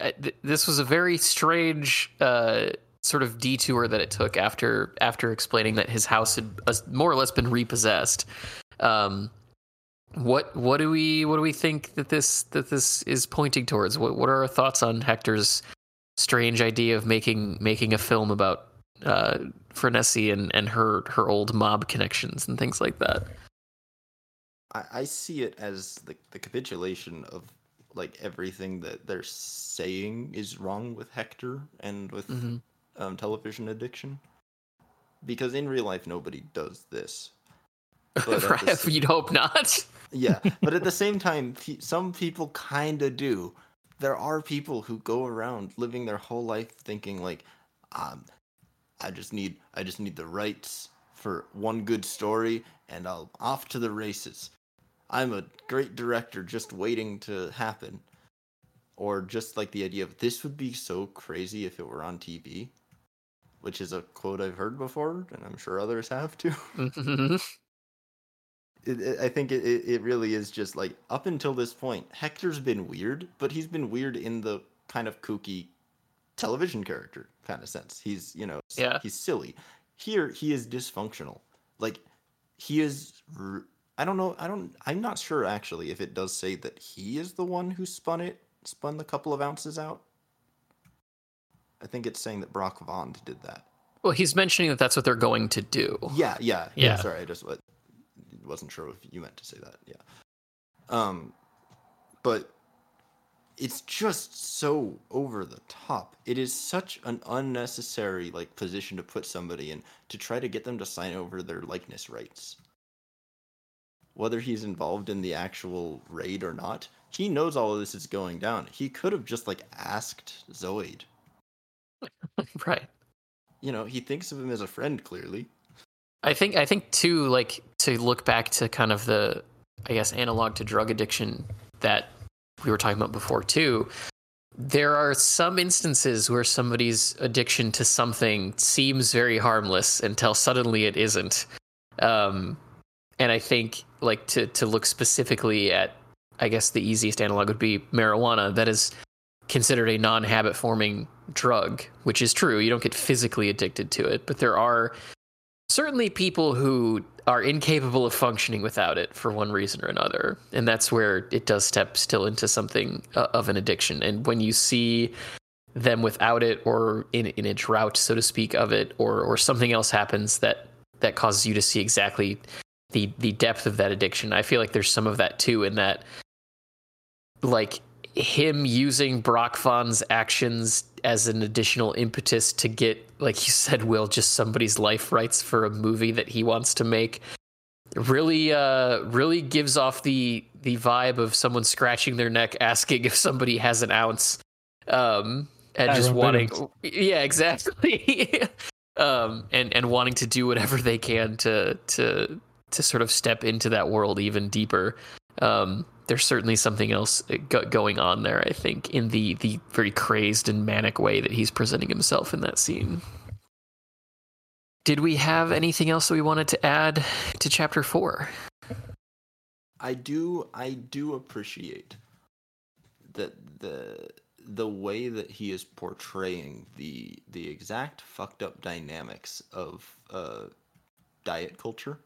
th- this was a very strange uh, sort of detour that it took after after explaining that his house had uh, more or less been repossessed. Um, what what do we what do we think that this that this is pointing towards? What what are our thoughts on Hector's strange idea of making making a film about uh Frenesi and and her her old mob connections and things like that? I, I see it as the, the capitulation of like everything that they're saying is wrong with Hector and with Mhm. Um, television addiction. Because in real life, nobody does this. But right, s- you'd hope not. yeah, but at the same time, pe- some people kind of do. There are people who go around living their whole life thinking like, um, I just need, I just need the rights for one good story, and I'll off to the races. I'm a great director, just waiting to happen. Or just like the idea of this would be so crazy if it were on TV, which is a quote I've heard before, and I'm sure others have too. Mhm. it, it, I think it, it really is just like up until this point, Hector's been weird, but he's been weird in the kind of kooky television character kind of sense. He's you know Yeah. he's silly. Here he is dysfunctional. Like he is. r- I don't know. I don't. I'm not sure actually if it does say that he is the one who spun it, spun the couple of ounces out. I think it's saying that Brock Vond did that. well, he's mentioning that that's what they're going to do. Yeah, yeah, Yeah. yeah. Sorry, I just wa- wasn't sure if you meant to say that. Yeah. Um, but it's just so over the top. It is such an unnecessary like position to put somebody in to try to get them to sign over their likeness rights. Whether he's involved in the actual raid or not, he knows all of this is going down. He could have just like asked Zoid. right. You know, he thinks of him as a friend clearly. I think I think too, like to look back to kind of the I guess analog to drug addiction that we were talking about before too. There are some instances where somebody's addiction to something seems very harmless until suddenly it isn't. Um, and I think like to to look specifically at I guess the easiest analog would be marijuana that is considered a non-habit forming drug, which is true. You don't get physically addicted to it, but there are certainly people who are incapable of functioning without it for one reason or another and that's where it does step still into something uh, of an addiction and when you see them without it or in, in a drought so to speak of it or or something else happens that that causes you to see exactly the the depth of that addiction. I feel like there's some of that too in that like him using Brock Vond's actions as an additional impetus to get, like you said, Will, just somebody's life rights for a movie that he wants to make. Really uh really gives off the the vibe of someone scratching their neck asking if somebody has an ounce um and Tyrone just wanting Bibbins. yeah exactly. Um and and wanting to do whatever they can to to to sort of step into that world even deeper. Um there's certainly something else going on there i think in the the very crazed and manic way that he's presenting himself in that scene did we have anything else that we wanted to add to chapter 4 I do I do appreciate that the the way that he is portraying the the exact fucked up dynamics of uh diet culture.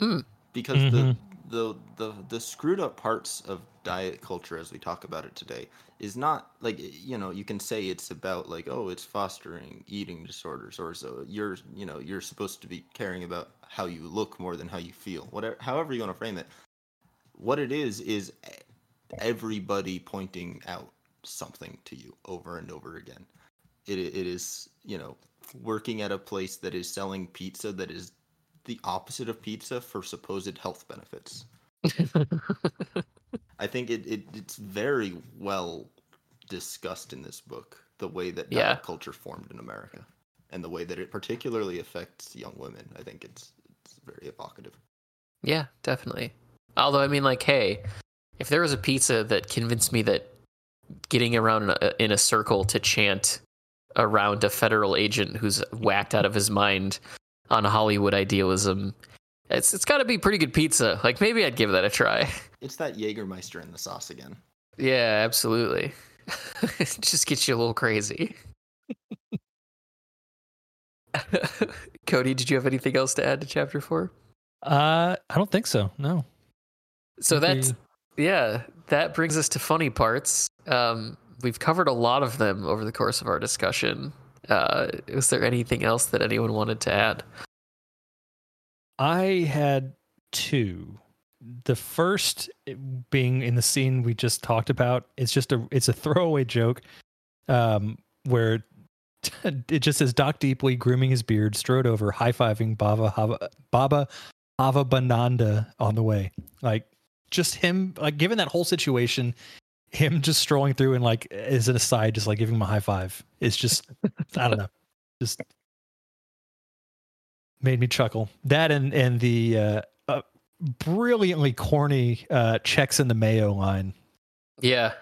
Mm. Because Mhm. the, the the the screwed up parts of diet culture as we talk about it today is not like you know you can say it's about like oh it's fostering eating disorders or so you're you know you're supposed to be caring about how you look more than how you feel whatever however you want to frame it. What it is is everybody pointing out something to you over and over again. It, it is you know working at a place that is selling pizza that is the opposite of pizza for supposed health benefits I think it, it it's very well discussed in this book the way that diet Yeah. culture formed in America and the way that it particularly affects young women. I think it's it's very evocative. Yeah, definitely. Although, I mean, like, hey, if there was a pizza that convinced me that getting around in a, in a circle to chant around a federal agent who's whacked out of his mind on Hollywood idealism, it's it's got to be pretty good pizza. Like, maybe I'd give that a try. It's that Jägermeister in the sauce again. Yeah, absolutely. It just gets you a little crazy. Cody, did you have anything else to add to chapter four? Uh, I don't think so. No. So Think that's yeah, that brings us to funny parts. Um, we've covered a lot of them over the course of our discussion. Uh, is there anything else that anyone wanted to add? I had two. The first being in the scene we just talked about. It's just a it's a throwaway joke, um, where it just says Doc Deeply grooming his beard, strode over, high fiving Baba Hava, Baba Hava Bananda on the way. Like just him, like given that whole situation, him just strolling through and like as an aside, just like giving him a high five. It's just I don't know, just made me chuckle. That and and the uh, uh, brilliantly corny uh, checks in the mayo line. Yeah,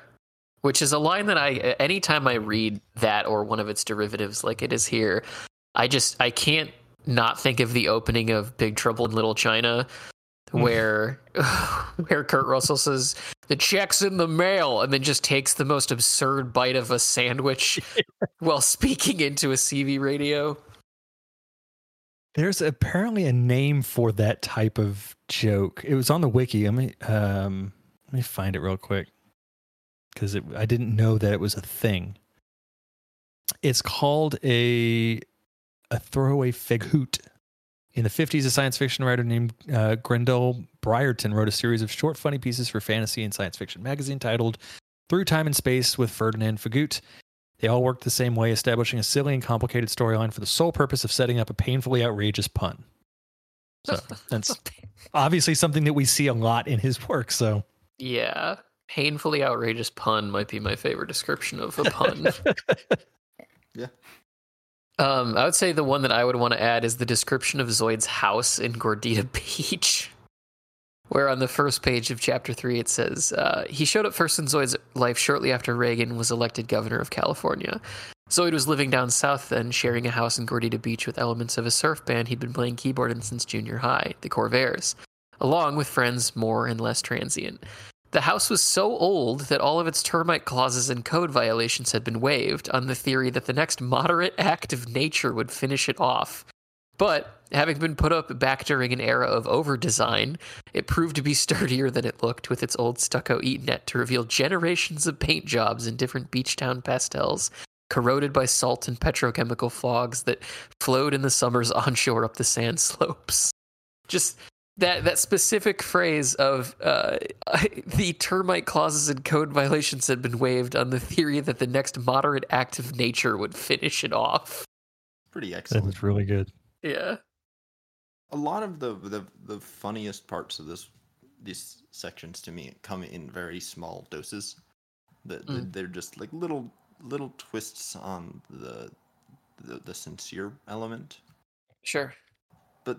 which is a line that I anytime I read that or one of its derivatives, like it is here, I just I can't not think of the opening of Big Trouble in Little China, where where Kurt Russell says the check's in the mail, and then just takes the most absurd bite of a sandwich while speaking into a CB radio. There's apparently a name for that type of joke. It was on the wiki. Let me um, let me find it real quick because I didn't know that it was a thing. It's called a a throwaway Feghoot. In the 50s, a science fiction writer named uh, Grendel Briarton wrote a series of short, funny pieces for fantasy and science fiction magazine titled Through Time and Space with Ferdinand Feghoot. They all worked the same way, establishing a silly and complicated storyline for the sole purpose of setting up a painfully outrageous pun. So that's obviously something that we see a lot in his work. So yeah, painfully outrageous pun might be my favorite description of a pun. Yeah. Um, I would say the one that I would want to add is the description of Zoid's house in Gordita Beach, where on the first page of chapter three it says uh, he showed up first in Zoid's life shortly after Reagan was elected governor of California. Zoid was living down south then, sharing a house in Gordita Beach with elements of a surf band he'd been playing keyboard in since junior high, the Corvairs, along with friends more and less transient. The house was so old that all of its termite clauses and code violations had been waived on the theory that the next moderate act of nature would finish it off. But having been put up back during an era of over design, it proved to be sturdier than it looked with its old stucco eat net to reveal generations of paint jobs in different beach town pastels corroded by salt and petrochemical fogs that flowed in the summers onshore up the sand slopes. Just that that specific phrase of uh, the termite clauses and code violations had been waived on the theory that the next moderate act of nature would finish it off. Pretty That excellent. is really good. Yeah. a lot of the, the the funniest parts of this these sections to me come in very small doses. That that Mm. they're just like little little twists on the, the the sincere element. Sure. But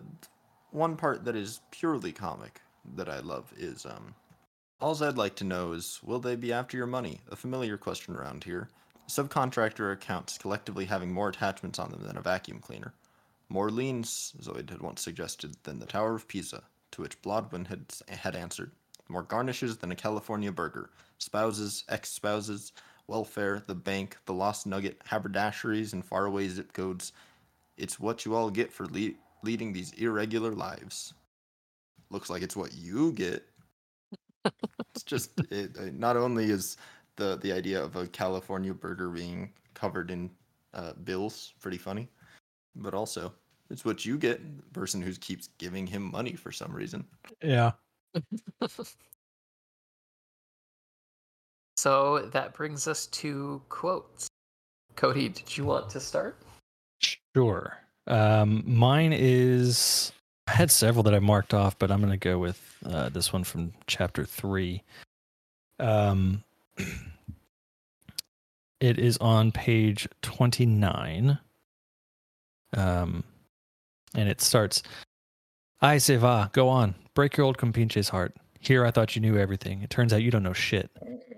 one part that is purely comic that I love is um all I'd like to know is will they be after your money? A familiar question around here. Subcontractor accounts collectively having more attachments on them than a vacuum cleaner. More liens, Zoid had once suggested, than the Tower of Pisa, to which Blodwen had, had answered. More garnishes than a California burger. Spouses, ex spouses, welfare, the bank, the lost nugget, haberdasheries, and faraway zip codes. It's what you all get for le- leading these irregular lives. Looks like it's what you get. it's just, it, uh, not only is the, the idea of a California burger being covered in uh, bills pretty funny, but also it's what you get the person who keeps giving him money for some reason Yeah. So that brings us to quotes. Cody, did you want to start? Sure. Um, mine is. I had several that I marked off, but I'm going to go with uh, this one from chapter three. Um, it is on page 29. Um, and it starts I say, va, go on. Break your old compinche's heart. Here I thought you knew everything. It turns out you don't know shit.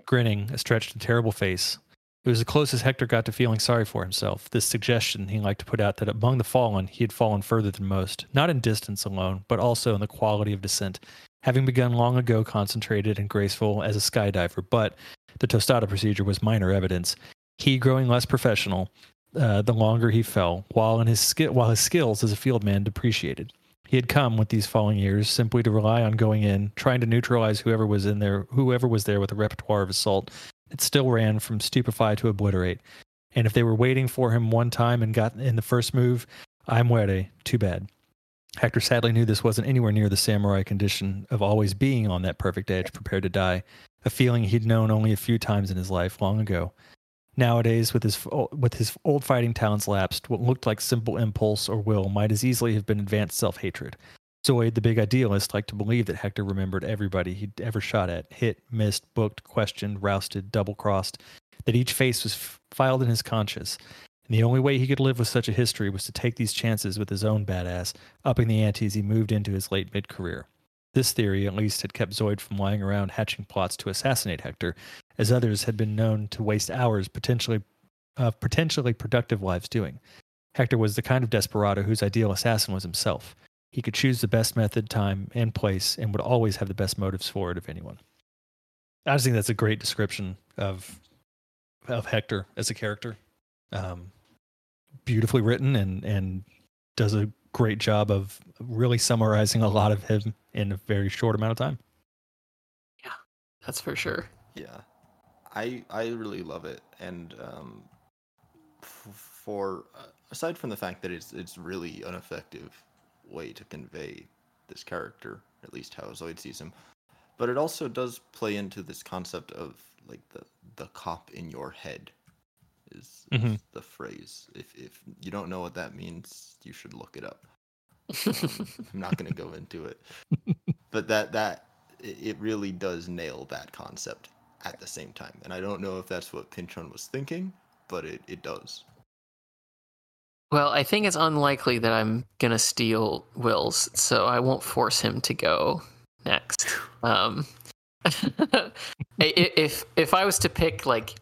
Grinning, a stretched and terrible face, it was the closest Hector got to feeling sorry for himself. This suggestion he liked to put out that among the fallen, he had fallen further than most, not in distance alone, but also in the quality of descent, having begun long ago concentrated and graceful as a skydiver. But the tostada procedure was minor evidence. He growing less professional, uh, the longer he fell, while in his skill, while his skills as a field man depreciated. He had come with these falling years simply to rely on going in, trying to neutralize whoever was in there, whoever was there with a repertoire of assault it still ran from stupefy to obliterate. And if they were waiting for him one time and got in the first move, I'm muere. Too bad. Hector sadly knew this wasn't anywhere near the samurai condition of always being on that perfect edge, prepared to die, a feeling he'd known only a few times in his life long ago. Nowadays, with his with his old fighting talents lapsed, what looked like simple impulse or will might as easily have been advanced self-hatred. Zoid, the big idealist, liked to believe that Hector remembered everybody he'd ever shot at, hit, missed, booked, questioned, rousted, double crossed, that each face was f- filed in his conscience. And the only way he could live with such a history was to take these chances with his own badass, upping the ante as he moved into his late mid career. This theory, at least, had kept Zoid from lying around hatching plots to assassinate Hector, as others had been known to waste hours potentially of potentially productive lives doing. Hector was the kind of desperado whose ideal assassin was himself. He could choose the best method, time, and place, and would always have the best motives for it of anyone. I just think that's a great description of of Hector as a character. Um, beautifully written and and does a great job of really summarizing a lot of him in a very short amount of time. Yeah, that's for sure. Yeah, I I really love it, and um, f- for uh, aside from the fact that it's it's really an effective way to convey this character, at least how Zoid sees him, but it also does play into this concept of like the the cop in your head is, is Mhm. the phrase. If if you don't know what that means, you should look it up. Um, I'm not going to go into it, but that that it it really does nail that concept at the same time. And I don't know if that's what Pynchon was thinking, but it, it does. Well, I think it's unlikely that I'm gonna steal Will's, so I won't force him to go next. Um, if if I was to pick like,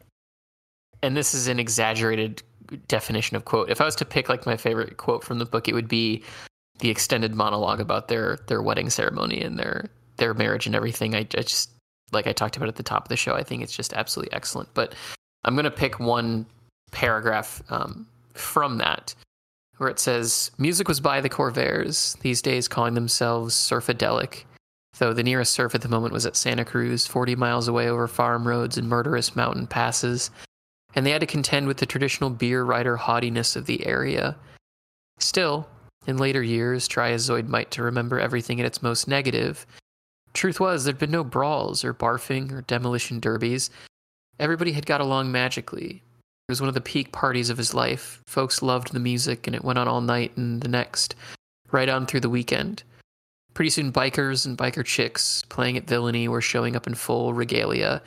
and this is an exaggerated definition of quote, if I was to pick like my favorite quote from the book, it would be the extended monologue about their their wedding ceremony and their their marriage and everything. I, I just like I talked about at the top of the show. I think it's just absolutely excellent. But I'm gonna pick one paragraph um, from that where it says music was by the corvairs these days calling themselves surfadelic though the nearest surf at the moment was at santa cruz 40 miles away over farm roads and murderous mountain passes and they had to contend with the traditional beer rider haughtiness of the area. Still, in later years, try as Zoid might to remember everything at its most negative, truth was there'd been no brawls or barfing or demolition derbies. Everybody had got along magically. Was one of the peak parties of his life. Folks loved the music, and it went on all night and the next, right on through the weekend. Pretty soon, bikers and biker chicks playing at Villainy were showing up in full regalia,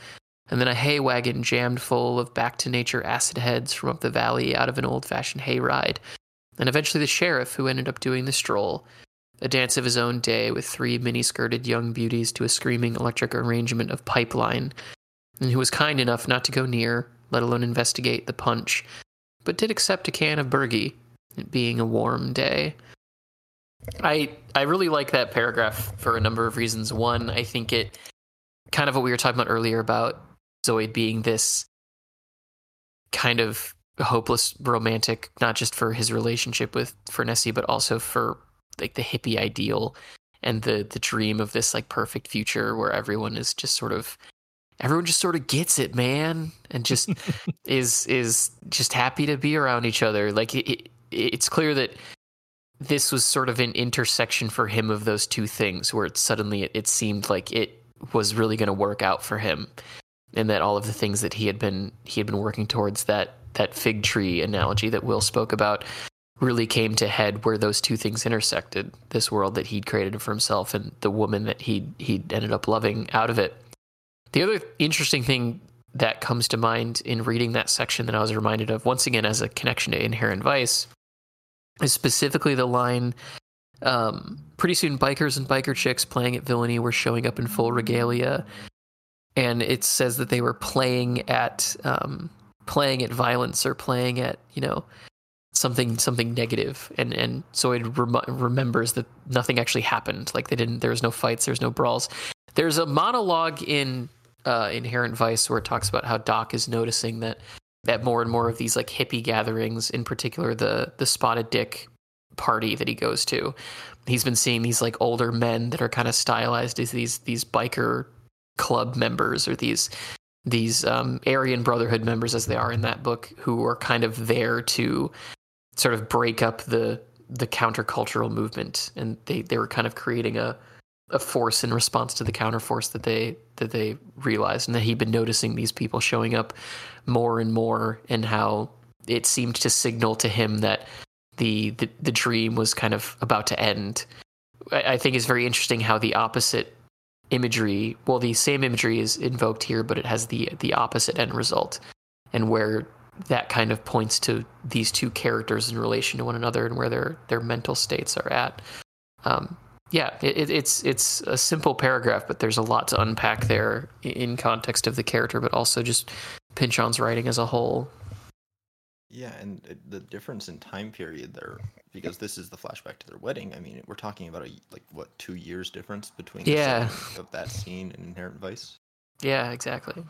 and then a hay wagon jammed full of back to nature acid heads from up the valley out of an old fashioned hayride, and eventually the sheriff who ended up doing the stroll, a dance of his own day with three mini skirted young beauties to a screaming electric arrangement of pipeline, and who was kind enough not to go near, let alone investigate the punch, but did accept a can of Burgie, it being a warm day. I I really like that paragraph for a number of reasons. One, I think it kind of what we were talking about earlier about Zoid being this kind of hopeless romantic, not just for his relationship with Frenesi, but also for like the hippie ideal and the the dream of this like perfect future where everyone is just sort of everyone just sort of gets it, man, and just is is just happy to be around each other. Like it, it, it's clear that this was sort of an intersection for him of those two things where it suddenly it, it seemed like it was really going to work out for him and that all of the things that he had been he had been working towards that that fig tree analogy that Will spoke about really came to head where those two things intersected this world that he'd created for himself and the woman that he he ended up loving out of it the other interesting thing that comes to mind in reading that section that I was reminded of once again as a connection to inherent vice is specifically the line um, pretty soon bikers and biker chicks playing at villainy were showing up in full regalia. And it says that they were playing at um, playing at violence or playing at you know something something negative. And and so it rem- remembers that nothing actually happened. Like they didn't there was no fights there's no brawls. There's a monologue in uh, inherent vice where it talks about how doc is noticing that that more and more of these like hippie gatherings, in particular the the spotted dick party that he goes to, he's been seeing these like older men that are kind of stylized as these these biker club members or these these um, Aryan Brotherhood members, as they are in that book, who are kind of there to sort of break up the the countercultural movement, and they they were kind of creating a a force in response to the counterforce that they that they realized, and that he'd been noticing these people showing up more and more, and how it seemed to signal to him that the the, the dream was kind of about to end. I, I think it's very interesting how the opposite imagery, well, the same imagery is invoked here, but it has the the opposite end result, and where that kind of points to these two characters in relation to one another and where their their mental states are at. Um, yeah, it, it's it's a simple paragraph, but there's a lot to unpack there in context of the character, but also just Pynchon's writing as a whole. Yeah, and uh, the difference in time period there, because this is the flashback to their wedding. I mean, we're talking about a like what two years difference between yeah of that scene and Inherent Vice. Yeah, exactly.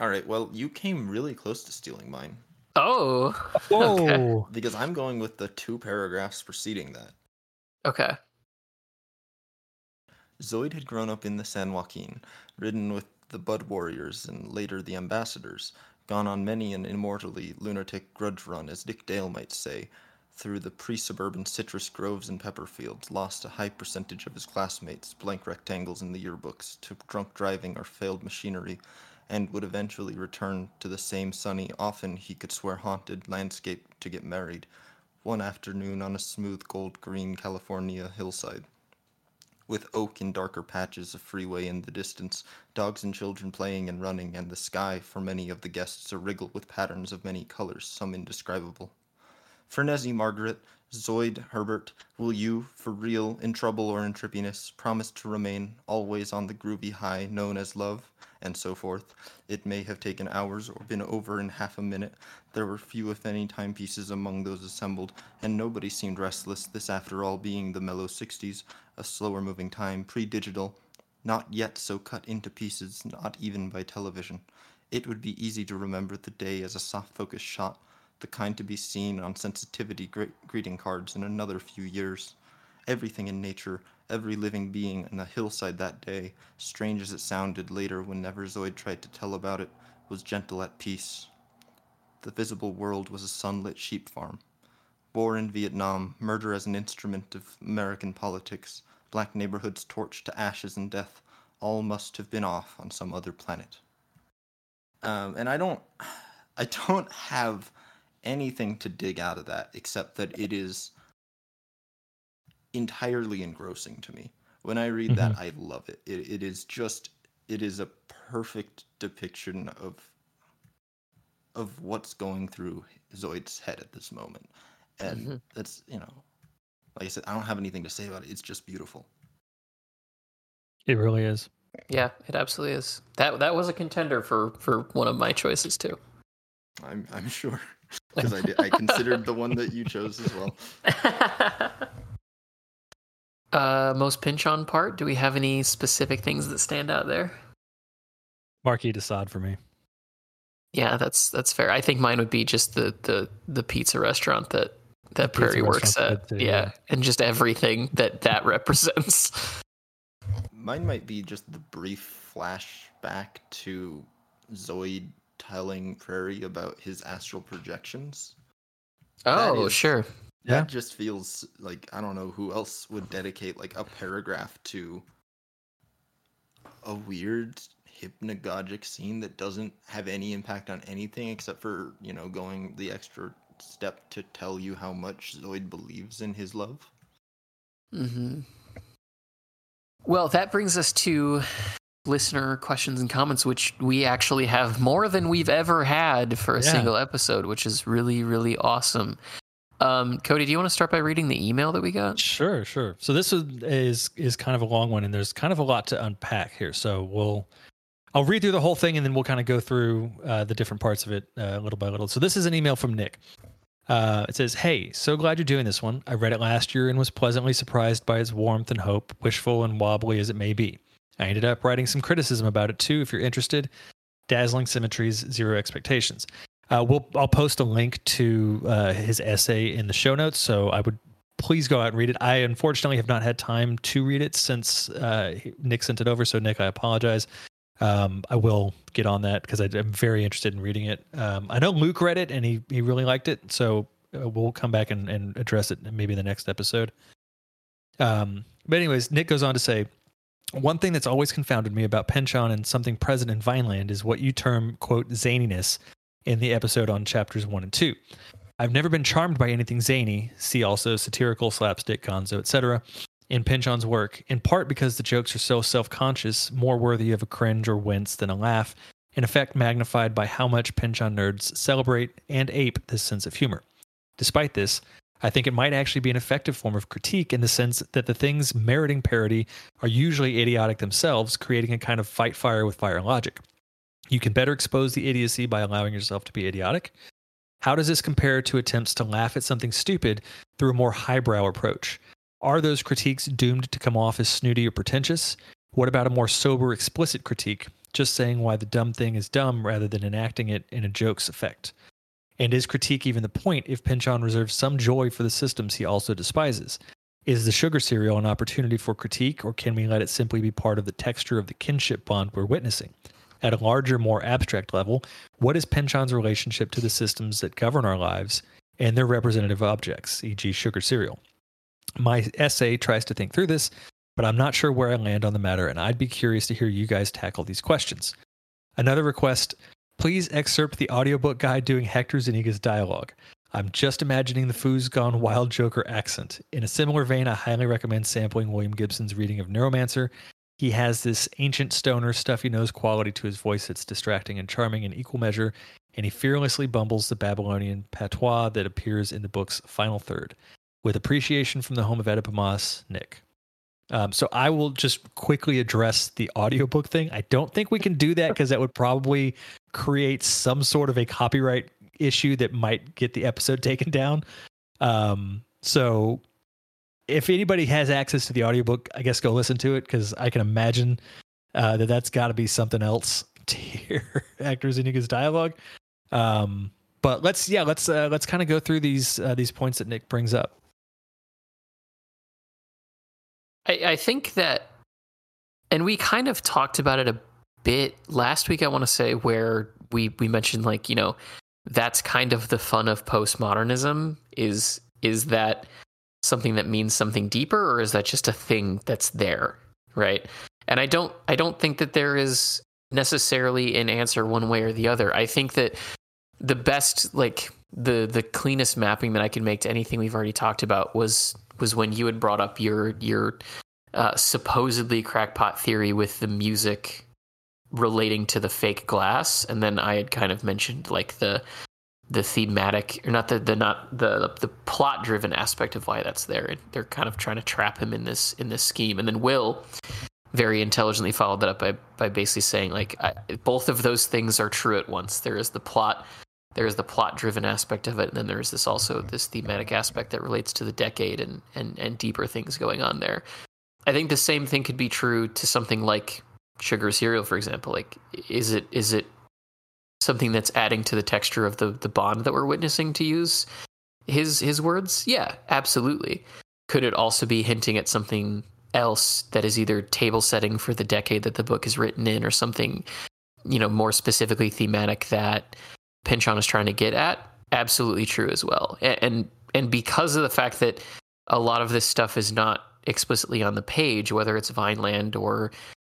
All right, well, you came really close to stealing mine. Oh, oh, okay. because I'm going with the two paragraphs preceding that. Okay. Zoid had grown up in the San Joaquin, ridden with the Bud Warriors and later the Ambassadors, gone on many an immortally lunatic grudge run, as Dick Dale might say, through the pre-suburban citrus groves and pepper fields, lost a high percentage of his classmates, blank rectangles in the yearbooks, to drunk driving or failed machinery, and would eventually return to the same sunny, often he could swear haunted, landscape to get married, one afternoon on a smooth gold green California hillside. With oak in darker patches of freeway in the distance, dogs and children playing and running, and the sky, for many of the guests, a wriggle with patterns of many colors, some indescribable. Frenesi, Margaret, Zoid, Herbert, will you, for real, in trouble or in trippiness, promise to remain always on the groovy high known as love? and so forth. It may have taken hours or been over in half a minute. There were few, if any, timepieces among those assembled, and nobody seemed restless, this after all being the mellow 60s, a slower moving time, pre digital, not yet so cut into pieces, not even by television. It would be easy to remember the day as a soft focus shot, the kind to be seen on sensitivity greeting cards in another few years. Everything in nature every living being on the hillside that day, strange as it sounded later whenever Zoid tried to tell about it, was gentle at peace. The visible world was a sunlit sheep farm. War in Vietnam, murder as an instrument of American politics, black neighborhoods torched to ashes and death, all must have been off on some other planet. Um, and I don't, I don't have anything to dig out of that except that it is entirely engrossing to me. When I read that, I love it. it. It is just, it is a perfect depiction of of what's going through Zoid's head at this moment. And Mhm. that's, you know, like I said, I don't have anything to say about it. It's just beautiful. It really is. Yeah, it absolutely is. That that was a contender for for one of my choices too. I'm I'm sure because I did, I considered the one that you chose as well. uh, most Pynchon part. Do we have any specific things that stand out there? Marquis de Sade for me. Yeah, that's that's fair. I think mine would be just the the the pizza restaurant that that pizza Prairie works at. too, yeah. yeah. and just everything that that represents. Mine might be just the brief flashback to Zoid telling Prairie about his astral projections. Oh, is- sure. Yeah. Just feels like I don't know who else would dedicate like a paragraph to a weird hypnagogic scene that doesn't have any impact on anything except for, you know, going the extra step to tell you how much Zoid believes in his love. hmm Well, that brings us to listener questions and comments, which we actually have more than we've ever had for a Yeah. single episode, which is really, really awesome. Um, Cody, do you want to start by reading the email that we got? Sure, sure. So this is is is kind of a long one, and there's kind of a lot to unpack here. So we'll I'll read through the whole thing, and then we'll kind of go through uh, the different parts of it uh, little by little. So this is an email from Nick. Uh, it says, "Hey, so glad you're doing this one. I read it last year and was pleasantly surprised by its warmth and hope, wishful and wobbly as it may be. I ended up writing some criticism about it too, if you're interested. Dazzling symmetries, zero expectations. Uh, we'll I'll post a link to uh, his essay in the show notes, so I would please go out and read it. I unfortunately have not had time to read it since uh, Nick sent it over. So Nick, I apologize. Um, I will get on that because I'm very interested in reading it. Um, I know Luke read it and he he really liked it, so uh, we'll come back and, and address it maybe in the next episode. Um, but anyways, Nick goes on to say. One thing that's always confounded me about Pynchon and something present in Vineland is what you term, quote, zaniness in the episode on chapters one and two. I've never been charmed by anything zany, see also satirical, slapstick, gonzo, etc., in Pynchon's work, in part because the jokes are so self conscious, more worthy of a cringe or wince than a laugh, in effect magnified by how much Pynchon nerds celebrate and ape this sense of humor. Despite this, I think it might actually be an effective form of critique in the sense that the things meriting parody are usually idiotic themselves, creating a kind of fight fire with fire logic. You can better expose the idiocy by allowing yourself to be idiotic. How does this compare to attempts to laugh at something stupid through a more highbrow approach? Are those critiques doomed to come off as snooty or pretentious? What about a more sober, explicit critique, just saying why the dumb thing is dumb rather than enacting it in a joke's effect? And is critique even the point if Pynchon reserves some joy for the systems he also despises? Is the sugar cereal an opportunity for critique, or can we let it simply be part of the texture of the kinship bond we're witnessing? At a larger, more abstract level, what is Pynchon's relationship to the systems that govern our lives and their representative objects, e.g., sugar cereal? My essay tries to think through this, but I'm not sure where I land on the matter, and I'd be curious to hear you guys tackle these questions. Another request please excerpt the audiobook guide doing Hector Zuniga's dialogue. I'm just imagining the Foos Gone Wild Joker accent. In a similar vein, I highly recommend sampling William Gibson's reading of Neuromancer. He has this ancient stoner, stuffy nose quality to his voice that's distracting and charming in equal measure, and he fearlessly bumbles the Babylonian patois that appears in the book's final third. With appreciation from the home of Oedipus, Nick. Um, so I will just quickly address the audiobook thing. I don't think we can do that because that would probably create some sort of a copyright issue that might get the episode taken down. Um, so if anybody has access to the audiobook, I guess go listen to it because I can imagine uh, that that's got to be something else to hear actors in his dialogue. Um, but let's yeah let's uh, let's kind of go through these uh, these points that Nick brings up. I, I think that, and we kind of talked about it a bit last week. I want to say where we we mentioned like you know that's kind of the fun of postmodernism is is that something that means something deeper or is that just a thing that's there right and i don't i don't think that there is necessarily an answer one way or the other i think that the best like the the cleanest mapping that i could make to anything we've already talked about was was when you had brought up your your uh, supposedly crackpot theory with the music relating to the fake glass, and then I had kind of mentioned like the the thematic or not the the not the the plot driven aspect of why that's there. They're kind of trying to trap him in this in this scheme, and then Will very intelligently followed that up by by basically saying like I, both of those things are true at once. There is the plot. There is the plot driven aspect of it, and then there's this also this thematic aspect that relates to the decade and, and, and deeper things going on there. I think the same thing could be true to something like sugar cereal, for example. Like, is it is it something that's adding to the texture of the the bond that we're witnessing? To use his his words, yeah, absolutely. Could it also be hinting at something else that is either table setting for the decade that the book is written in, or something, you know, more specifically thematic that Pynchon is trying to get at? Absolutely true as well. And and, and because of the fact that a lot of this stuff is not explicitly on the page, whether it's Vineland or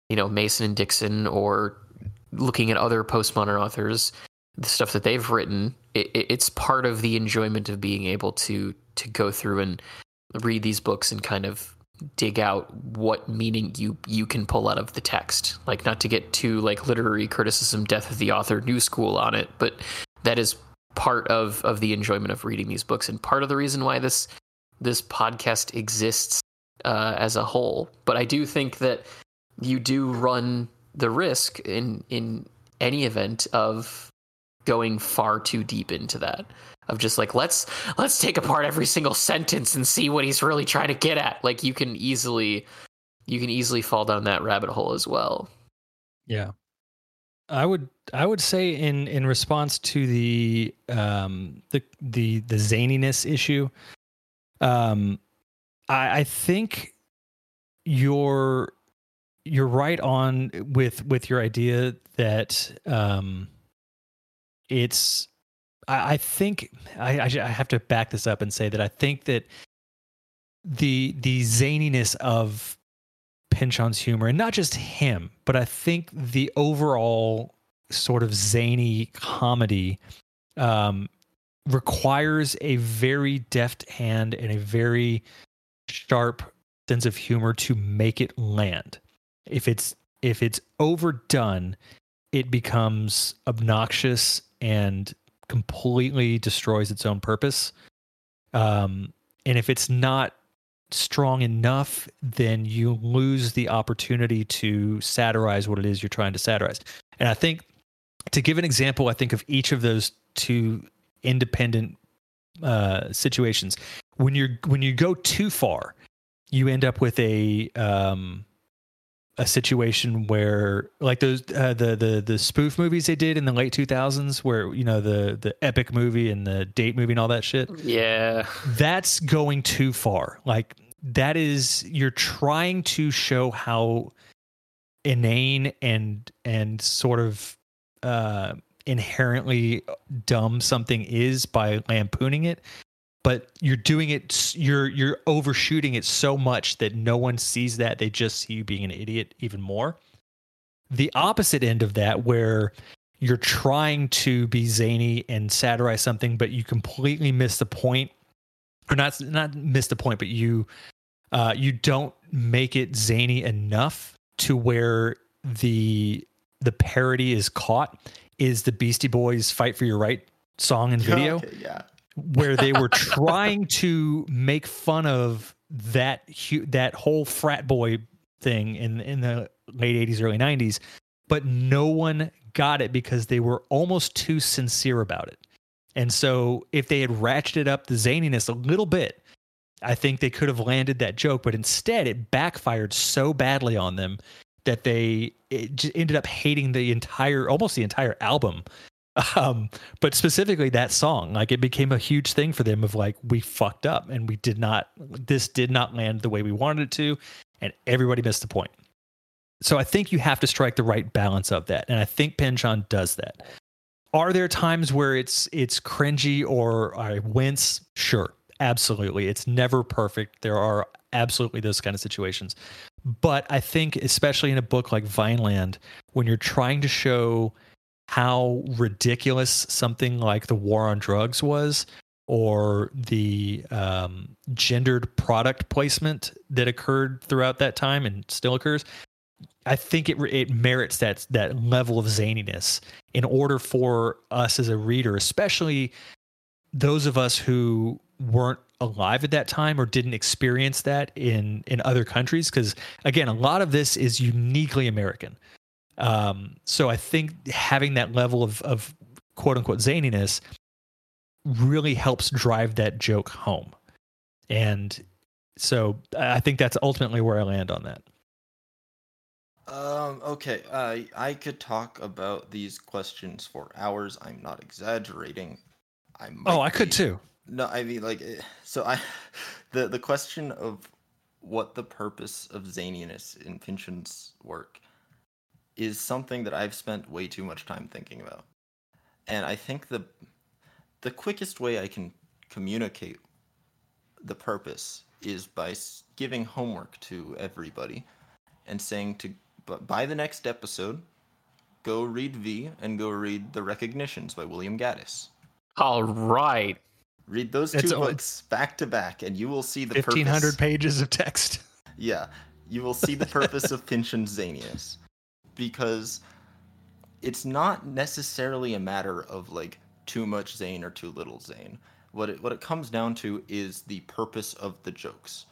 you know Mason and Dixon or looking at other postmodern authors, the stuff that they've written, it, it's part of the enjoyment of being able to to go through and read these books and kind of dig out what meaning you you can pull out of the text. Like not to get too like literary criticism, death of the author, new school on it, but that is part of of the enjoyment of reading these books and part of the reason why this this podcast exists uh, as a whole. But I do think that you do run the risk in in any event of going far too deep into that of just like let's let's take apart every single sentence and see what he's really trying to get at like you can easily you can easily fall down that rabbit hole as well yeah i would i would say in in response to the um the the the zaniness issue um i i think you're you're right on with with your idea that um, it's. I, I think I, I, have to back this up and say that I think that the the zaniness of Pynchon's humor, and not just him, but I think the overall sort of zany comedy um, requires a very deft hand and a very sharp sense of humor to make it land. If it's if it's overdone, it becomes obnoxious and completely destroys its own purpose. Um, and if it's not strong enough, then you lose the opportunity to satirize what it is you're trying to satirize. And I think to give an example, I think of each of those two independent uh, situations. When you're when you go too far, you end up with a um, a situation where like those uh, the the the spoof movies they did in the late 2000s where you know the the epic movie and the date movie and all that shit. Yeah. That's going too far. Like that is you're trying to show how inane and and sort of uh inherently dumb something is by lampooning it but you're doing it you're you're overshooting it so much that no one sees that. They just see you being an idiot even more. The opposite end of that where you're trying to be zany and satirize something but you completely miss the point or not not miss the point but you uh, you don't make it zany enough to where the the parody is caught is the beastie boys fight for your right song and video. Okay, yeah. Where they were trying to make fun of that that whole frat boy thing in in the late 80s early 90s but no one got it because they were almost too sincere about it. And so if they had ratcheted up the zaniness a little bit i think they could have landed that joke but instead it backfired so badly on them that they it ended up hating the entire almost the entire album um but specifically that song like it became a huge thing for them of like we fucked up and we did not this did not land the way we wanted it to and everybody missed the point so I think you have to strike the right balance of that, and I think Pynchon does that. Are there times where it's it's cringy or I wince? Sure, absolutely. It's never perfect. There are absolutely those kind of situations, but I think especially in a book like Vineland, when you're trying to show how ridiculous something like the war on drugs was or the um, gendered product placement that occurred throughout that time and still occurs. I think it it merits that that level of zaniness in order for us as a reader, especially those of us who weren't alive at that time or didn't experience that in in other countries because again a lot of this is uniquely american um, so i think having that level of of quote unquote zaniness really helps drive that joke home. And so I think that's ultimately where I land on that. Um, okay, uh, I could talk about these questions for hours. I'm not exaggerating. I oh, I be. could too. No, I mean like eh, so I the the question of what the purpose of zaniness in Pynchon's work is something that I've spent way too much time thinking about. And I think the the quickest way I can communicate the purpose is by giving homework to everybody and saying to by the next episode go read V and go read The Recognitions by William Gaddis. All right. Read those two it's books back to back and you will see the 1500 purpose. pages of text. Yeah. You will see the purpose of Pynchon's Zanius because it's not necessarily a matter of like too much Zane or too little Zane. What it, what it comes down to is the purpose of the jokes.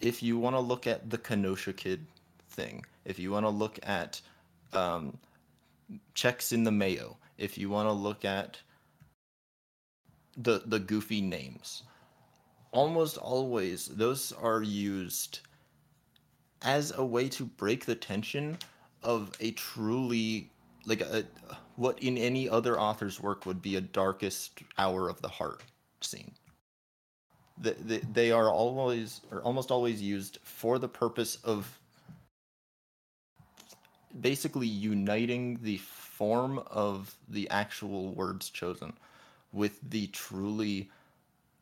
If you want to look at the Kenosha Kid thing, if you want to look at um, checks in the mayo, if you want to look at the the goofy names, almost always those are used as a way to break the tension of a truly like a what in any other author's work would be a darkest hour of the heart scene. The, the, they are always or almost always used for the purpose of basically uniting the form of the actual words chosen with the truly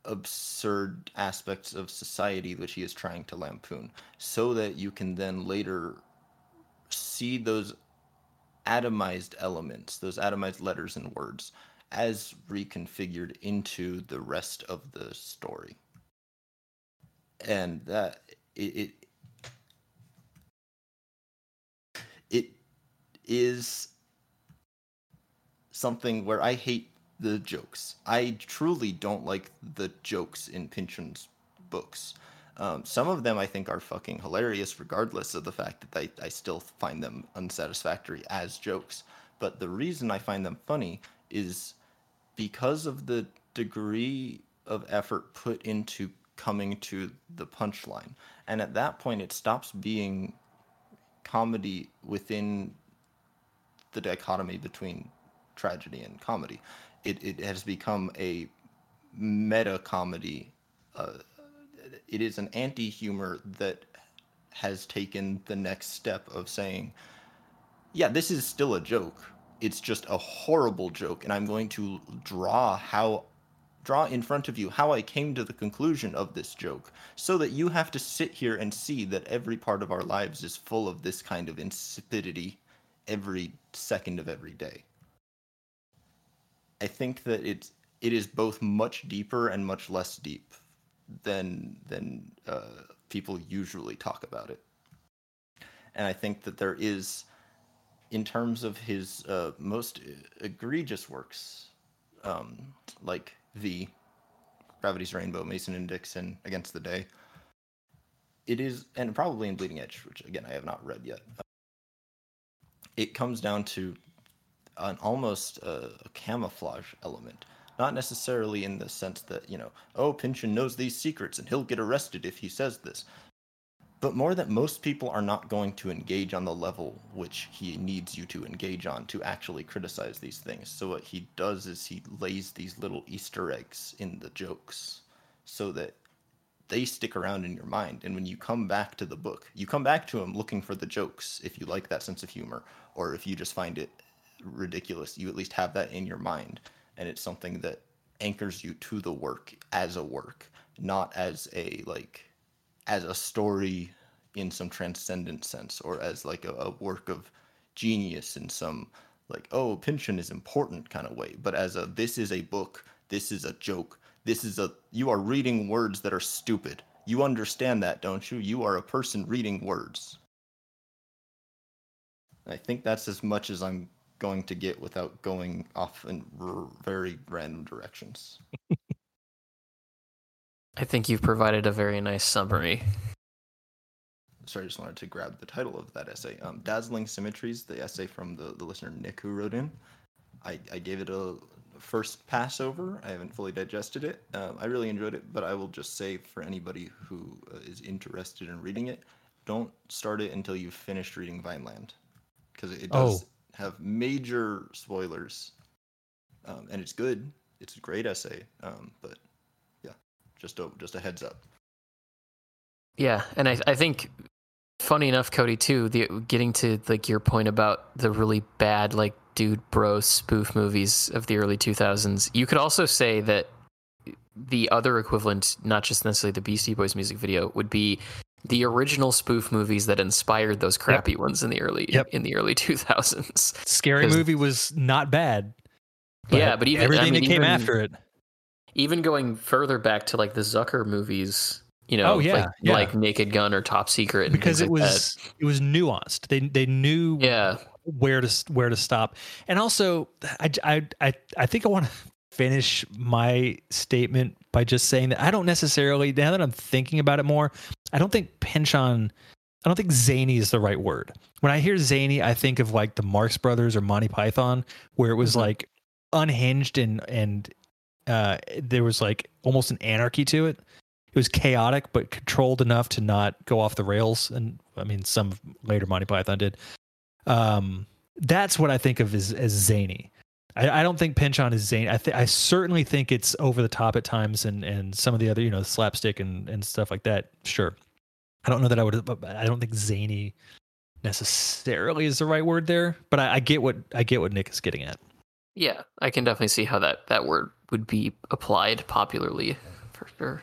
absurd aspects of society which he is trying to lampoon so that you can then later see those atomized elements, those atomized letters and words, as reconfigured into the rest of the story. And that it, it it is something where I hate the jokes. I truly don't like the jokes in Pynchon's books. Um, some of them I think are fucking hilarious, regardless of the fact that I, I still find them unsatisfactory as jokes. But the reason I find them funny is because of the degree of effort put into coming to the punchline. And at that point, it stops being comedy within the dichotomy between tragedy and comedy. It, it has become a meta comedy. Uh, it is an anti-humor that has taken the next step of saying, yeah, this is still a joke. It's just a horrible joke, and I'm going to draw how draw in front of you how I came to the conclusion of this joke, so that you have to sit here and see that every part of our lives is full of this kind of insipidity every second of every day. I think that it's it is both much deeper and much less deep than than uh, people usually talk about it. And I think that there is, in terms of his uh, most egregious works, um, like the Gravity's Rainbow, Mason and Dixon, Against the Day. It is, and probably in Bleeding Edge, which again I have not read yet. It comes down to an almost uh, a camouflage element not necessarily in the sense that, you know, oh, Pynchon knows these secrets and he'll get arrested if he says this. But more that most people are not going to engage on the level which he needs you to engage on to actually criticize these things. So what he does is he lays these little Easter eggs in the jokes so that they stick around in your mind. And when you come back to the book, you come back to them looking for the jokes if you like that sense of humor, or if you just find it ridiculous, you at least have that in your mind. And it's something that anchors you to the work as a work, not as a like as a story in some transcendent sense or as like a, a work of genius in some like oh Pynchon is important kind of way, but as a this is a book, this is a joke, this is a you are reading words that are stupid. You understand that, don't you? You are a person reading words. I think that's as much as I'm going to get without going off in r- very random directions. I think you've provided a very nice summary. Sorry, I just wanted to grab the title of that essay. Um, Dazzling Symmetries, the essay from the, the listener Nick who wrote in. I, I gave it a first pass over. I haven't fully digested it. Um, I really enjoyed it, but I will just say for anybody who uh, is interested in reading it, don't start it until you've finished reading Vineland, because it does Oh. Have major spoilers, um, and it's good. It's a great essay, um, but yeah, just a just a heads up. Yeah, and I I think funny enough, Cody too, the getting to like your point about the really bad like dude bro spoof movies of the early 2000s. You could also say that the other equivalent, not just necessarily the Beastie Boys music video, would be the original spoof movies that inspired those crappy ones in the early Yep. in the early 2000s. Scary movie was not bad. Yeah, but even- I everything mean, that came even- after it. Even going further back to like the Zucker movies, you know, Oh, yeah, like, yeah. like Naked Gun or Top Secret, because it like was it was nuanced. They they knew yeah. where to where to stop. And also, I I I, I think I want to finish my statement by just saying that I don't necessarily now that I'm thinking about it more, I don't think Pynchon I don't think zany is the right word. When I hear zany, I think of like the Marx Brothers or Monty Python, where it was Mhm. like unhinged and and uh, there was like almost an anarchy to it. It was chaotic, but controlled enough to not go off the rails. And I mean, some later Monty Python did. Um, that's what I think of as, as zany. I, I don't think Pynchon is zany. I th- I certainly think it's over the top at times, and and some of the other you know slapstick and and stuff like that. Sure, I don't know that I would. I don't think zany necessarily is the right word there, but I, I get what I get what Nick is getting at. Yeah, I can definitely see how that that word would be applied popularly for sure.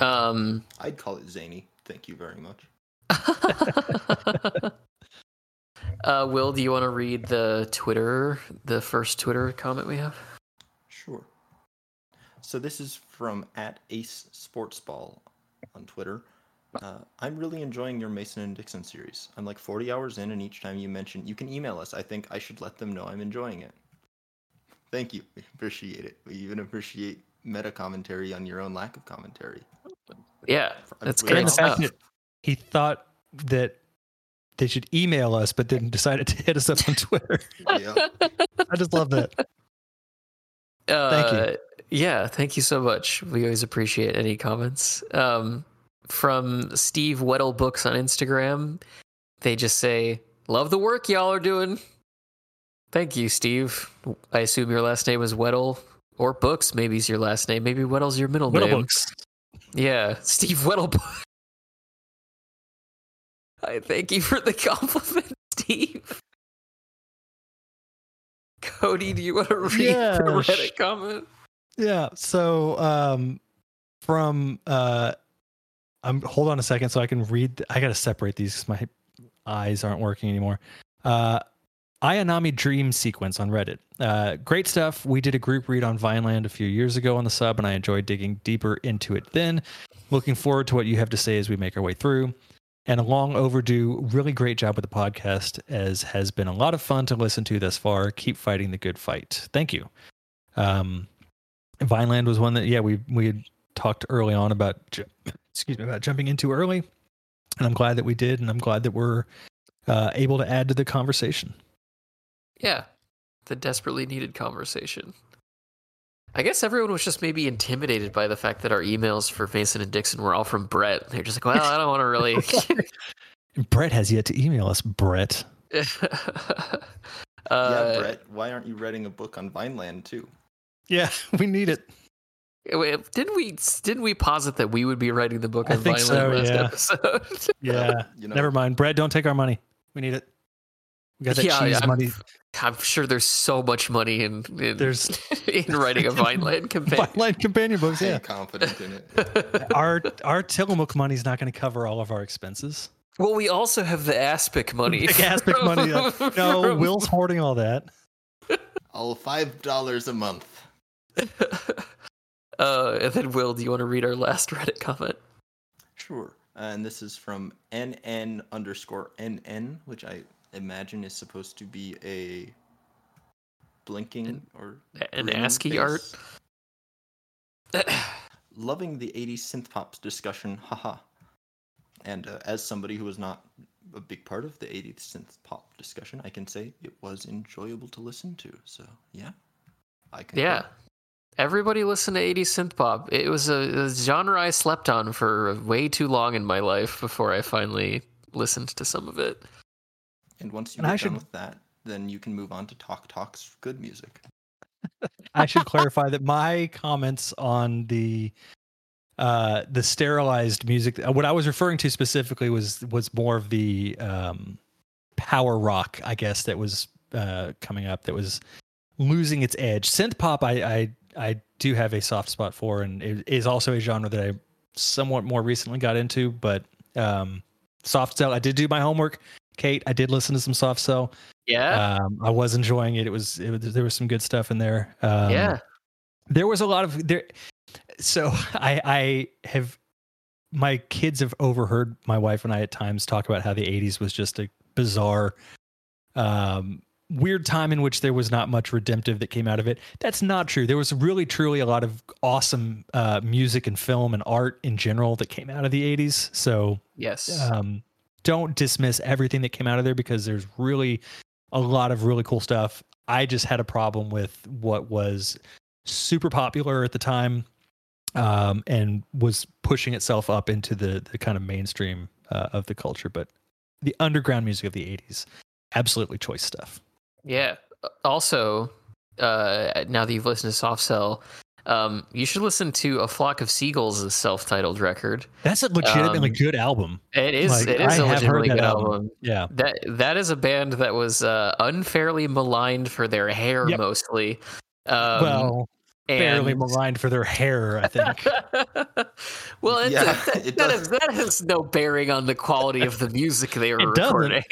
Um, I'd call it zany. Thank you very much. uh, Will, do you want to read the Twitter, the first Twitter comment we have? Sure. So this is from at Ace Sports Ball on Twitter. Uh, I'm really enjoying your Mason and Dixon series. I'm like 40 hours in, and each time you mention you can email us, I think I should let them know I'm enjoying it. Thank you. We appreciate it. We even appreciate meta commentary on your own lack of commentary. Yeah, that's great And the fact stuff. he thought that they should email us, but then decided to hit us up on Twitter. Yeah. I just love that. Uh, Yeah, thank you so much. We always appreciate any comments. Um, from Steve Weddle Books on Instagram, they just say, "Love the work y'all are doing." Thank you, Steve. I assume your last name is Weddle or Books. Maybe is your last name. Maybe Weddle's your middle Little name. books. Yeah, Steve Weddle. I thank you for the compliment, Steve. Cody, do you want to read Yeah, the Reddit comment? Yeah. So um from uh I'm hold on a second so I can read I gotta separate these because my eyes aren't working anymore. Uh Ayanami Dream Sequence on Reddit. Uh, great stuff. We did a group read on Vineland a few years ago on the sub, and I enjoyed digging deeper into it then. Looking forward to what you have to say as we make our way through. And a long overdue, really great job with the podcast, as has been a lot of fun to listen to thus far. Keep fighting the good fight. Thank you. Um, Vineland was one that yeah we we had talked early on about excuse me about jumping into early, and I'm glad that we did, and I'm glad that we're uh, able to add to the conversation. Yeah, the desperately needed conversation. I guess everyone was just maybe intimidated by the fact that our emails for Mason and Dixon were all from Brett. They're just like, well, I don't want to really. Brett has yet to email us. Brett, uh, yeah, Brett, why aren't you writing a book on Vineland too? yeah, we need it. Wait, Didn't we didn't we posit that we would be writing the book I on think Vineland so, last yeah. episode? Yeah. You know, Never mind. Brad, don't take our money. We need it. We got that Yeah, cheese I'm- money. I'm sure there's so much money in, in There's in writing a Vineland companion. Vineland companion books. I Yeah. am confident in it. our our Tillamook money's not going to cover all of our expenses. well, we also have the Aspic money. Big aspect from- money. uh, No, from- Will's hoarding all that. All five dollars a month. Uh, and then Will, do you want to read our last Reddit comment? Sure. and this is from NN underscore NN, which I imagine is supposed to be a blinking An- or An ASCII art. Loving the 80s synth pop discussion, haha. And uh, as somebody who was not a big part of the 80s synth pop discussion, I can say it was enjoyable to listen to. So, yeah. I can Yeah. Everybody listened to 80s synth pop. It was a, a genre I slept on for way too long in my life before I finally listened to some of it. And once you And I get should- done with that, then you can move on to Talk Talk's good music. I should clarify that my comments on the uh the sterilized music what I was referring to specifically was was more of the um power rock I guess that was uh coming up that was losing its edge. Synth pop I I I do have a soft spot for and it is also a genre that I somewhat more recently got into but um soft cell I did do my homework. Kate, I did listen to some soft cell. Yeah. Um, I was enjoying it. It was, it was there was some good stuff in there. Um, yeah. there was a lot of there. So I I have my kids have overheard my wife and I at times talk about how the '80s was just a bizarre, um, weird time in which there was not much redemptive that came out of it. That's not true. There was really truly a lot of awesome uh, music and film and art in general that came out of the '80s. So Yes. um, don't dismiss everything that came out of there because there's really a lot of really cool stuff. I just had a problem with what was super popular at the time um, and was pushing itself up into the, the kind of mainstream uh, of the culture. But the underground music of the 80s, absolutely choice stuff. Yeah. Also, uh, now that you've listened to Soft Cell, um, you should listen to A Flock of Seagulls' self-titled record. That's a legitimately Um, good album. It is. Like, it is I a have heard legitimately that good album. album. Yeah. That that is a band that was uh, unfairly maligned for their hair Yep. mostly. Um, well, fairly and- maligned for their hair, I think. well, it, Yeah, that, it that, does. is, that has no bearing on the quality of the music they were It recording.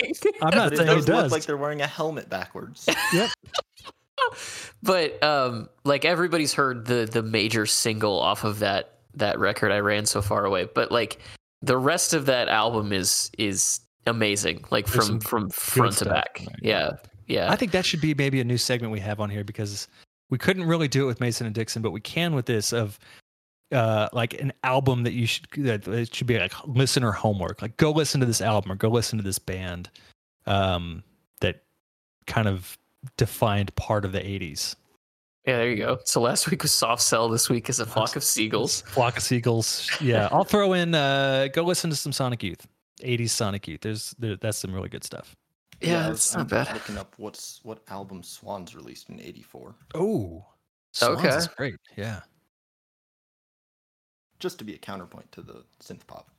I'm not it saying does it look like they're wearing a helmet backwards. yep. But um, like everybody's heard the the major single off of that that record. I ran so far away, but like the rest of that album is is amazing. Like There's from from front to back. Right. Yeah, yeah. I think that should be maybe a new segment we have on here because we couldn't really do it with Mason and Dixon, but we can with this of uh like an album that you should that it should be like listener homework. Like go listen to this album or go listen to this band um that kind of defined part of the 80s. Yeah, there you go. So last week was Soft Cell. This week is a flock of seagulls. Flock of Seagulls. Yeah, I'll throw in uh go listen to some Sonic Youth. 80s Sonic Youth. There's there, that's some really good stuff. Yeah, I that's was- not I'm bad. Looking up what's what album Swans released in '84, Oh. Swans Okay. is great. Yeah. just to be a counterpoint to the synth pop.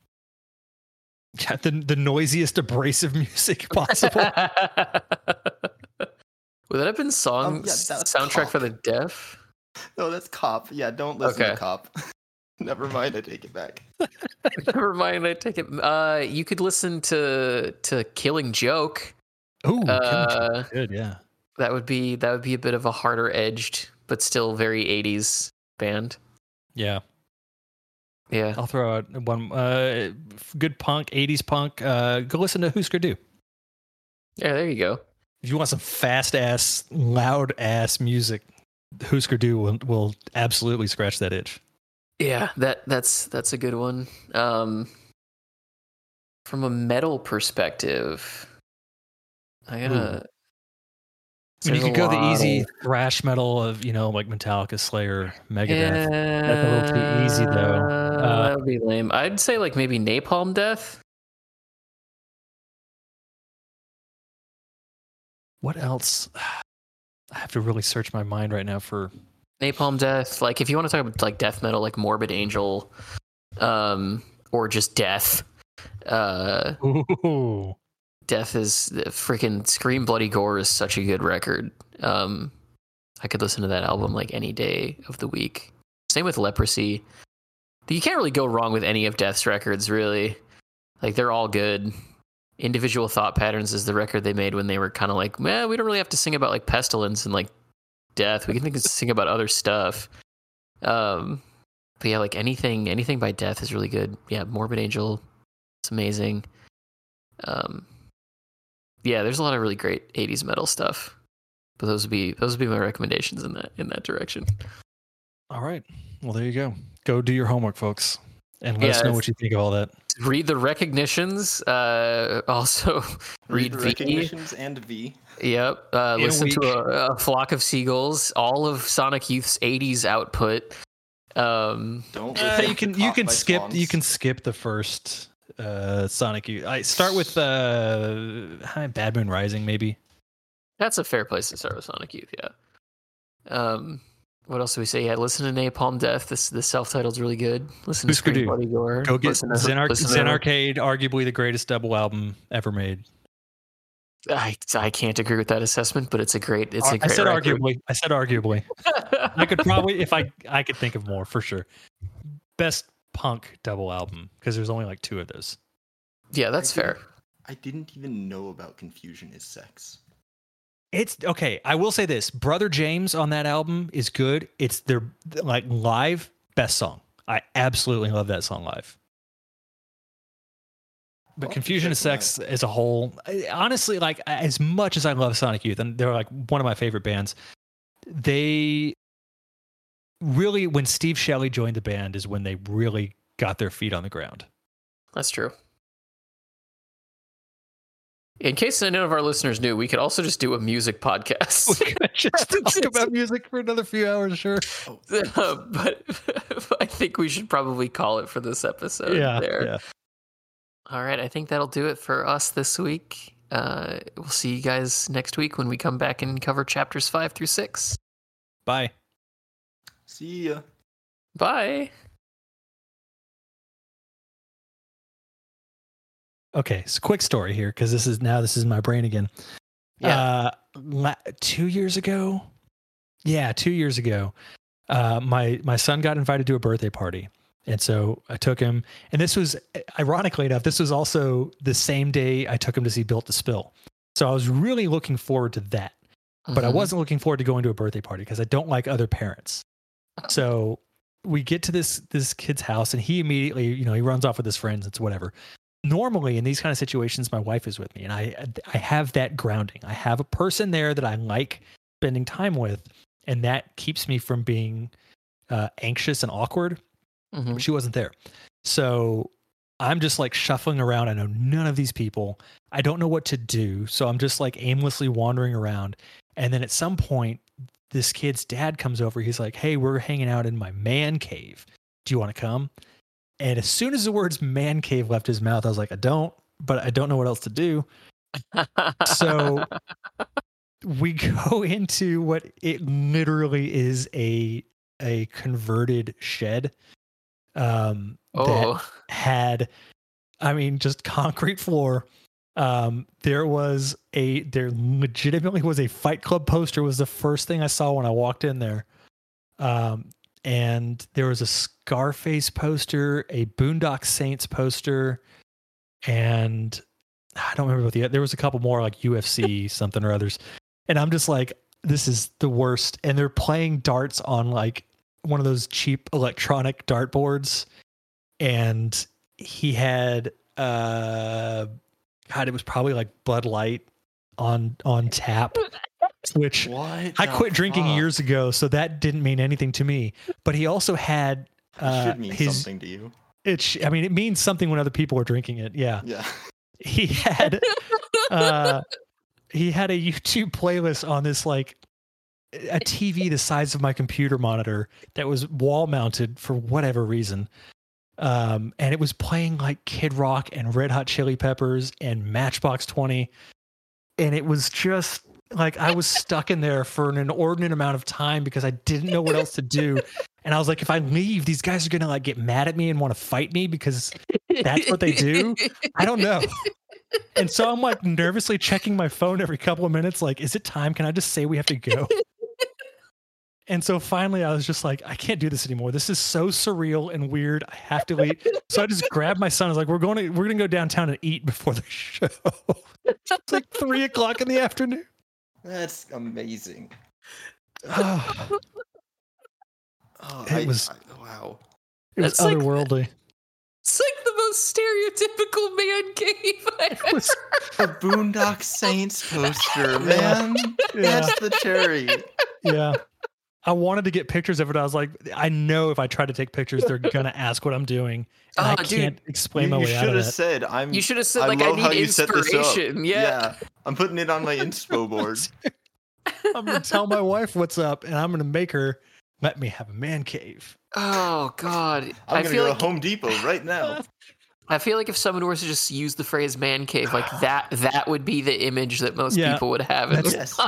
Yeah, the the noisiest abrasive music possible. Would that have been song Um, yeah, that's soundtrack for the deaf? No, that's Cop. Yeah, don't listen Okay. to Cop. Never mind, I take it back. Never mind, I take it. Uh, you could listen to to Killing Joke. Ooh, Uh, good, yeah. That would be that would be a bit of a harder edged, but still very '80s band. Yeah. Yeah, I'll throw out one uh good punk, 80s punk. Uh go listen to Husker Du. yeah. There you go. If you want some fast ass, loud ass music, Husker Du will, will absolutely scratch that itch. Yeah, that that's that's a good one. Um, from a metal perspective, I gotta. I mean, you could go the easy of- thrash metal of, you know, like Metallica, Slayer, Megadeth. That's a little too easy, though. Uh, that would be lame. I'd say like maybe Napalm Death. What else? I have to really search my mind right now for Napalm Death. Like if you want to talk about like death metal, like Morbid Angel, um, or just Death. Uh, Ooh. Death is the freaking Scream Bloody Gore is such a good record. Um, I could listen to that album like any day of the week. Same with Leprosy. You can't really go wrong with any of Death's records, really. Like they're all good. Individual Thought Patterns is the record they made when they were kind of like, man, we don't really have to sing about like pestilence and like death. We can think sing about other stuff. Um, but yeah, like anything, anything by Death is really good. Yeah, Morbid Angel, it's amazing. Um, yeah, there's a lot of really great '80s metal stuff. But those would be those would be my recommendations in that in that direction. All right. Well, there you go. Go do your homework, folks, and let Yeah, us know what you think of all that. Read the recognitions. Uh, also read the V. recognitions and V. Yep. Uh, In a listen to a, a flock of seagulls. All of Sonic Youth's '80s output. Um, Don't Uh, you can you can by skip you can skip the first uh Sonic Youth. I start with uh Bad Moon Rising maybe. that's a fair place to start with Sonic Youth. Yeah. Um, what else do we say? Yeah, listen to Napalm Death. This the self-titled's really good. Listen to Who's Scream Gore. Go get listen to, Zen, Arc- listen to- Zen Arcade, arguably the greatest double album ever made. I, I can't agree with that assessment, but it's a great it's a I great said record. arguably. I said arguably. I could probably if I I could think of more for sure. Best punk double album because there's only like two of those. yeah, that's I fair. I didn't even know about Confusion is Sex. It's okay. I will say this: Brother James on that album is good. It's their like live best song. I absolutely love that song live. But Well, Confusion of Sex as a whole, honestly, like as much as I love Sonic Youth, and they're like one of my favorite bands, they really, when Steve Shelley joined the band, is when they really got their feet on the ground. That's true. In case none of our listeners knew, we could also just do a music podcast. We could just talk about music for another few hours, sure. Uh, but I think we should probably call it for this episode. yeah, there. yeah. All right, I think that'll do it for us this week. Uh, we'll see you guys next week when we come back and cover chapters five through six. Bye. see ya. Bye. Okay, so quick story here because this is now this is my brain again. Yeah. Uh, la- two years ago, yeah, two years ago, uh, my my son got invited to a birthday party, and so I took him. And this was ironically enough, this was also the same day I took him to see Built to Spill. So I was really looking forward to that, but I Mhm. wasn't looking forward to going to a birthday party because I don't like other parents. So we get to this this kid's house, and he immediately, you know, he runs off with his friends. It's whatever normally in these kind of situations my wife is with me and i i have that grounding. I have a person there that i like spending time with and that keeps me from being uh, anxious and awkward. Mhm. she wasn't there. So i'm just like shuffling around. I know none of these people. I don't know what to do. So i'm just like aimlessly wandering around. And then at some point this kid's dad comes over. He's like hey we're hanging out in my man cave. Do you want to come and as soon as the words man cave left his mouth, I was like, I don't, but I don't know what else to do. So we go into what it literally is a a converted shed. Um that oh, had I mean just concrete floor. Um there was a there legitimately was a fight club poster was the first thing I saw when I walked in there. Um and there was a Scarface poster, a Boondock Saints poster, and I don't remember what the there was a couple more like UFC something or others. And I'm just like, this is the worst. And they're playing darts on like one of those cheap electronic dart boards. And he had uh God, it was probably like Bud Light on on tap. Which What? I quit drinking years ago, so that didn't mean anything to me. But he also had It uh, should mean his. something to you. It sh- I mean, it means something when other people are drinking it. Yeah, Yeah. he had uh, he had a YouTube playlist on this like a TV the size of my computer monitor that was wall mounted for whatever reason. Um, and it was playing like Kid Rock and Red Hot Chili Peppers and Matchbox 20. And it was just like I was stuck in there for an inordinate amount of time because I didn't know what else to do. And I was like, if I leave, these guys are gonna like get mad at me and want to fight me because that's what they do. I don't know. And so I'm like nervously checking my phone every couple of minutes, like, is it time? Can I just say we have to go? And so finally, I was just like, I can't do this anymore. This is so surreal and weird. I have to leave. So I just grabbed my son. I was like, "We're going to we're going to go downtown and eat before the show." it's like three o'clock in the afternoon. That's amazing. Oh, It I- was- I- wow. it was That's like- otherworldly. It's like the most stereotypical man cave I've It was- ever. A Boondock Saints poster, man. Yeah, That's the cherry. yeah. I wanted to get pictures of it. I was like, I know if I try to take pictures, they're gonna ask what I'm doing. And ah, I Oh, dude. can't explain You, my way out of it. You should have said, "I'm." You should have said I like I love how need you set this up." inspiration. Yeah. I'm putting it on my inspo board. I'm gonna tell my wife what's up, and I'm gonna make her let me have a man cave. Oh God. I'm I gonna feel go like to Home Depot right now. I feel like if someone were to just use the phrase "man cave" like that, that would be the image that most Yeah. people would have in That's- their.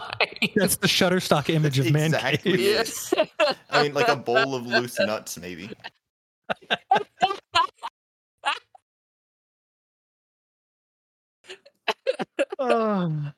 That's the Shutterstock image of man exactly cave. it. I mean, like a bowl of loose nuts, maybe. Oh.